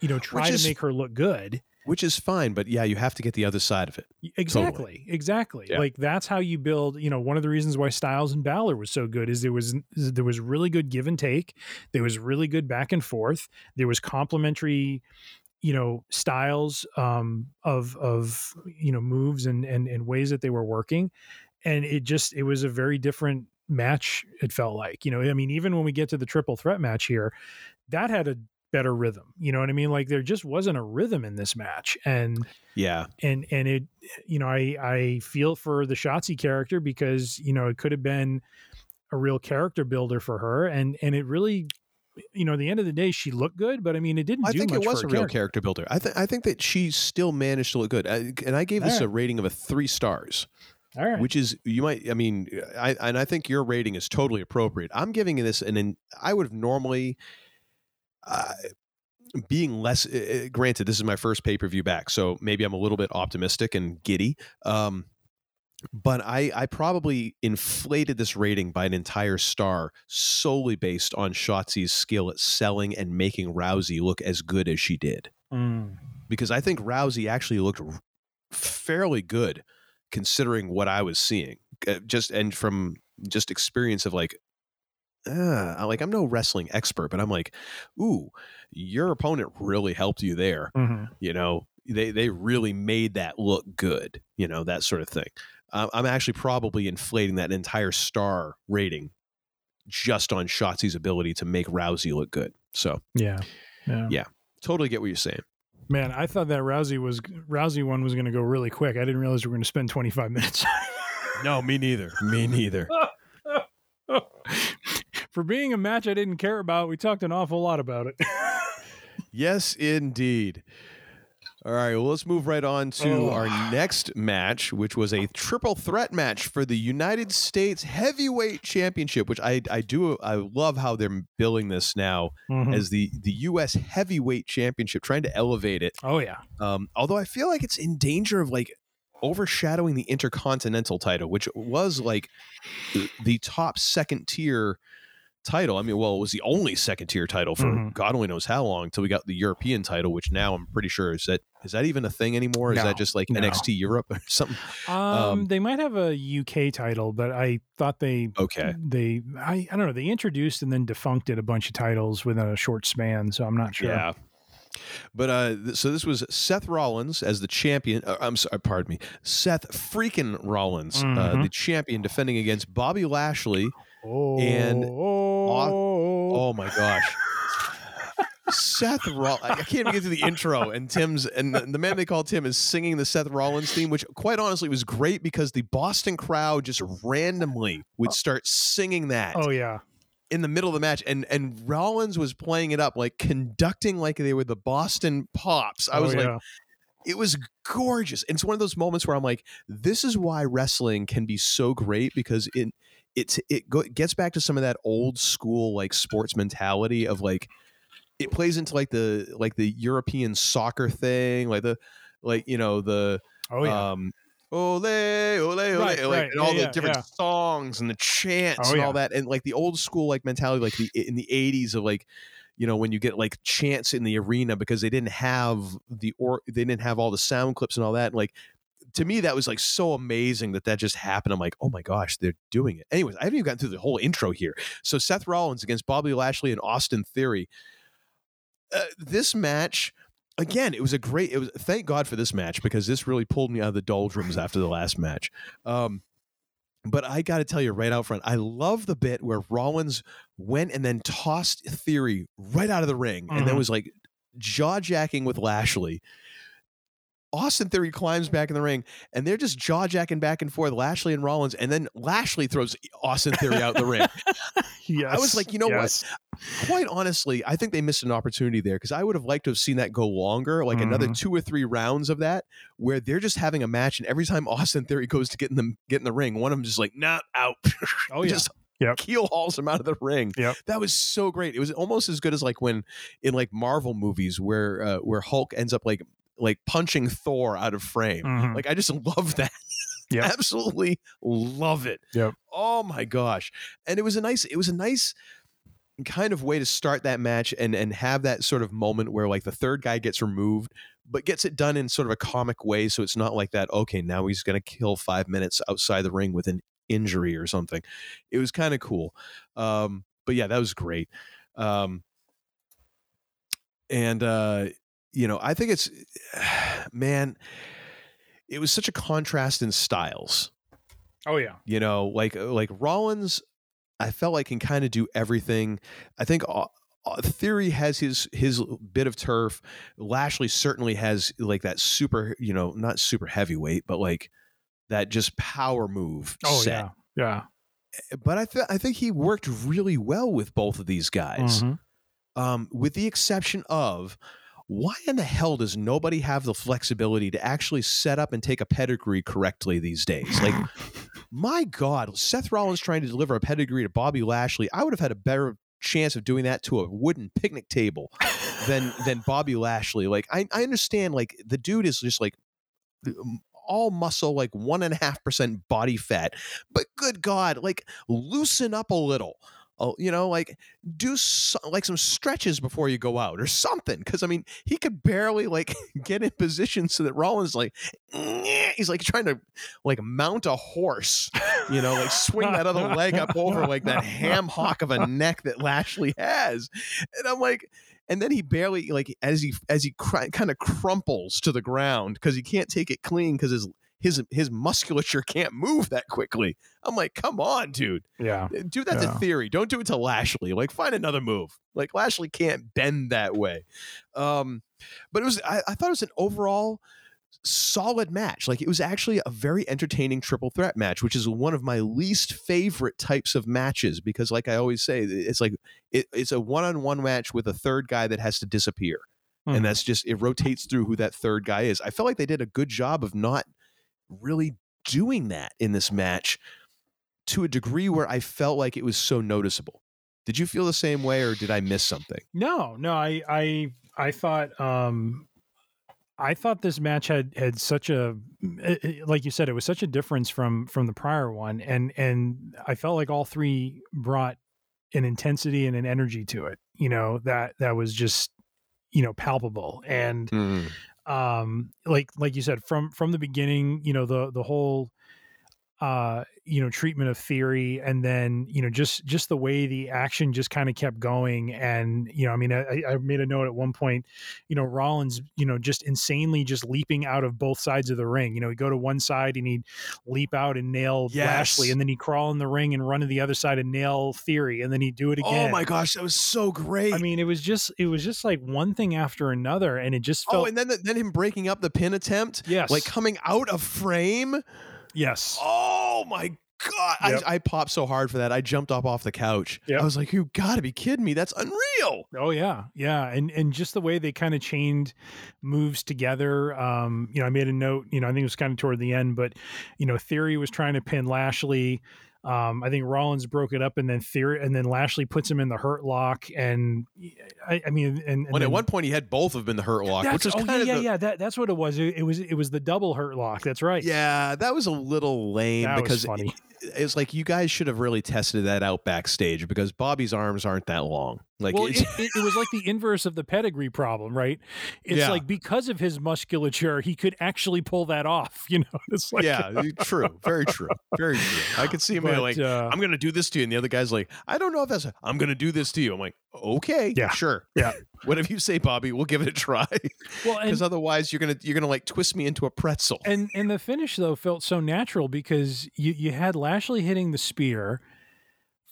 you know try Which to make her look good Which is fine, but yeah, you have to get the other side of it. exactly exactly Yeah. like that's how you build you know one of the reasons why Styles and Balor was so good is there was there was really good give and take there was really good back and forth there was complementary you know styles um of of you know moves and and and ways that they were working and it just it was a very different match it felt like you know i mean even when we get to the triple threat match here that had a better rhythm you know what i mean like there just wasn't a rhythm in this match and Yeah. and and it you know i i feel for the Shotzi character because you know it could have been a real character builder for her and and it really you know at the end of the day she looked good but i mean it didn't I do think much it was for a real character. character builder. I think I think that she still managed to look good, I, and I gave this All a rating of a three stars. all right which is you might i mean i and i think your rating is totally appropriate i'm giving this an, an i would have normally uh, being less uh, granted this is my first pay-per-view back so maybe i'm a little bit optimistic and giddy um but I, I probably inflated this rating by an entire star solely based on Shotzi's skill at selling and making Rousey look as good as she did Mm. because I think Rousey actually looked fairly good considering what I was seeing. Uh, Just and from just experience of like uh, like I'm no wrestling expert, but I'm like, ooh, your opponent really helped you there. Mhm. You know, they they really made that look good. You know, that sort of thing. Um, I'm actually probably inflating that entire star rating just on Shotzi's ability to make Rousey look good. So Yeah. Yeah. Yeah. totally get what you're saying. Man, I thought that Rousey was Rousey one was going to go really quick. I didn't realize we were going to spend 25 minutes. No, me neither. Me neither. [LAUGHS] [LAUGHS] For being a match I didn't care about, we talked an awful lot about it. [LAUGHS] Yes, indeed. All right, well, let's move right on to Oh. our next match, which was a triple threat match for the United States Heavyweight Championship, which I I do I love how they're billing this now Mhm. as the the U.S. Heavyweight Championship, trying to elevate it. oh yeah. Um, although I feel like it's in danger of like overshadowing the Intercontinental title, which was like the, the top second tier title. I mean, well, it was the only second tier title for Mhm. God only knows how long until we got the European title, which now I'm pretty sure is that is that even a thing anymore? Is No, that just like no. NXT Europe or [LAUGHS] something? Um, Um, they might have a UK title, but I thought they Okay. they I, I don't know they introduced and then defuncted a bunch of titles within a short span, so I'm not sure. Yeah. But uh, th- so this was Seth Rollins as the champion. Uh, I'm sorry, pardon me, Seth freaking Rollins, uh, Mhm. the champion, defending against Bobby Lashley. Oh, And- oh, Oh my gosh. Seth Rollins. I can't even get to the intro, and Tim's and the, the man they call Tim is singing the Seth Rollins theme, which quite honestly was great because the Boston crowd just randomly would uh, start singing that oh yeah. in the middle of the match, and and Rollins was playing it up like conducting like they were the Boston Pops. I Oh, was like, it was gorgeous. And it's one of those moments where I'm like, this is why wrestling can be so great because it it's it go, gets back to some of that old school like sports mentality of like it plays into like the like the European soccer thing, like the like you know the oh yeah. um ole ole ole Right, like right. and all Yeah, the yeah, different yeah. songs and the chants Oh, and all that and like the old school like mentality like the in the 80s of like you know when you get like chants in the arena because they didn't have the or they didn't have all the sound clips and all that and like to me that was like so amazing that that just happened. I'm like oh my gosh they're doing it. Anyways i haven't even gotten through the whole intro here. So seth rollins against bobby lashley and austin theory. Uh, this match again it was a great it was thank god for this match because this really pulled me out of the doldrums after the last match. Um but I got to tell you right out front, I love the bit where Rollins went and then tossed Theory right out of the ring and then Mhm. was like jaw jacking with Lashley. Austin Theory climbs back in the ring and they're just jaw jacking back and forth, Lashley and Rollins, and then Lashley throws Austin Theory out the ring. [LAUGHS] yes. I was like, you know what? Quite honestly, I think they missed an opportunity there because I would have liked to have seen that go longer, like another Mhm. two or three rounds of that, where they're just having a match, and every time Austin Theory goes to get in the get in the ring, one of them just like, nah, out. [LAUGHS] Oh yeah. just Yep. keel hauls him out of the ring. Yep. That was so great. It was almost as good as like when in like Marvel movies where uh, where Hulk ends up like like punching Thor out of frame. Mhm. Like I just [LAUGHS] love that. Yep. Absolutely love it. Yep. Oh my gosh. And it was a nice it was a nice kind of way to start that match and and have that sort of moment where like the third guy gets removed but gets it done in sort of a comic way so it's not like that okay now he's going to kill 5 minutes outside the ring with an injury or something. It was kind of cool. Um but yeah, that was great. Um and uh you know, I think it's [SIGHS] man, it was such a contrast in styles Oh yeah. you know like like rollins i felt like can kind of do everything i think uh, uh, theory has his his bit of turf lashley certainly has like that super you know not super heavyweight but like that just power move Oh set yeah. Yeah. but i th- i think he worked really well with both of these guys Mhm. um, with the exception of why in the hell does nobody have the flexibility to actually set up and take a pedigree correctly these days? Like, [LAUGHS] my God, Seth Rollins trying to deliver a pedigree to Bobby Lashley, I would have had a better chance of doing that to a wooden picnic table than than Bobby Lashley. Like, I, I understand, like the dude is just like all muscle, like one and a half percent body fat, but good God, like loosen up a little. Oh, you know, like do so, like some stretches before you go out or something. Because I mean, he could barely like [LAUGHS] get in position so that Rollins like he's like trying to like mount a horse, you know, like swing that other leg up over like that ham hock of a neck that Lashley has, and I'm like. And then he barely like as he as he cr- kind of crumples to the ground because he can't take it clean because his his his musculature [LAUGHS] can't move that quickly. I'm like, come on, dude. Yeah. Dude, that's Yeah. to Theory. Don't do it to Lashley. Like, find another move. Like Lashley can't bend that way. Um, but it was I, I thought it was an overall solid match. Like it was actually a very entertaining triple threat match, which is one of my least favorite types of matches because, like I always say, it's like it, it's a one on one match with a third guy that has to disappear. Mhm. And that's just it rotates through who that third guy is. I felt like they did a good job of not really doing that in this match to a degree where I felt like it was so noticeable. Did you feel the same way or did I miss something? No, no, I I I thought um I thought this match had had such a eh, eh, like you said it was such a difference from from the prior one and and I felt like all three brought an intensity and an energy to it, you know, that that was just you know palpable and um like like you said from from the beginning you know the the whole uh you know treatment of theory and then you know just just the way the action just kind of kept going and you know i mean I, I made a note at one point you know rollins you know just insanely just leaping out of both sides of the ring you know he'd go to one side and he'd leap out and nail Yes. lashley and then he'd crawl in the ring and run to the other side and nail theory and then he'd do it again Oh my gosh, that was so great. i mean it was just it was just like one thing after another and it just oh, felt oh, and then the, then him breaking up the pin attempt, yes like coming out of frame. yes Oh my god, Yep. I, I popped so hard for that. I jumped up off the couch. Yep. I was like, "You got to be kidding me! That's unreal." Oh yeah, yeah, and and just the way they kind of chained moves together. Um, you know, I made a note. You know, I think it was kind of toward the end, but you know, Theory was trying to pin Lashley. Um, I think Rollins broke it up, and then Theory, and then Lashley puts him in the Hurt Lock, and I, I mean, and, and When then, at one point he had both of them in the Hurt Lock, that's, which was oh kind yeah, of yeah, the, yeah. That, that's what it was. It, it was it was the double Hurt Lock. That's right. Yeah, that was a little lame That because funny. it- it's like you guys should have really tested that out backstage because Bobby's arms aren't that long. Like, well, it, [LAUGHS] it, it was like the inverse of the pedigree problem, right? It's Yeah. like because of his musculature, he could actually pull that off. [LAUGHS] You know, it's like yeah, true, very true, very true. I could see him But, like, uh, "I'm going to do this to you," and the other guy's like, "I don't know if that's. I'm going to do this to you." I'm like, "Okay, Yeah. sure, Yeah. [LAUGHS] whatever you say, Bobby. We'll give it a try." well, Because otherwise, you're gonna you're gonna like twist me into a pretzel. and and the finish though felt so natural because you you had Lashley hitting the spear,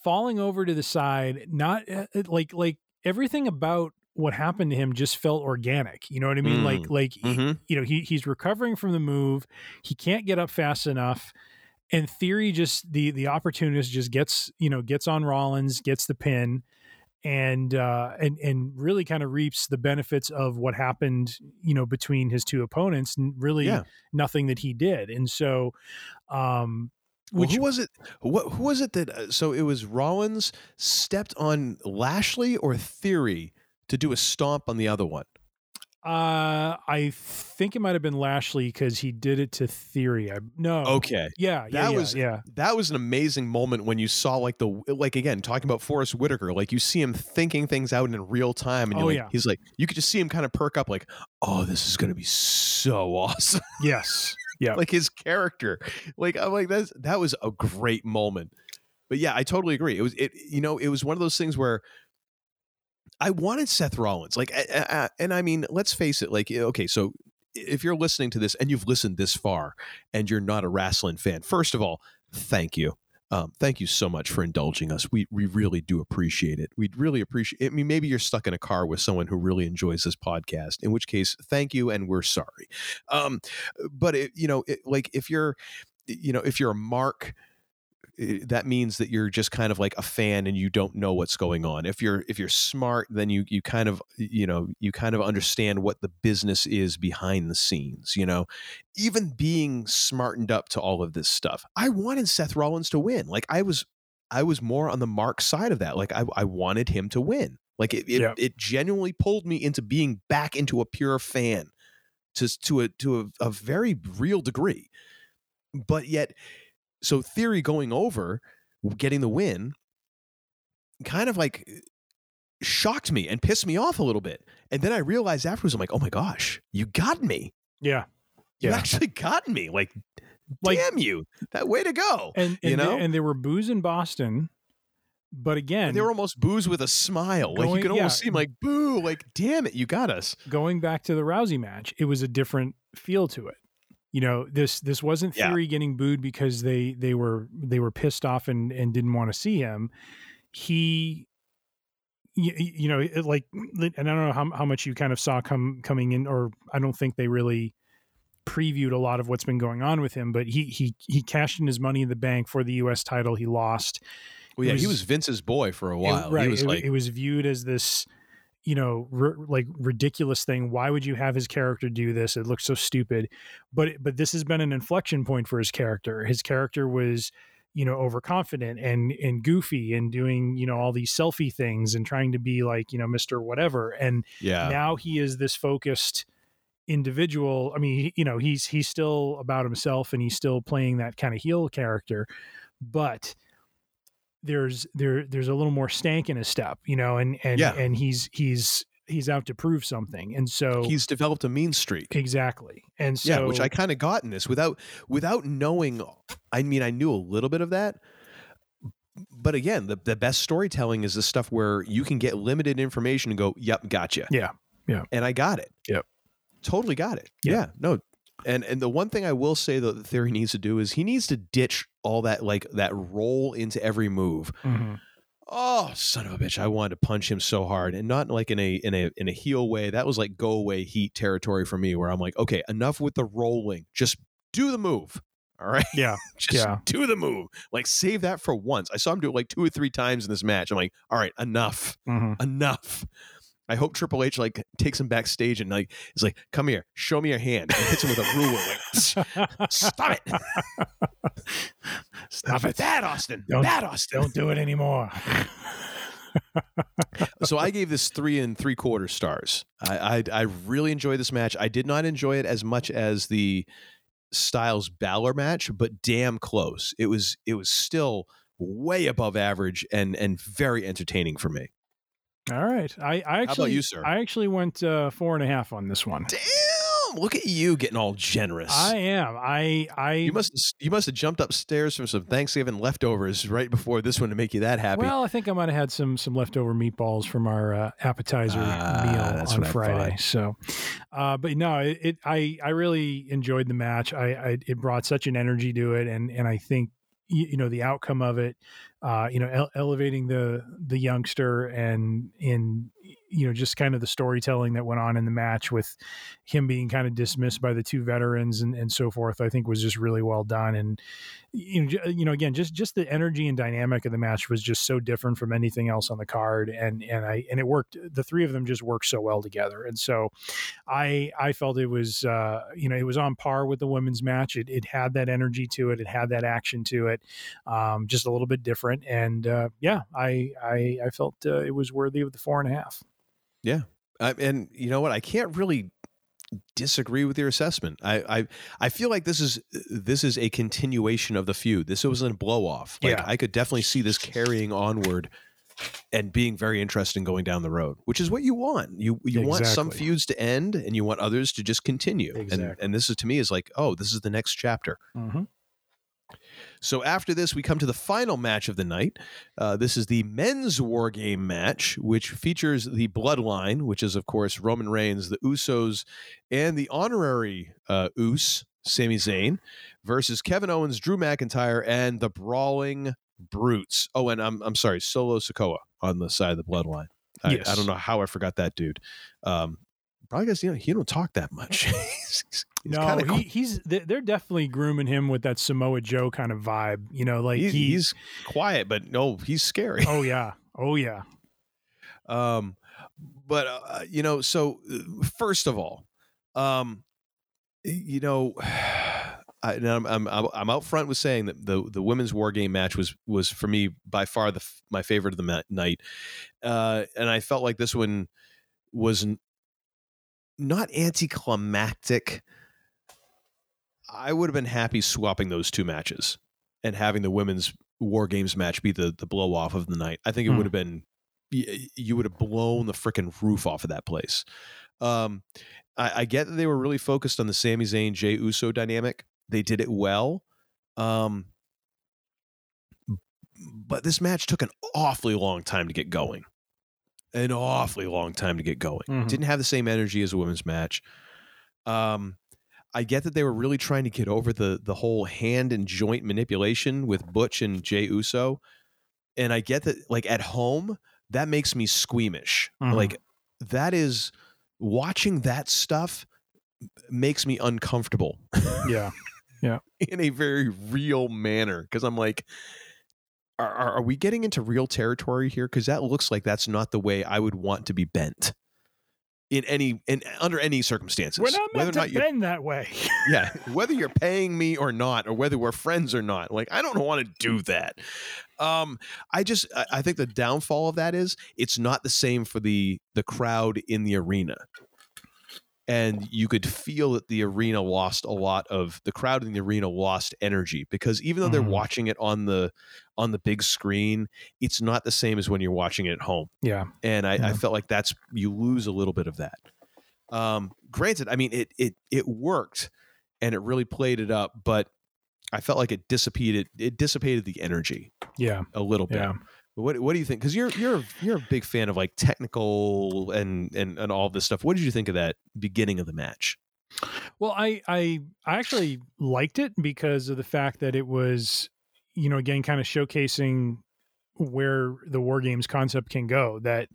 falling over to the side, not uh, uh, like like everything about what happened to him just felt organic. You know what I mean? Mm. Like like he- Mhm. you know he he's recovering from the move, he can't get up fast enough. And theory just the the opportunist just gets you know gets on Rollins, gets the pin, and uh, and and really kind of reaps the benefits of what happened you know between his two opponents, and really Yeah. nothing that he did. And so, um, Well, which who was it? What who was it that? Uh, so it was Rollins stepped on Lashley or Theory to do a stomp on the other one. uh, I think it might have been Lashley because he did it to Theory. I no, Okay. yeah, yeah, That yeah, was- yeah. That was an amazing moment when you saw like the like again talking about Forest Whitaker like you see him thinking things out in real time and you're Oh, like, yeah. he's like you could just see him kind of perk up like oh this is gonna be so [LAUGHS] awesome Yes, yeah. like his character. Like I'm like that's that was a great moment. But yeah I totally agree. It was it you know it was one of those things where I wanted Seth Rollins like a- a- a- and I mean let's face it like eh, okay so if you're listening to this and you've listened this far and you're not a wrestling fan first of all thank you um, thank you so much for indulging us. We we really do appreciate it. We'd really appreciate. I mean, maybe you're stuck in a car with someone who really enjoys this podcast. In which case, thank you, and we're sorry. Um, but it, you know, it, like if you're, you know, if you're a mark, that means that you're just kind of like a fan and you don't know what's going on. If you're if you're smart, then you you kind of you know you kind of understand what the business is behind the scenes. You know, even being smartened up to all of this stuff, I wanted Seth Rollins to win. Like I was I was more on the Mark side of that. Like I I wanted him to win. Like it it, Yeah. it genuinely pulled me into being back into a pure fan to to a to a, a very real degree. But yet so theory going over getting the win kind of like eh, shocked me and pissed me off a little bit. And then I realized afterwards, I'm like, oh my gosh, you got me. Yeah. You Yeah. actually got me. Like, Like- damn you. That way to go. And, and you know? they, and there were boos in Boston, but again, And they were almost boos with a smile. like you could almost yeah. see like, boo, like, damn it, you got us. going back to the Rousey match, it was a different feel to it. You know, this this wasn't Yeah. Theory getting booed because they they were they were pissed off and and didn't want to see him. He you, you know, it, like and I don't know how how much you kind of saw come coming in or I don't think they really previewed a lot of what's been going on with him, but he he he cashed in his money in the bank for the US title. He lost. Well, It yeah, he was- was Vince's boy for a It- while. right. He was it, like, it was viewed as this, you know, r- like ridiculous thing. Why would you have his character do this? It looks so stupid. But but this has been an inflection point for his character. His character was, you know, overconfident and and goofy and doing you know all these selfie things and trying to be like you know Mister Whatever. And yeah. now he is this focused individual. I mean, he, you know, he's he's still about himself and he's still playing that kind of heel character, but there's there there's a little more stank in his step, you know, and and Yeah. and he's he's he's out to prove something, and so He's developed a mean streak. exactly, and so yeah, which I kind of got in this without without knowing. I mean, I knew a little bit of that, but again, the the best storytelling is the stuff where you can get limited information and go, "Yep, gotcha," yeah yeah and I got it. Yep. totally got it. Yeah. Yeah, no. And and the one thing I will say that the theory needs to do is he needs to ditch all that like that roll into every move. Mhm. Oh, son of a bitch! I wanted to punch him so hard, and not like in a in a in a heel way. That was like go away heat territory for me, where I'm like, okay, enough with the rolling. Just do the move. All right, yeah [LAUGHS] just Yeah. do the move. Like save that for once. I saw him do it like two or three times in this match. I'm like, all right, enough, Mhm. enough. I hope Triple H like takes him backstage and like is like, come here, show me your hand, and hits him with a ruler. Like, stop it, [LAUGHS] stop it, bad Austin, Don't- bad Austin. don't do it anymore. [LAUGHS] so I gave this three and three quarter stars. I, I I really enjoyed this match. I did not enjoy it as much as the Styles Balor match, but damn close. It was it was still way above average and and very entertaining for me. All right, I, I actually about you, sir? I actually went uh, four and a half on this one. Damn! Look at you getting all generous. I am. I I you must you must have jumped upstairs from some Thanksgiving leftovers right before this one to make you that happy. Well, I think I might have had some some leftover meatballs from our uh, appetizer Ah, meal that's on Friday. So, uh, but no, it, it I I really enjoyed the match. I, I it brought such an energy to it, and and I think you know the outcome of it, uh, you know, ele- elevating the the youngster and in you know just kind of the storytelling that went on in the match with him being kind of dismissed by the two veterans and, and so forth i think was just really well done. And you know, you know again just just the energy and dynamic of the match was just so different from anything else on the card. And and i and it worked the three of them just worked so well together. And so i i felt it was uh you know it was on par with the women's match. It, it had that energy to it. It had that action to it um just a little bit different. And uh yeah i i i felt uh, it was worthy of the four and a half. I, and you know what? I can't really disagree with your assessment. I, I I feel like this is this is a continuation of the feud. This wasn't a blow off. Like Yeah. I could definitely see this carrying onward and being very interesting going down the road, which is what you want. You you want some feuds to end and you want others to just continue. And and this is to me is like, oh, this is the next chapter. mm-hmm. So after this, we come to the final match of the night. Uh, this is the men's war game match, which features the Bloodline, which is of course Roman Reigns, the Usos, and the honorary uh, Uce, Sami Zayn, versus Kevin Owens, Drew McIntyre, and the Brawling Brutes. Oh, and I'm I'm sorry, Solo Sikoa on the side of the Bloodline. I, Yes. I don't know how I forgot that dude. Um, probably because you know he don't talk that much. [LAUGHS] He's- he's No, he, he's they- they're definitely grooming him with that Samoa Joe kind of vibe. You know, like He- he's, he's quiet, but no, he's scary. oh yeah, oh yeah, Um, but uh, you know, so uh, first of all, um, you know, [SIGHS] I, and I'm, I'm I'm out front with saying that the the women's war game match was was for me by far the my favorite of the night, uh, and I felt like this one was not anticlimactic. I would have been happy swapping those two matches and having the women's War Games match be the the blow off of the night. I think it Hmm. would have been you would have blown the freaking roof off of that place. Um, I, I get that they were really focused on the Sami Zayn Jey Uso dynamic. They did it well. Um, but this match took an awfully long time to get going. An awfully long time to get going. Mhm. Didn't have the same energy as a women's match. Um, I get that they were really trying to get over the the whole hand and joint manipulation with Butch and Jey Uso, and I get that like at home that makes me squeamish. Mhm. Like that is watching that stuff makes me uncomfortable yeah. [LAUGHS] Yeah. in a very real manner because I'm like, are, are, are we getting into real territory here? Because that looks like that's not the way I would want to be bent in any in under any circumstances. We're not whether meant not to bend that way. [LAUGHS] yeah, whether you're paying me or not, or whether we're friends or not. Like I don't want to do that. Um, I just I, I think the downfall of that is it's not the same for the the crowd in the arena. And you could feel that the arena lost a lot of the crowd in the arena lost energy because even though they're Mhm. watching it on the on the big screen, it's not the same as when you're watching it at home yeah. and I, I felt like that's you lose a little bit of that. Um, granted, I mean it it it worked and it really played it up, but I felt like it dissipated it dissipated the energy Yeah. a little bit. Yeah. What what do you think? Because you're you're you're a big fan of like technical and and and all this stuff. What did you think of that beginning of the match? Well, I, I I actually liked it because of the fact that it was, you know, again, kind of showcasing where the war games concept can go. That,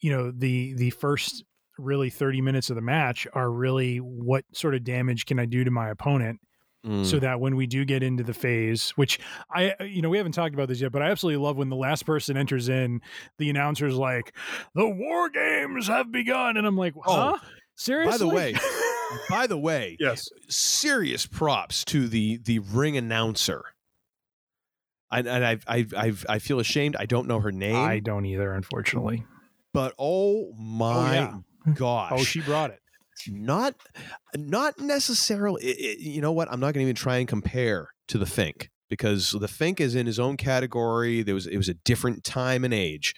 you know, the the first really 30 minutes of the match are really what sort of damage can I do to my opponent Mm. so that when we do get into the phase, which I, you know, we haven't talked about this yet, but I absolutely love when the last person enters in, the announcer's like, "The war games have begun," and I'm like, "Huh? Seriously?" by the way, by the way, [LAUGHS] yes, serious props to the the ring announcer. And, and I I I I feel ashamed. I don't know her name, I don't either, unfortunately. but oh my yeah. gosh! Oh, she brought it. Not not necessarily. i- i- you know what? I'm not going to even try and compare to the Fink because the Fink is in his own category. There was it was a different time and age.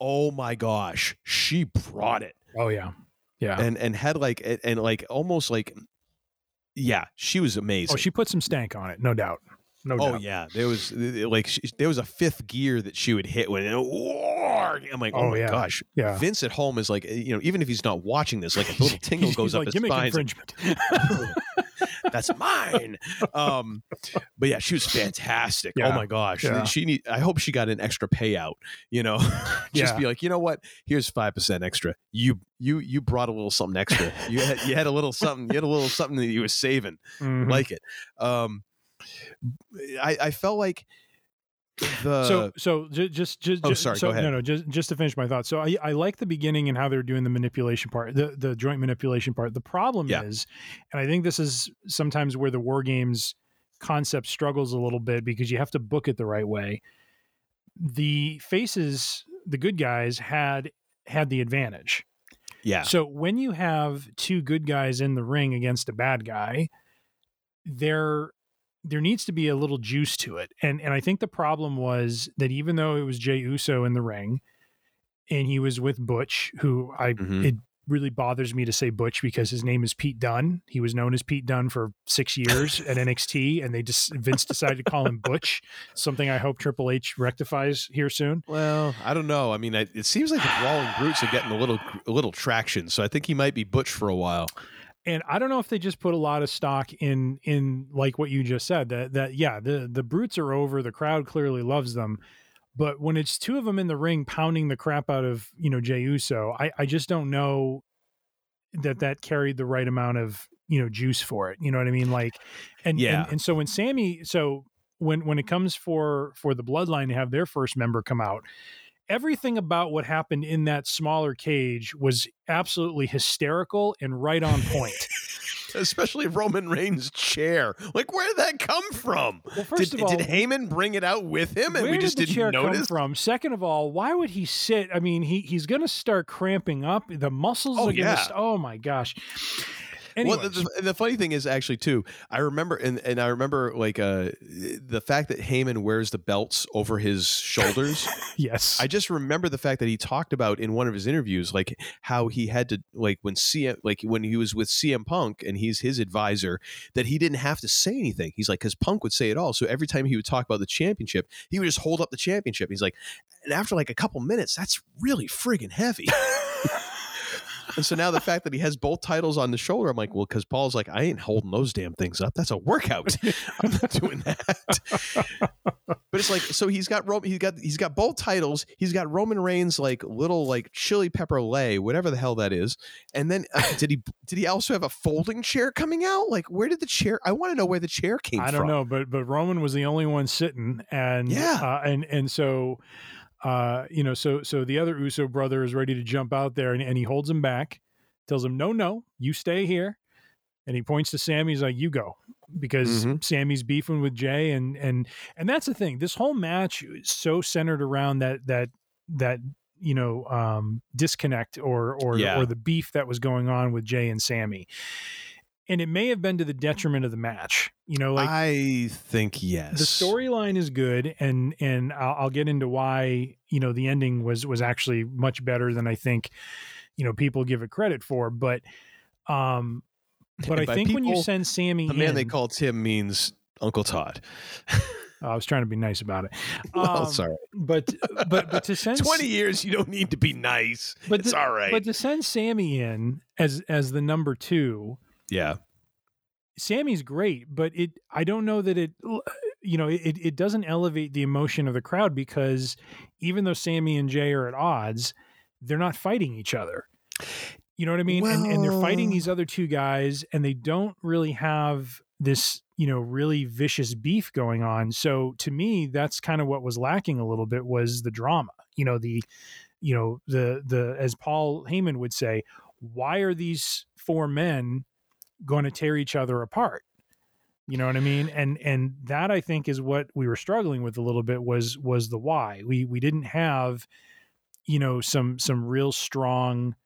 Oh my gosh, she brought it Oh yeah, yeah. and and had like and, and like almost like yeah, she was oh, amazing. oh, she put some stank on it, no doubt. No Oh doubt. yeah, there was like she, there was a fifth gear that she would hit when I'm like, oh, Oh, my yeah. gosh. Yeah. Vince at home is like, you know, even if he's not watching this, like a little [LAUGHS] tingle goes up like, his spine. Infringement. [LAUGHS] That's mine. Um, but yeah, she was fantastic. Oh my gosh, Yeah. she need. I hope she got an extra payout. You know, [LAUGHS] just Yeah. be like, you know what? Here's five percent extra. You you you brought a little something extra. You had you had a little something. You had a little something that you were saving. Mhm. Like it. Um, I I felt like the so so ju- just just Oh, sorry, so, go ahead. no no just just to finish my thoughts. So I, I like the beginning and how they're doing the manipulation part the the joint manipulation part. The problem Yeah. is and i think this is sometimes where the war games concept struggles a little bit because you have to book it the right way. The faces the good guys had had the advantage. Yeah. So when you have two good guys in the ring against a bad guy, there there needs to be a little juice to it. And and I think the problem was that even though it was Jey Uso in the ring and he was with Butch, who I Mhm. it really bothers me to say Butch because his name is Pete Dunne. He was known as Pete Dunne for six years [LAUGHS] at NXT, and they just Vince decided to call him Butch. Something I hope Triple H rectifies here soon. Well, I don't know. I mean, I, it seems like the Brawling Brutes are getting a little a little traction, so I think he might be Butch for a while. And I don't know if they just put a lot of stock in in like what you just said that that yeah the the brutes are over the crowd clearly loves them. But when it's two of them in the ring pounding the crap out of you know Jey Uso I I just don't know that that carried the right amount of you know juice for it. You know what I mean? Like and Yeah. and, and so when Sami so when when it comes for for the bloodline to have their first member come out everything about what happened in that smaller cage was absolutely hysterical and right on point. [LAUGHS] Especially Roman Reigns' chair. Like, where did that come from? Well, first did, of all, did Heyman bring it out with him, and we just did didn't notice? from? Second of all, why would he sit? I mean, he he's going to start cramping up. The muscles Oh, are going to. yeah. St- oh my gosh! Well, Anyways. the, the, the funny thing is actually too. I remember, and, and I remember like uh, the fact that Heyman wears the belts over his shoulders. [LAUGHS] yes. I just remember the fact that he talked about in one of his interviews, like how he had to, like when CM, like when he was with CM Punk and he's his advisor, that he didn't have to say anything. He's like, because Punk would say it all. So every time he would talk about the championship, he would just hold up the championship. He's like, and after like a couple minutes, that's really friggin' heavy. [LAUGHS] And so now the fact that he has both titles on the shoulder, I'm like, well, because Paul's like, I ain't holding those damn things up. That's a workout. [LAUGHS] I'm not doing that. [LAUGHS] but it's like, so he's got Roman, he's got he's got both titles. He's got Roman Reigns like little like chili pepper lei, whatever the hell that is. And then uh, did he did he also have a folding chair coming out? Like, where did the chair? I want to know where the chair came from? I don't know, but but Roman was the only one sitting, and Yeah. uh, and and so, uh, you know, so so the other Uso brother is ready to jump out there, and, and he holds him back, tells him, "No, no, you stay here," and he points to Sami. He's like, "You go," because Mhm. Sami's beefing with Jey, and and and that's the thing. This whole match is so centered around that that that you know um disconnect or or Yeah. or the beef that was going on with Jey and Sami. And it may have been to the detriment of the match. You know, like I think yes. the storyline is good and and I'll, I'll get into why you know the ending was was actually much better than i think you know people give it credit for but um but i By think when you send Sami the man in, they call Tim means Uncle Todd. [LAUGHS] i was trying to be nice about it well, Um, sorry. but but but to [LAUGHS] send 20 years, you don't need to be nice. but it's all right. but to send Sami in as as the number two yeah. Sami's great, but it I don't know that it you know it it doesn't elevate the emotion of the crowd because even though Sami and Jey are at odds, they're not fighting each other. You know what I mean? and and they're fighting these other two guys and they don't really have this, you know, really vicious beef going on. So to me, that's kind of what was lacking a little bit was the drama. You know, the you know, the the as Paul Heyman would say, why are these four men going to tear each other apart? You know what I mean? And and that I think is what we were struggling with a little bit was was the why. We we didn't have you know some some real strong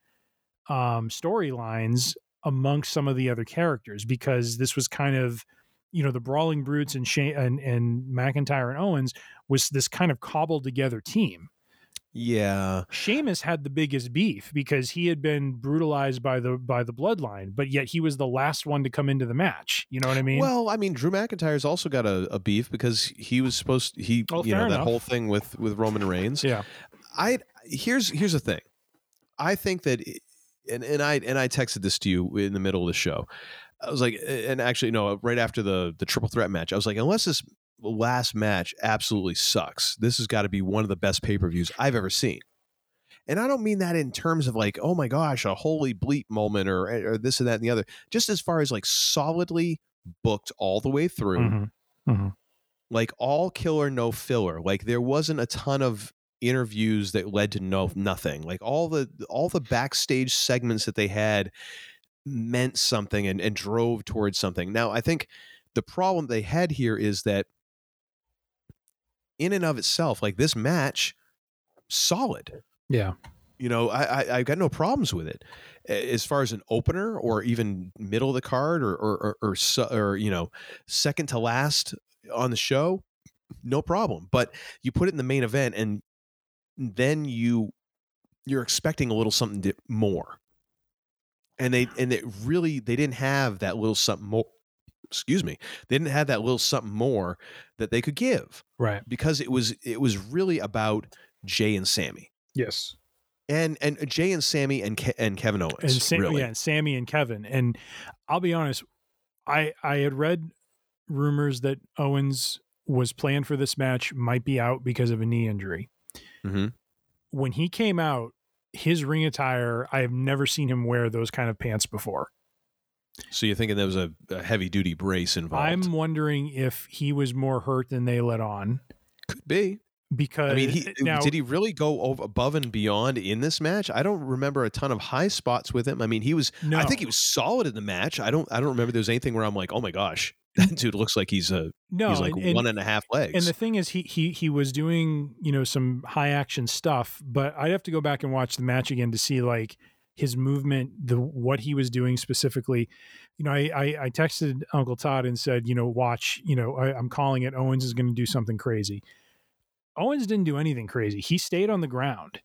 um storylines amongst some of the other characters because this was kind of you know the brawling brutes and Shane and, and McIntyre and Owens was this kind of cobbled together team. Yeah. Sheamus had the biggest beef because he had been brutalized by the by the bloodline, but yet he was the last one to come into the match. You know what I mean? Well, I mean, Drew McIntyre's also got a, a beef because he was supposed he Oh, you know fair that whole thing with with Roman Reigns. yeah. I here's here's the thing. I think that and and I and I texted this to you in the middle of the show. I was like and actually no, right after the the triple threat match. I was like unless this last match absolutely sucks. This has got to be one of the best pay-per-views I've ever seen. And I don't mean that in terms of like, oh my gosh, a holy bleep moment or, or this and that and the other. Just as far as like solidly booked all the way through Mhm. Mhm. like all killer no filler like there wasn't a ton of interviews that led to no nothing like all the all the backstage segments that they had meant something and, and drove towards something now i think the problem they had here is that in and of itself like this match solid. Yeah. you know I, I i got no problems with it. As far as an opener or even middle of the card or or or, or, or you know second to last on the show no problem. But you put it in the main event and then you you're expecting a little something di- more. And they and it really they didn't have that little something more excuse me they didn't have that little something more that they could give Right. because it was it was really about jay and sammy Yes. and and Jey and Sami and Ke- and Kevin Owens. and Sam, really. yeah, Sami and Kevin. And I'll be honest, I I had read rumors that Owens was planned for this match might be out because of a knee injury. hmm When he came out, his ring attire, I have never seen him wear those kind of pants before. So you're thinking there was a, a heavy duty brace involved? I'm wondering if he was more hurt than they let on Could be. because I mean, he, Uh, now, did he really go over, above and beyond in this match? I don't remember a ton of high spots with him. I mean, he was. No. I think he was solid in the match. I don't. I don't remember there was anything where I'm like, oh my gosh, [LAUGHS] that dude looks like he's a. no, he's like and- one and a half legs. And the thing is, he he he was doing you know some high action stuff, but I'd have to go back and watch the match again to see like his movement, the what he was doing specifically. You know, I, I, I texted Uncle Todd and said, you know, watch, you know, I, I'm calling it. Owens is going to do something crazy. Owens didn't do anything crazy. He stayed on the ground.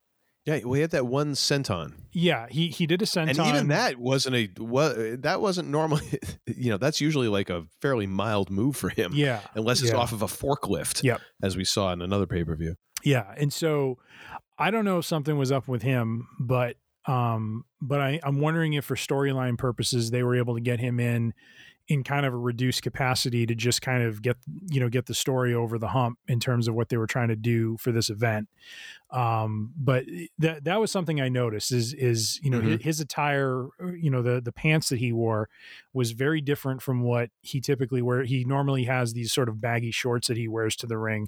Yeah, we had that one senton, Yeah, he he did a senton. and even that wasn't a wa- that wasn't normally. [LAUGHS] You know, that's usually like a fairly mild move for him. Yeah, unless it's yeah. off of a forklift. Yep. as we saw in another pay per view. Yeah, and so I don't know if something was up with him, but um, but I, I'm wondering if for storyline purposes they were able to get him in in kind of a reduced capacity to just kind of get you know get the story over the hump in terms of what they were trying to do for this event. Um, but that that was something I noticed is is you know Mhm. his, attire, uh, you know the the pants that he wore was very different from what he typically wear. He normally has these sort of baggy shorts that he wears to the ring.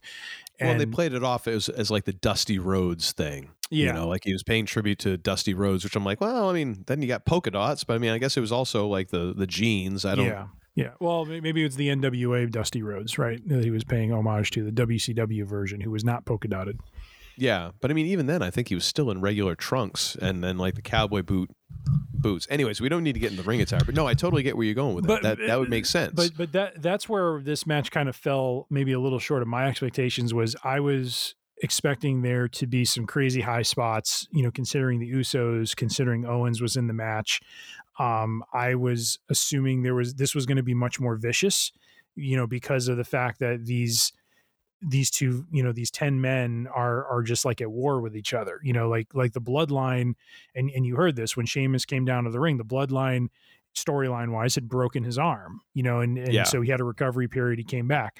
And, well, they played it off as as like the Dusty Rhodes thing. Yeah. you know, like he was paying tribute to Dusty Rhodes, which I'm like, well, I mean, then you got polka dots, but I mean, I guess it was also like the the jeans. I don't. Yeah. Yeah. Well, may- maybe it's the NWA Dusty Rhodes, right? That he was paying homage to the WCW version, who was not polka dotted. Yeah, but I mean, even then, I think he was still in regular trunks and then like the cowboy boot boots. Anyways, we don't need to get in the ring attire, but no, I totally get where you're going with that. that that would make sense. But but that that's where this match kind of fell maybe a little short of my expectations. Was I was expecting there to be some crazy high spots, you know, considering the Usos, considering Owens was in the match. Um, I was assuming there was this was going to be much more vicious, you know, because of the fact that these these two, you know, these 10 men are are just like at war with each other. You know, like like the bloodline and and you heard this when Sheamus came down to the ring, the bloodline storyline wise had broken his arm, you know, and, and Yeah. so he had a recovery period, he came back.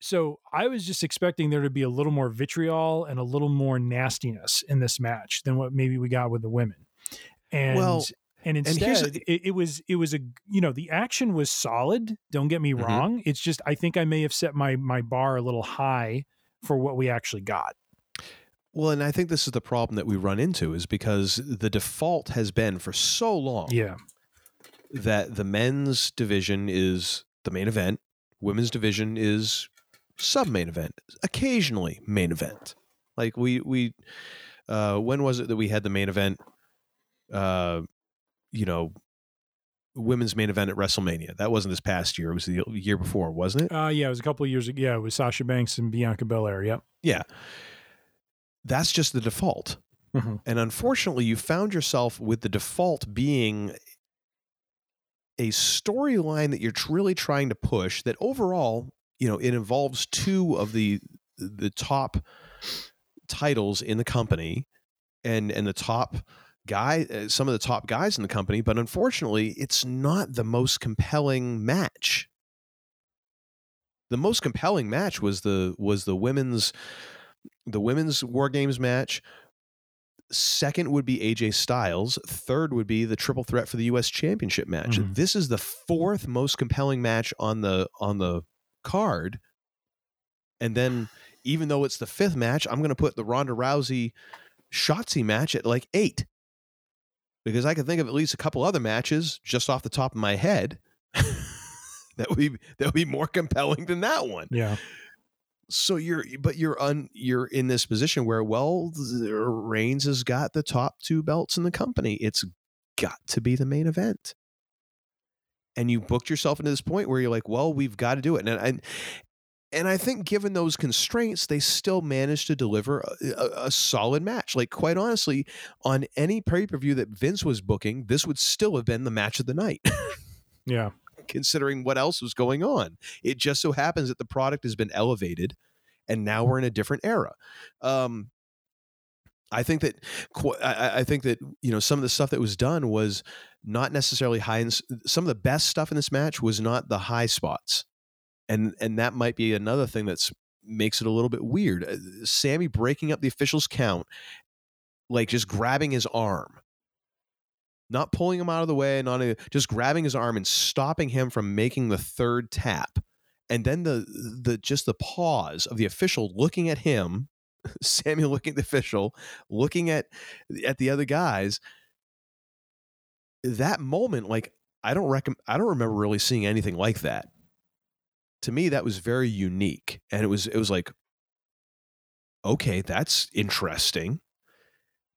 So I was just expecting there to be a little more vitriol and a little more nastiness in this match than what maybe we got with the women. And Well, and and instead, the- it, it was it was a you know the action was solid. Don't get me Mhm. wrong. It's just I think I may have set my my bar a little high for what we actually got. well, and I think this is the problem that we run into is because the default has been for so long Yeah, that the men's division is the main event, women's division is sub main event, occasionally main event. Like we we uh when was it that we had the main event uh you know women's main event at WrestleMania. That wasn't this past year, it was the year before, wasn't it? uh, yeah. It was a couple of years ago. Yeah, it was Sasha Banks and Bianca Belair. Yep. Yeah. That's just the default. Mhm. And unfortunately, you found yourself with the default being a storyline that you're really trying to push that overall, you know, it involves two of the the top titles in the company and and the top guy uh, some of the top guys in the company, but unfortunately, it's not the most compelling match. The most compelling match was the was the women's the women's war games match. Second would be AJ Styles. Third would be the triple threat for the US championship match. Mhm. this is the fourth most compelling match on the on the card. And then even though it's the fifth match I'm going to put the Ronda Rousey Shotzi match at like 8 because I can think of at least a couple other matches just off the top of my head [LAUGHS] that would be that would be more compelling than that one Yeah. so you're but you're un you're in this position where well the- uh, Reigns has got the top two belts in the company. It's got to be the main event. And you booked yourself into this point where you're like, well, we've got to do it. And and and I think given those constraints, they still managed to deliver a, a, a solid match. Like quite honestly, on any pay-per-view that Vince was booking, this would still have been the match of the night. Yeah. [LAUGHS] considering what else was going on. It just so happens that the product has been elevated and now we're in a different era. Um, I think that I, I think that you know some of the stuff that was done was not necessarily high. In, some of the best stuff in this match was not the high spots, and and that might be another thing that's makes it a little bit weird. Uh, Sami breaking up the officials' count, like just grabbing his arm not pulling him out of the way, not just grabbing his arm and stopping him from making the third tap. And then the the just the pause of the official looking at him, [LAUGHS] Samuel looking at the official, looking at at the other guys. That moment, like I don't recommend, I don't remember really seeing anything like that. To me, that was very unique, and it was it was like, okay, that's interesting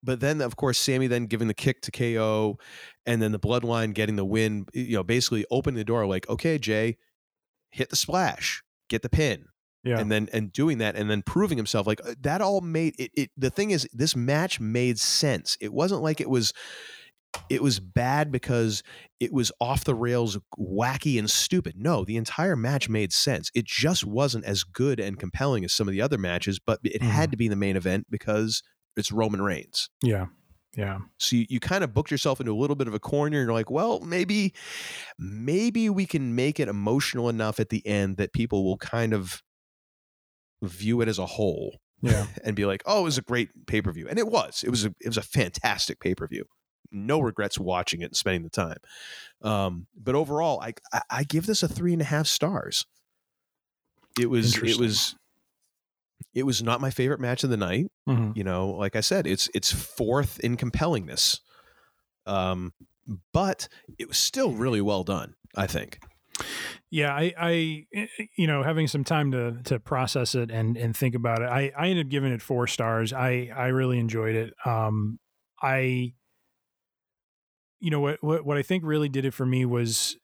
but then of course Sami then giving the kick to KO, and then the Bloodline getting the win. You know, basically opening the door like, okay, Jey, hit the splash, get the pin, Yeah. and then and doing that and then proving himself like uh, that all made it, it the thing is this match made sense it wasn't like it was it was bad because it was off the rails wacky and stupid no the entire match made sense it just wasn't as good and compelling as some of the other matches but it had mm-hmm. to be the main event because it's roman reigns yeah. Yeah. so you, you kind of booked yourself into a little bit of a corner and you're like well maybe maybe we can make it emotional enough at the end that people will kind of view it as a whole Yeah. [LAUGHS] and be like, "Oh, it was a great pay per view," and it was. It was a it was a fantastic pay per view. No regrets watching it and spending the time. Um, but overall, I, I I give this a three and a half stars. It was it was it was not my favorite match of the night. Mhm. You know, like I said, it's it's fourth in compellingness. Um, but it was still really well done. I think. Yeah, I, I, eh, you know, having some time to to process it and and think about it, I I ended up giving it four stars. I I really enjoyed it. Um, I, you know, what what what I think really did it for me was,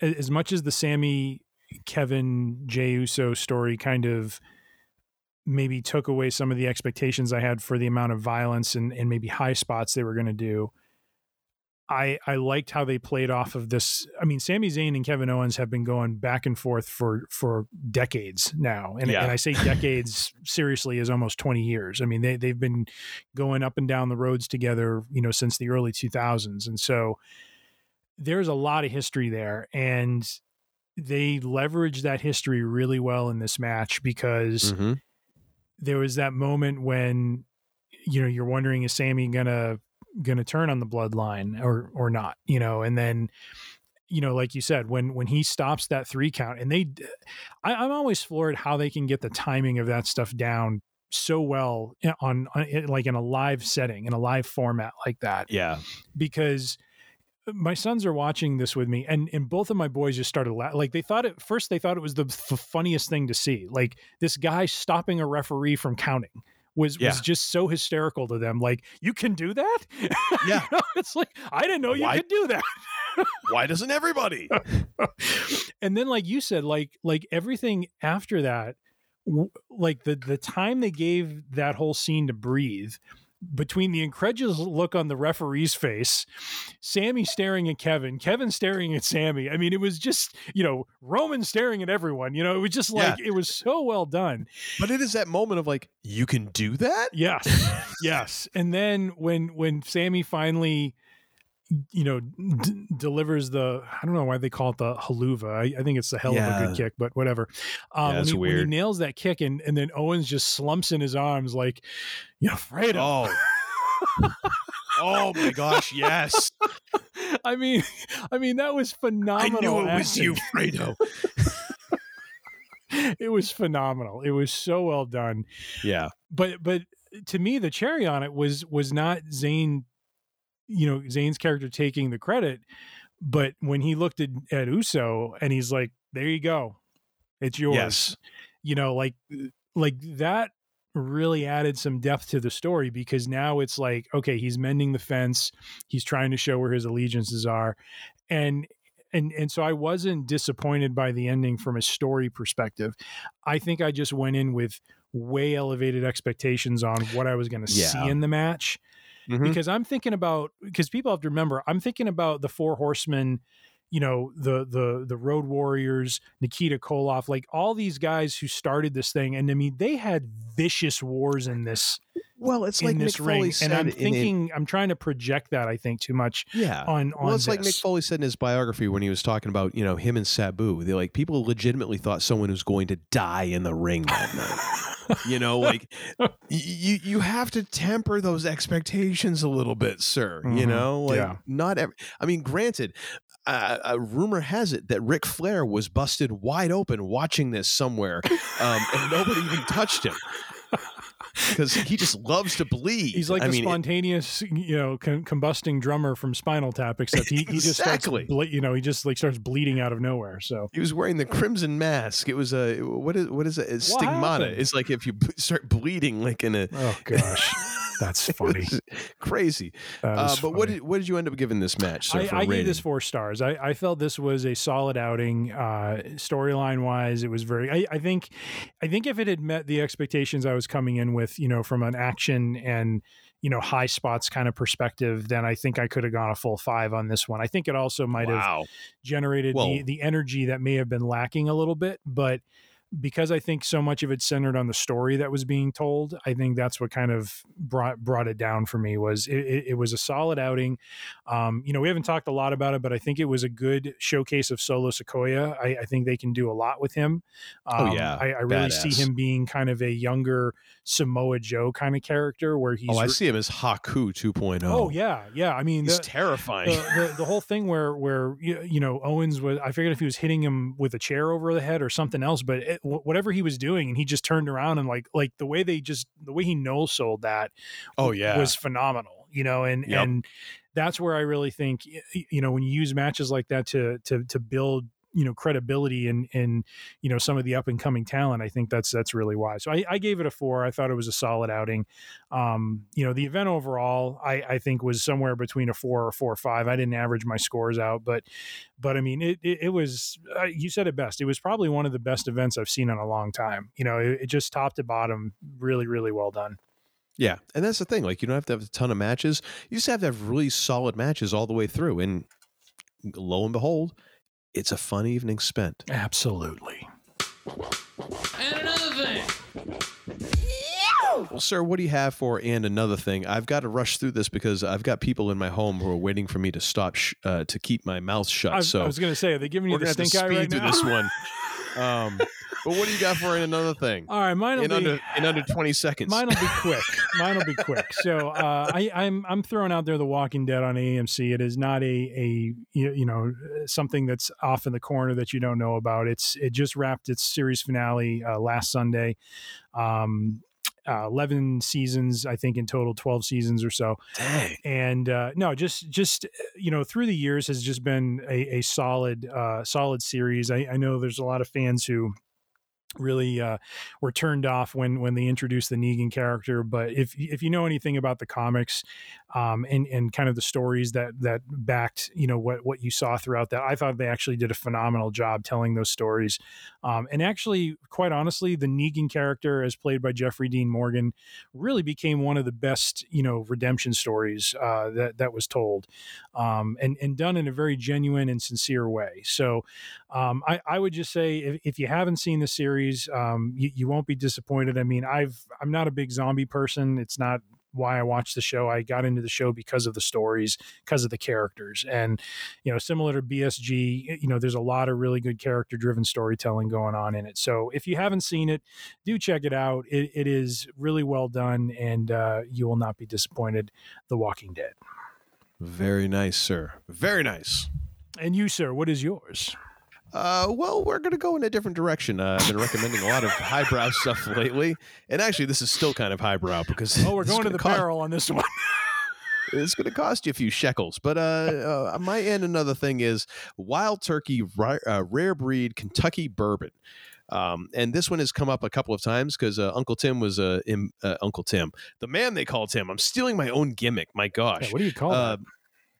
as much as the Sami, Kevin, Jey Uso story kind of maybe took away some of the expectations I had for the amount of violence and and maybe high spots they were going to do. I I liked how they played off of this. I mean, Sami Zayn and Kevin Owens have been going back and forth for for decades now, and, Yeah. and I say decades [LAUGHS] seriously is almost twenty years. I mean, they they've been going up and down the roads together, you know, since the early two thousands, and so there's a lot of history there, and they leveraged that history really well in this match because Mhm. there was that moment when you know you're wondering is Sami gonna gonna turn on the bloodline or or not you know and then you know like you said when when he stops that three count and they I, i'm always floored how they can get the timing of that stuff down so well eh, on, on eh, like in a live setting in a live format like that Yeah. because uh, my sons are watching this with me and and both of my boys just started la- like they thought at first they thought it was the f- funniest thing to see like this guy stopping a referee from counting was Yeah. was just so hysterical to them like you can do that [LAUGHS] Yeah. You know, it's like i didn't know you could do that Why doesn't everybody? [LAUGHS] and then like you said like like everything after that w- like the the time they gave that whole scene to breathe between the incredulous look on the referee's face, Sami staring at Kevin, Kevin staring at Sami. I mean, it was just, you know, Roman staring at everyone. You know, it was just like it was so well done. But it is that moment of like, you can do that? Yes. [LAUGHS] yes. And then when when Sami finally you know d- delivers the I don't know why they call it the Helluva. I, I think it's the hell of a good kick, but whatever. Um, Yeah, when, it's he, when he nails that kick and and then Owens just slumps in his arms like, you know, Fredo. Oh. oh my gosh, yes. [LAUGHS] I mean, I mean that was phenomenal. I knew it was you, acting. [LAUGHS] it was phenomenal. It was so well done. Yeah. But but to me, the cherry on it was was not Zayn, you know, Zayn's character taking the credit, but when he looked at, at Uso and he's like, "There you go, it's yours." Yes. You know, like like that really added some depth to the story because now it's like okay he's mending the fence he's trying to show where his allegiances are and and and so I wasn't disappointed by the ending from a story perspective. I think I just went in with way elevated expectations on what I was going to Yeah. see in the match Mhm. because I'm thinking about because people have to remember I'm thinking about the four horsemen, you know, the the the road warriors, Nikita Koloff, like all these guys who started this thing and I mean they had vicious wars in this Well, it's in like this Mick ring Foley and I'm in- in- thinking I'm trying to project that I think too much Yeah. on on well, it's like Mick. Foley said in his biography when he was talking about, you know, him and Sabu. They like people legitimately thought someone was going to die in the ring that night. you know, like [LAUGHS] you you have to temper those expectations a little bit, sir. You Mhm. know, like Yeah. not every. I mean, granted. Uh, a rumor has it that Ric Flair was busted wide open watching this somewhere, um, and nobody even touched him because he just loves to bleed. He's like I the mean, it- spontaneous, you know, con- combusting drummer from Spinal Tap, except he, he just starts, ble- you know, he just like starts bleeding out of nowhere. So He was wearing the crimson mask. It was a what is what is it? It's stigmata. happened? It's like if you b- start bleeding, like in a oh gosh, [LAUGHS] That's [LAUGHS] funny. Crazy. That Uh, is but what did what did you end up giving this match? Sir, I, I gave this four stars. I, I felt this was a solid outing. Uh, Storyline wise, it was very. I, I think, I think if it had met the expectations I was coming in with, you know, from an action and you know high spots kind of perspective, then I think I could have gone a full five on this one. I think it also might have generated Well- the the energy that may have been lacking a little bit, but because I think so much of it centered on the story that was being told, I think that's what kind of brought brought it down for me. Was it, it, it was a solid outing. Um, you know, we haven't talked a lot about it, but I think it was a good showcase of Solo Sikoa. I, I think they can do a lot with him. Oh, Um, yeah. I, I really see him being kind of a younger Samoa Joe kind of character, where he's Oh, I re- see him as Haku 2.0. Oh yeah, yeah. I mean, he's the- terrifying. the, the, the whole thing where where you, you know Owens was I figured if he was hitting him with a chair over the head or something else, but it, wh- whatever he was doing, and he just turned around and like like the way they just the way he no sold that oh yeah. was phenomenal, you know, and Yep. and that's where I really think you know when you use matches like that to to to build you know credibility and and you know some of the up and coming talent i think that's that's really why. so I, I gave it a four i thought it was a solid outing um you know the event overall i i think was somewhere between a four or four or five i didn't average my scores out but but i mean it it, it was uh, you said it best it was probably one of the best events i've seen in a long time you know it, it just top to bottom really really well done Yeah, and that's the thing. Like, you don't have to have a ton of matches. You just have to have really solid matches all the way through. And lo and behold, it's a fun evening spent. absolutely And another thing. Well, sir, what do you have for and another thing? I've got to rush through this because I've got people in my home who are waiting for me to stop sh- uh, to keep my mouth shut. I, was- so I was gonna say are they giving you we're the gonna have to stink eye speed right through this one. [LAUGHS] Um, but what do you got for another thing? all right mine will In be under in under twenty seconds. Mine will be [LAUGHS] quick. Mine will be quick. So uh, I, I'm I'm throwing out there The Walking Dead on AMC. It is not a a you know something that's off in the corner that you don't know about. It's it just wrapped its series finale uh, last Sunday. Um, uh, 11 seasons i think in total 12 seasons or so Dang. and uh, no just just you know through the years has just been a, a solid uh, solid series I, I know there's a lot of fans who really uh, were turned off when when they introduced the Negan character. But if if you know anything about the comics um, and and kind of the stories that that backed you know what what you saw throughout that, I thought they actually did a phenomenal job telling those stories. Um, and actually, quite honestly, the Negan character, as played by Jeffrey Dean Morgan, really became one of the best you know redemption stories uh, that that was told, um, and and done in a very genuine and sincere way. So um, I, I would just say if, if you haven't seen the series, um, you, you won't be disappointed. I mean, I've I'm not a big zombie person. It's not why I watched the show. I got into the show because of the stories, because of the characters, and you know, similar to BSG, you know, there's a lot of really good character driven storytelling going on in it. So if you haven't seen it, do check it out. It, it is really well done, and uh, you will not be disappointed. The Walking Dead. Very nice, sir. Very nice. And you, sir, what is yours? Uh, well, we're going to go in a different direction. Uh, I've been recommending a lot of highbrow [LAUGHS] stuff lately, and actually, this is still kind of highbrow because Oh, we're going to the cost- barrel on this one. [LAUGHS] It's going to cost you a few shekels, but uh, uh, my end another thing is Wild Turkey ri- uh, Rare Breed Kentucky Bourbon. Um, and this one has come up a couple of times because uh, Uncle Tim was uh, im- uh, Uncle Tim, the man they called Tim. I'm stealing my own gimmick. My gosh, Yeah, what do you call Uh, that?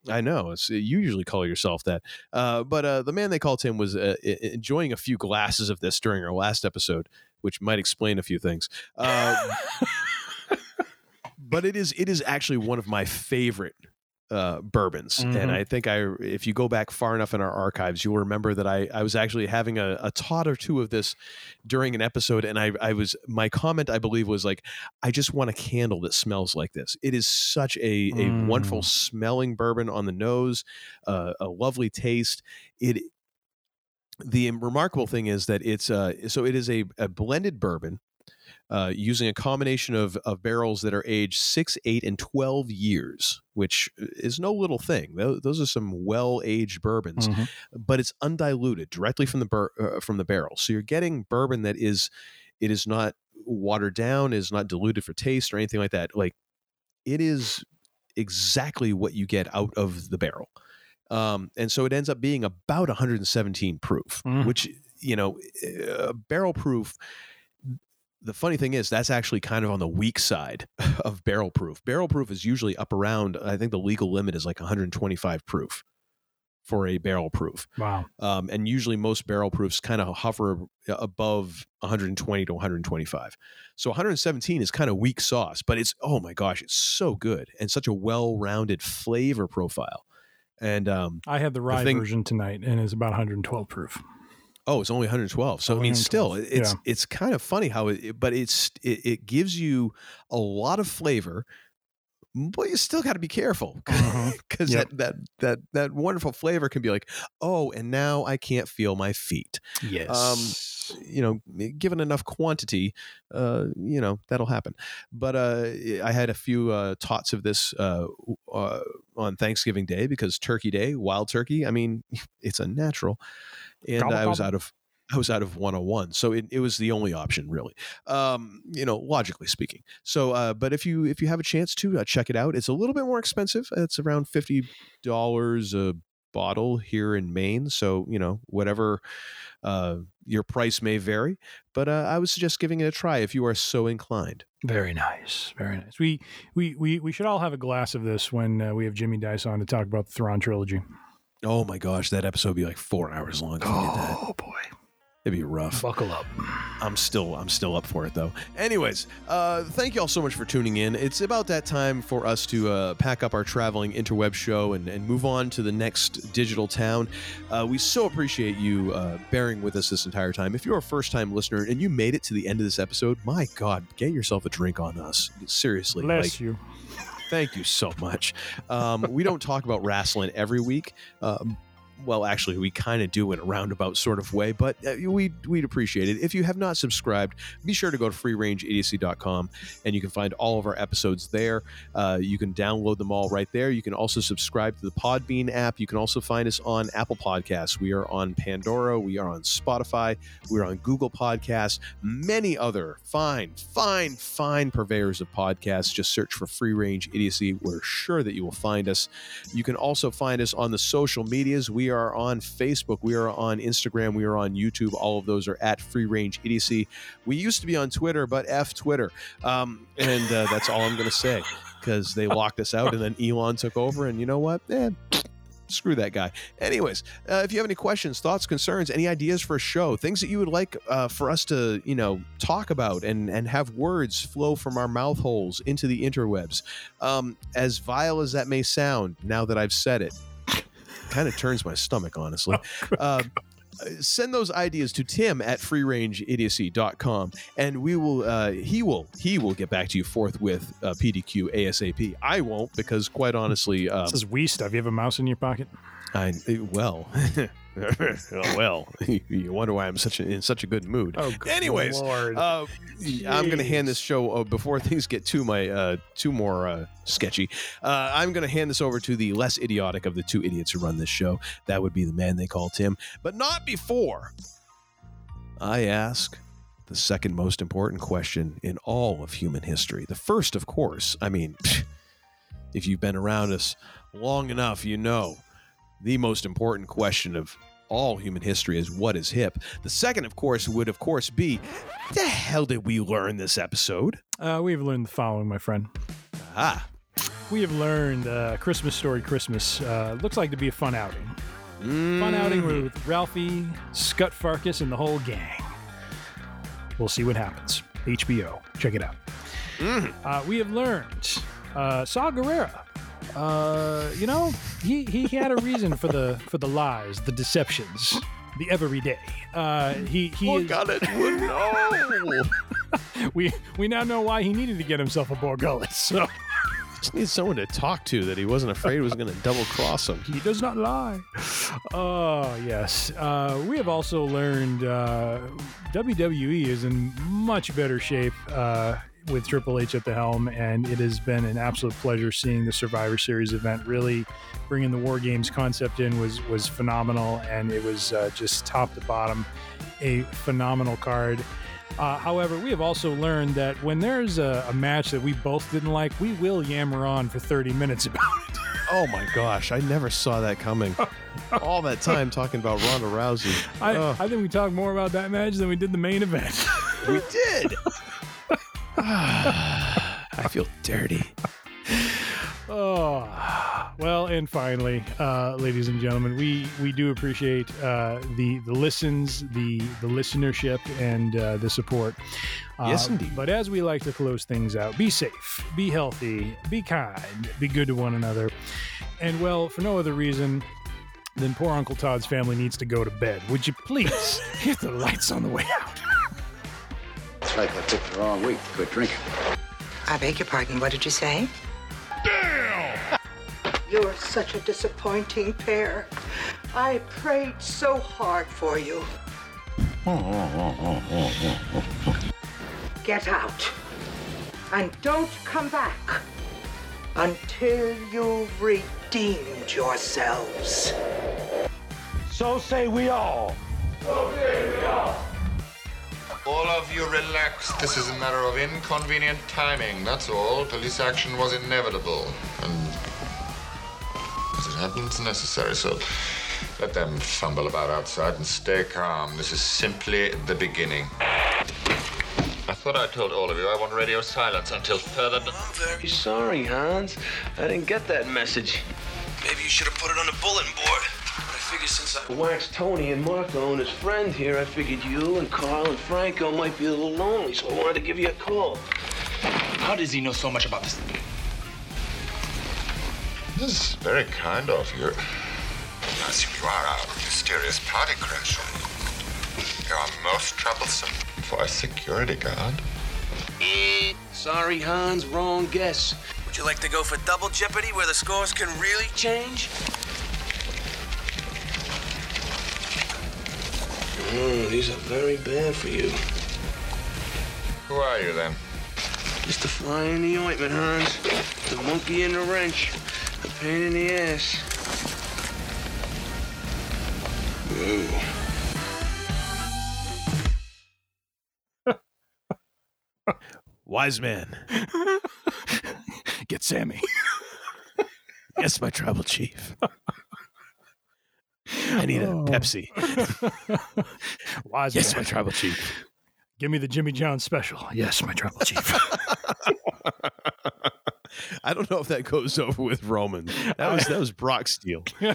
I know. It's, you usually call yourself that. Uh, but uh, the man they called him was uh, enjoying a few glasses of this during our last episode, which might explain a few things. Uh, [LAUGHS] but it is it is actually one of my favorite uh, bourbons, Mhm. and I think I if you go back far enough in our archives, you'll remember that I I was actually having a, a tot or two of this during an episode, and I I was my comment I believe was like I just want a candle that smells like this. It is such a a Mm. wonderful smelling bourbon on the nose, uh, a lovely taste. It the remarkable thing is that it's uh so it is a, a blended bourbon uh, using a combination of, of barrels that are aged six, eight, and twelve years, which is no little thing. Those, are some well aged bourbons, Mhm. but it's undiluted directly from the bur- uh, from the barrel. So you're getting bourbon that is it is not watered down, is not diluted for taste or anything like that. Like it is exactly what you get out of the barrel. Um, and so it ends up being about 117 proof, Mhm. which you know, uh, barrel proof the funny thing is that's actually kind of on the weak side [LAUGHS] of barrel proof. Barrel proof is usually up around I think the legal limit is like 125 proof for a barrel proof. Wow. Um, and usually most barrel proofs kind of hover above 120 to 125. So 117 is kind of weak sauce, but it's oh my gosh, it's so good and such a well-rounded flavor profile. And um, I had the rye thing- version tonight, and it's about 112 proof. Oh, it's only 112. So I mean, still, it's yeah. it's kind of funny how it, but it's it, it gives you a lot of flavor, but you still got to be careful [LAUGHS] Uh-huh. because Yep. that that that that wonderful flavor can be like, oh, and now I can't feel my feet. Yes. Um, you know, given enough quantity, uh, you know that'll happen. But uh, I had a few uh, tots of this uh, uh, on Thanksgiving Day because Turkey Day, wild turkey. I mean, [LAUGHS] it's a natural, and Gobble, I was gobble. out of. I was out of 101, so it, it was the only option, really. Um, you know, logically speaking. So, uh, but if you if you have a chance to uh, check it out, it's a little bit more expensive. It's around fifty dollars a bottle here in Maine. So, you know, whatever uh, your price may vary, but uh, I would suggest giving it a try if you are so inclined. Very nice. Very nice. We we we, we should all have a glass of this when uh, we have Jimmy Dice on to talk about the Thrawn trilogy. Oh my gosh, that episode would be like four hours long. If that. Oh boy. It'd be rough. Buckle up. I'm still I'm still up for it though. Anyways, uh, thank you all so much for tuning in. It's about that time for us to uh, pack up our traveling interweb show and, and move on to the next digital town. Uh, we so appreciate you uh, bearing with us this entire time. If you're a first time listener and you made it to the end of this episode, my God, get yourself a drink on us. Seriously, Bless like, you. Thank you so much. Um, we don't talk about wrestling every week. Um, well, actually, we kind of do in a roundabout sort of way, but uh, we, we'd appreciate it. If you have not subscribed, be sure to go to freerangeidiocy.com and you can find all of our episodes there. Uh, you can download them all right there. You can also subscribe to the Podbean app. You can also find us on Apple Podcasts. We are on Pandora. We are on Spotify. We're on Google Podcasts. Many other fine, fine, fine purveyors of podcasts. Just search for Free Range Idiocy. We're sure that you will find us. You can also find us on the social medias. We are on Facebook. We are on Instagram. We are on YouTube. All of those are at Free Range Idiocy. We used to be on Twitter, but F Twitter. Um, and uh, that's all I'm going to say because they locked us out and then Elon took over. And you know what? Eh, screw that guy. Anyways, uh, if you have any questions, thoughts, concerns, any ideas for a show, things that you would like uh, for us to, you know, talk about and and have words flow from our mouth holes into the interwebs, um, as vile as that may sound, now that I've said it, kind of turns my stomach, honestly. [LAUGHS] Uh, send those ideas to tim at freerangeidiocy.com and we will uh, he will he will get back to you forthwith uh, pdq asap i won't because quite honestly um, This is we stuff. You have a mouse in your pocket? I well, [LAUGHS] [LAUGHS] well, [LAUGHS] you wonder why I'm such a, in such a good mood. Oh, good Anyways, Lord. uh, I'm going to hand this show uh, before things get too my uh, too more uh, sketchy. Uh, I'm going to hand this over to the less idiotic of the two idiots who run this show. That would be the man they call Tim, but not before I ask the second most important question in all of human history. The first, of course. I mean, [LAUGHS] if you've been around us long enough, you know the most important question of all human history is what is hip. The second, of course, would of course be the hell did we learn this episode? Uh, we have learned the following, my friend. Ah, We have learned uh, Christmas Story Christmas uh, looks like to be a fun outing. Fun outing with Ralphie, Scut Farkus, and the whole gang. We'll see what happens. HBO. Check it out. Uh, we have learned uh, Saw Gerrera. Uh, you know, he, he had a reason for the for the lies, the deceptions, the everyday. Uh, he he is, got it. no. we we now know why he needed to get himself a Bor Gullet. So Just need someone to talk to that he wasn't afraid was going to double cross him. He does not lie. Oh, yes. Uh, we have also learned uh, WWE is in much better shape uh, with Triple H at the helm, and it has been an absolute pleasure seeing the Survivor Series event. Really bringing the War Games concept in was, was phenomenal, and it was uh, just top to bottom a phenomenal card. Uh, however, we have also learned that when there's a, a match that we both didn't like, we will yammer on for 30 minutes about it. Oh my gosh, I never saw that coming. [LAUGHS] All that time talking about Ronda Rousey. I. I think we talked more about that match than we did the main event. we did. [LAUGHS] [SIGHS] I feel dirty. Oh, well, and finally, uh, ladies and gentlemen, we we do appreciate uh, the the listens, the the listenership, and uh, the support. Uh, Yes, indeed. But as we like to close things out, be safe, be healthy, be kind, be good to one another, and well, for no other reason. than poor Uncle Todd's family needs to go to bed. Would you please [LAUGHS] hit the lights on the way out? It's like I picked the wrong week to quit drinking. I beg your pardon, what did you say? Damn! You're such a disappointing pair. I prayed so hard for you. Get out. And don't come back until you've redeemed yourselves. So say we all. So say we All of you relax. This is a matter of inconvenient timing. That's all. Police action was inevitable. And as it happens, necessary. So let them fumble about outside and stay calm. This is simply the beginning. I thought I told all of you I want radio silence until further. I'm very sorry, Hans. I didn't get that message. Maybe you should have put it on the bulletin board. But I figured since I waxed Tony and Marco and his friend here, I figured you and Karl and Franco might be a little lonely, so I wanted to give you a call. How does he know so much about this? This is very kind of you. I assume you are a mysterious party crasher. You are most troublesome for a security guard. Eh, sorry, Hans, wrong guess. Would you like to go for double jeopardy where the scores can really change? Oh, these are very bad for you. Who are you then? Just the fly in the ointment, Hans. The monkey in the wrench. The pain in the ass. Ooh. [LAUGHS] Wise man. [LAUGHS] Get Sami. yes, my tribal chief. [LAUGHS] I need a Oh. Pepsi. [LAUGHS] Wise yes, man. my tribal chief. Give me the Jimmy John special. Yes, my tribal chief. [LAUGHS] I don't know if that goes over with Roman. That was that was Brock Steele. [LAUGHS]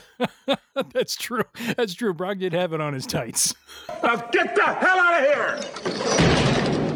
That's true. That's true. Brock did have it on his tights. Now get the hell out of here!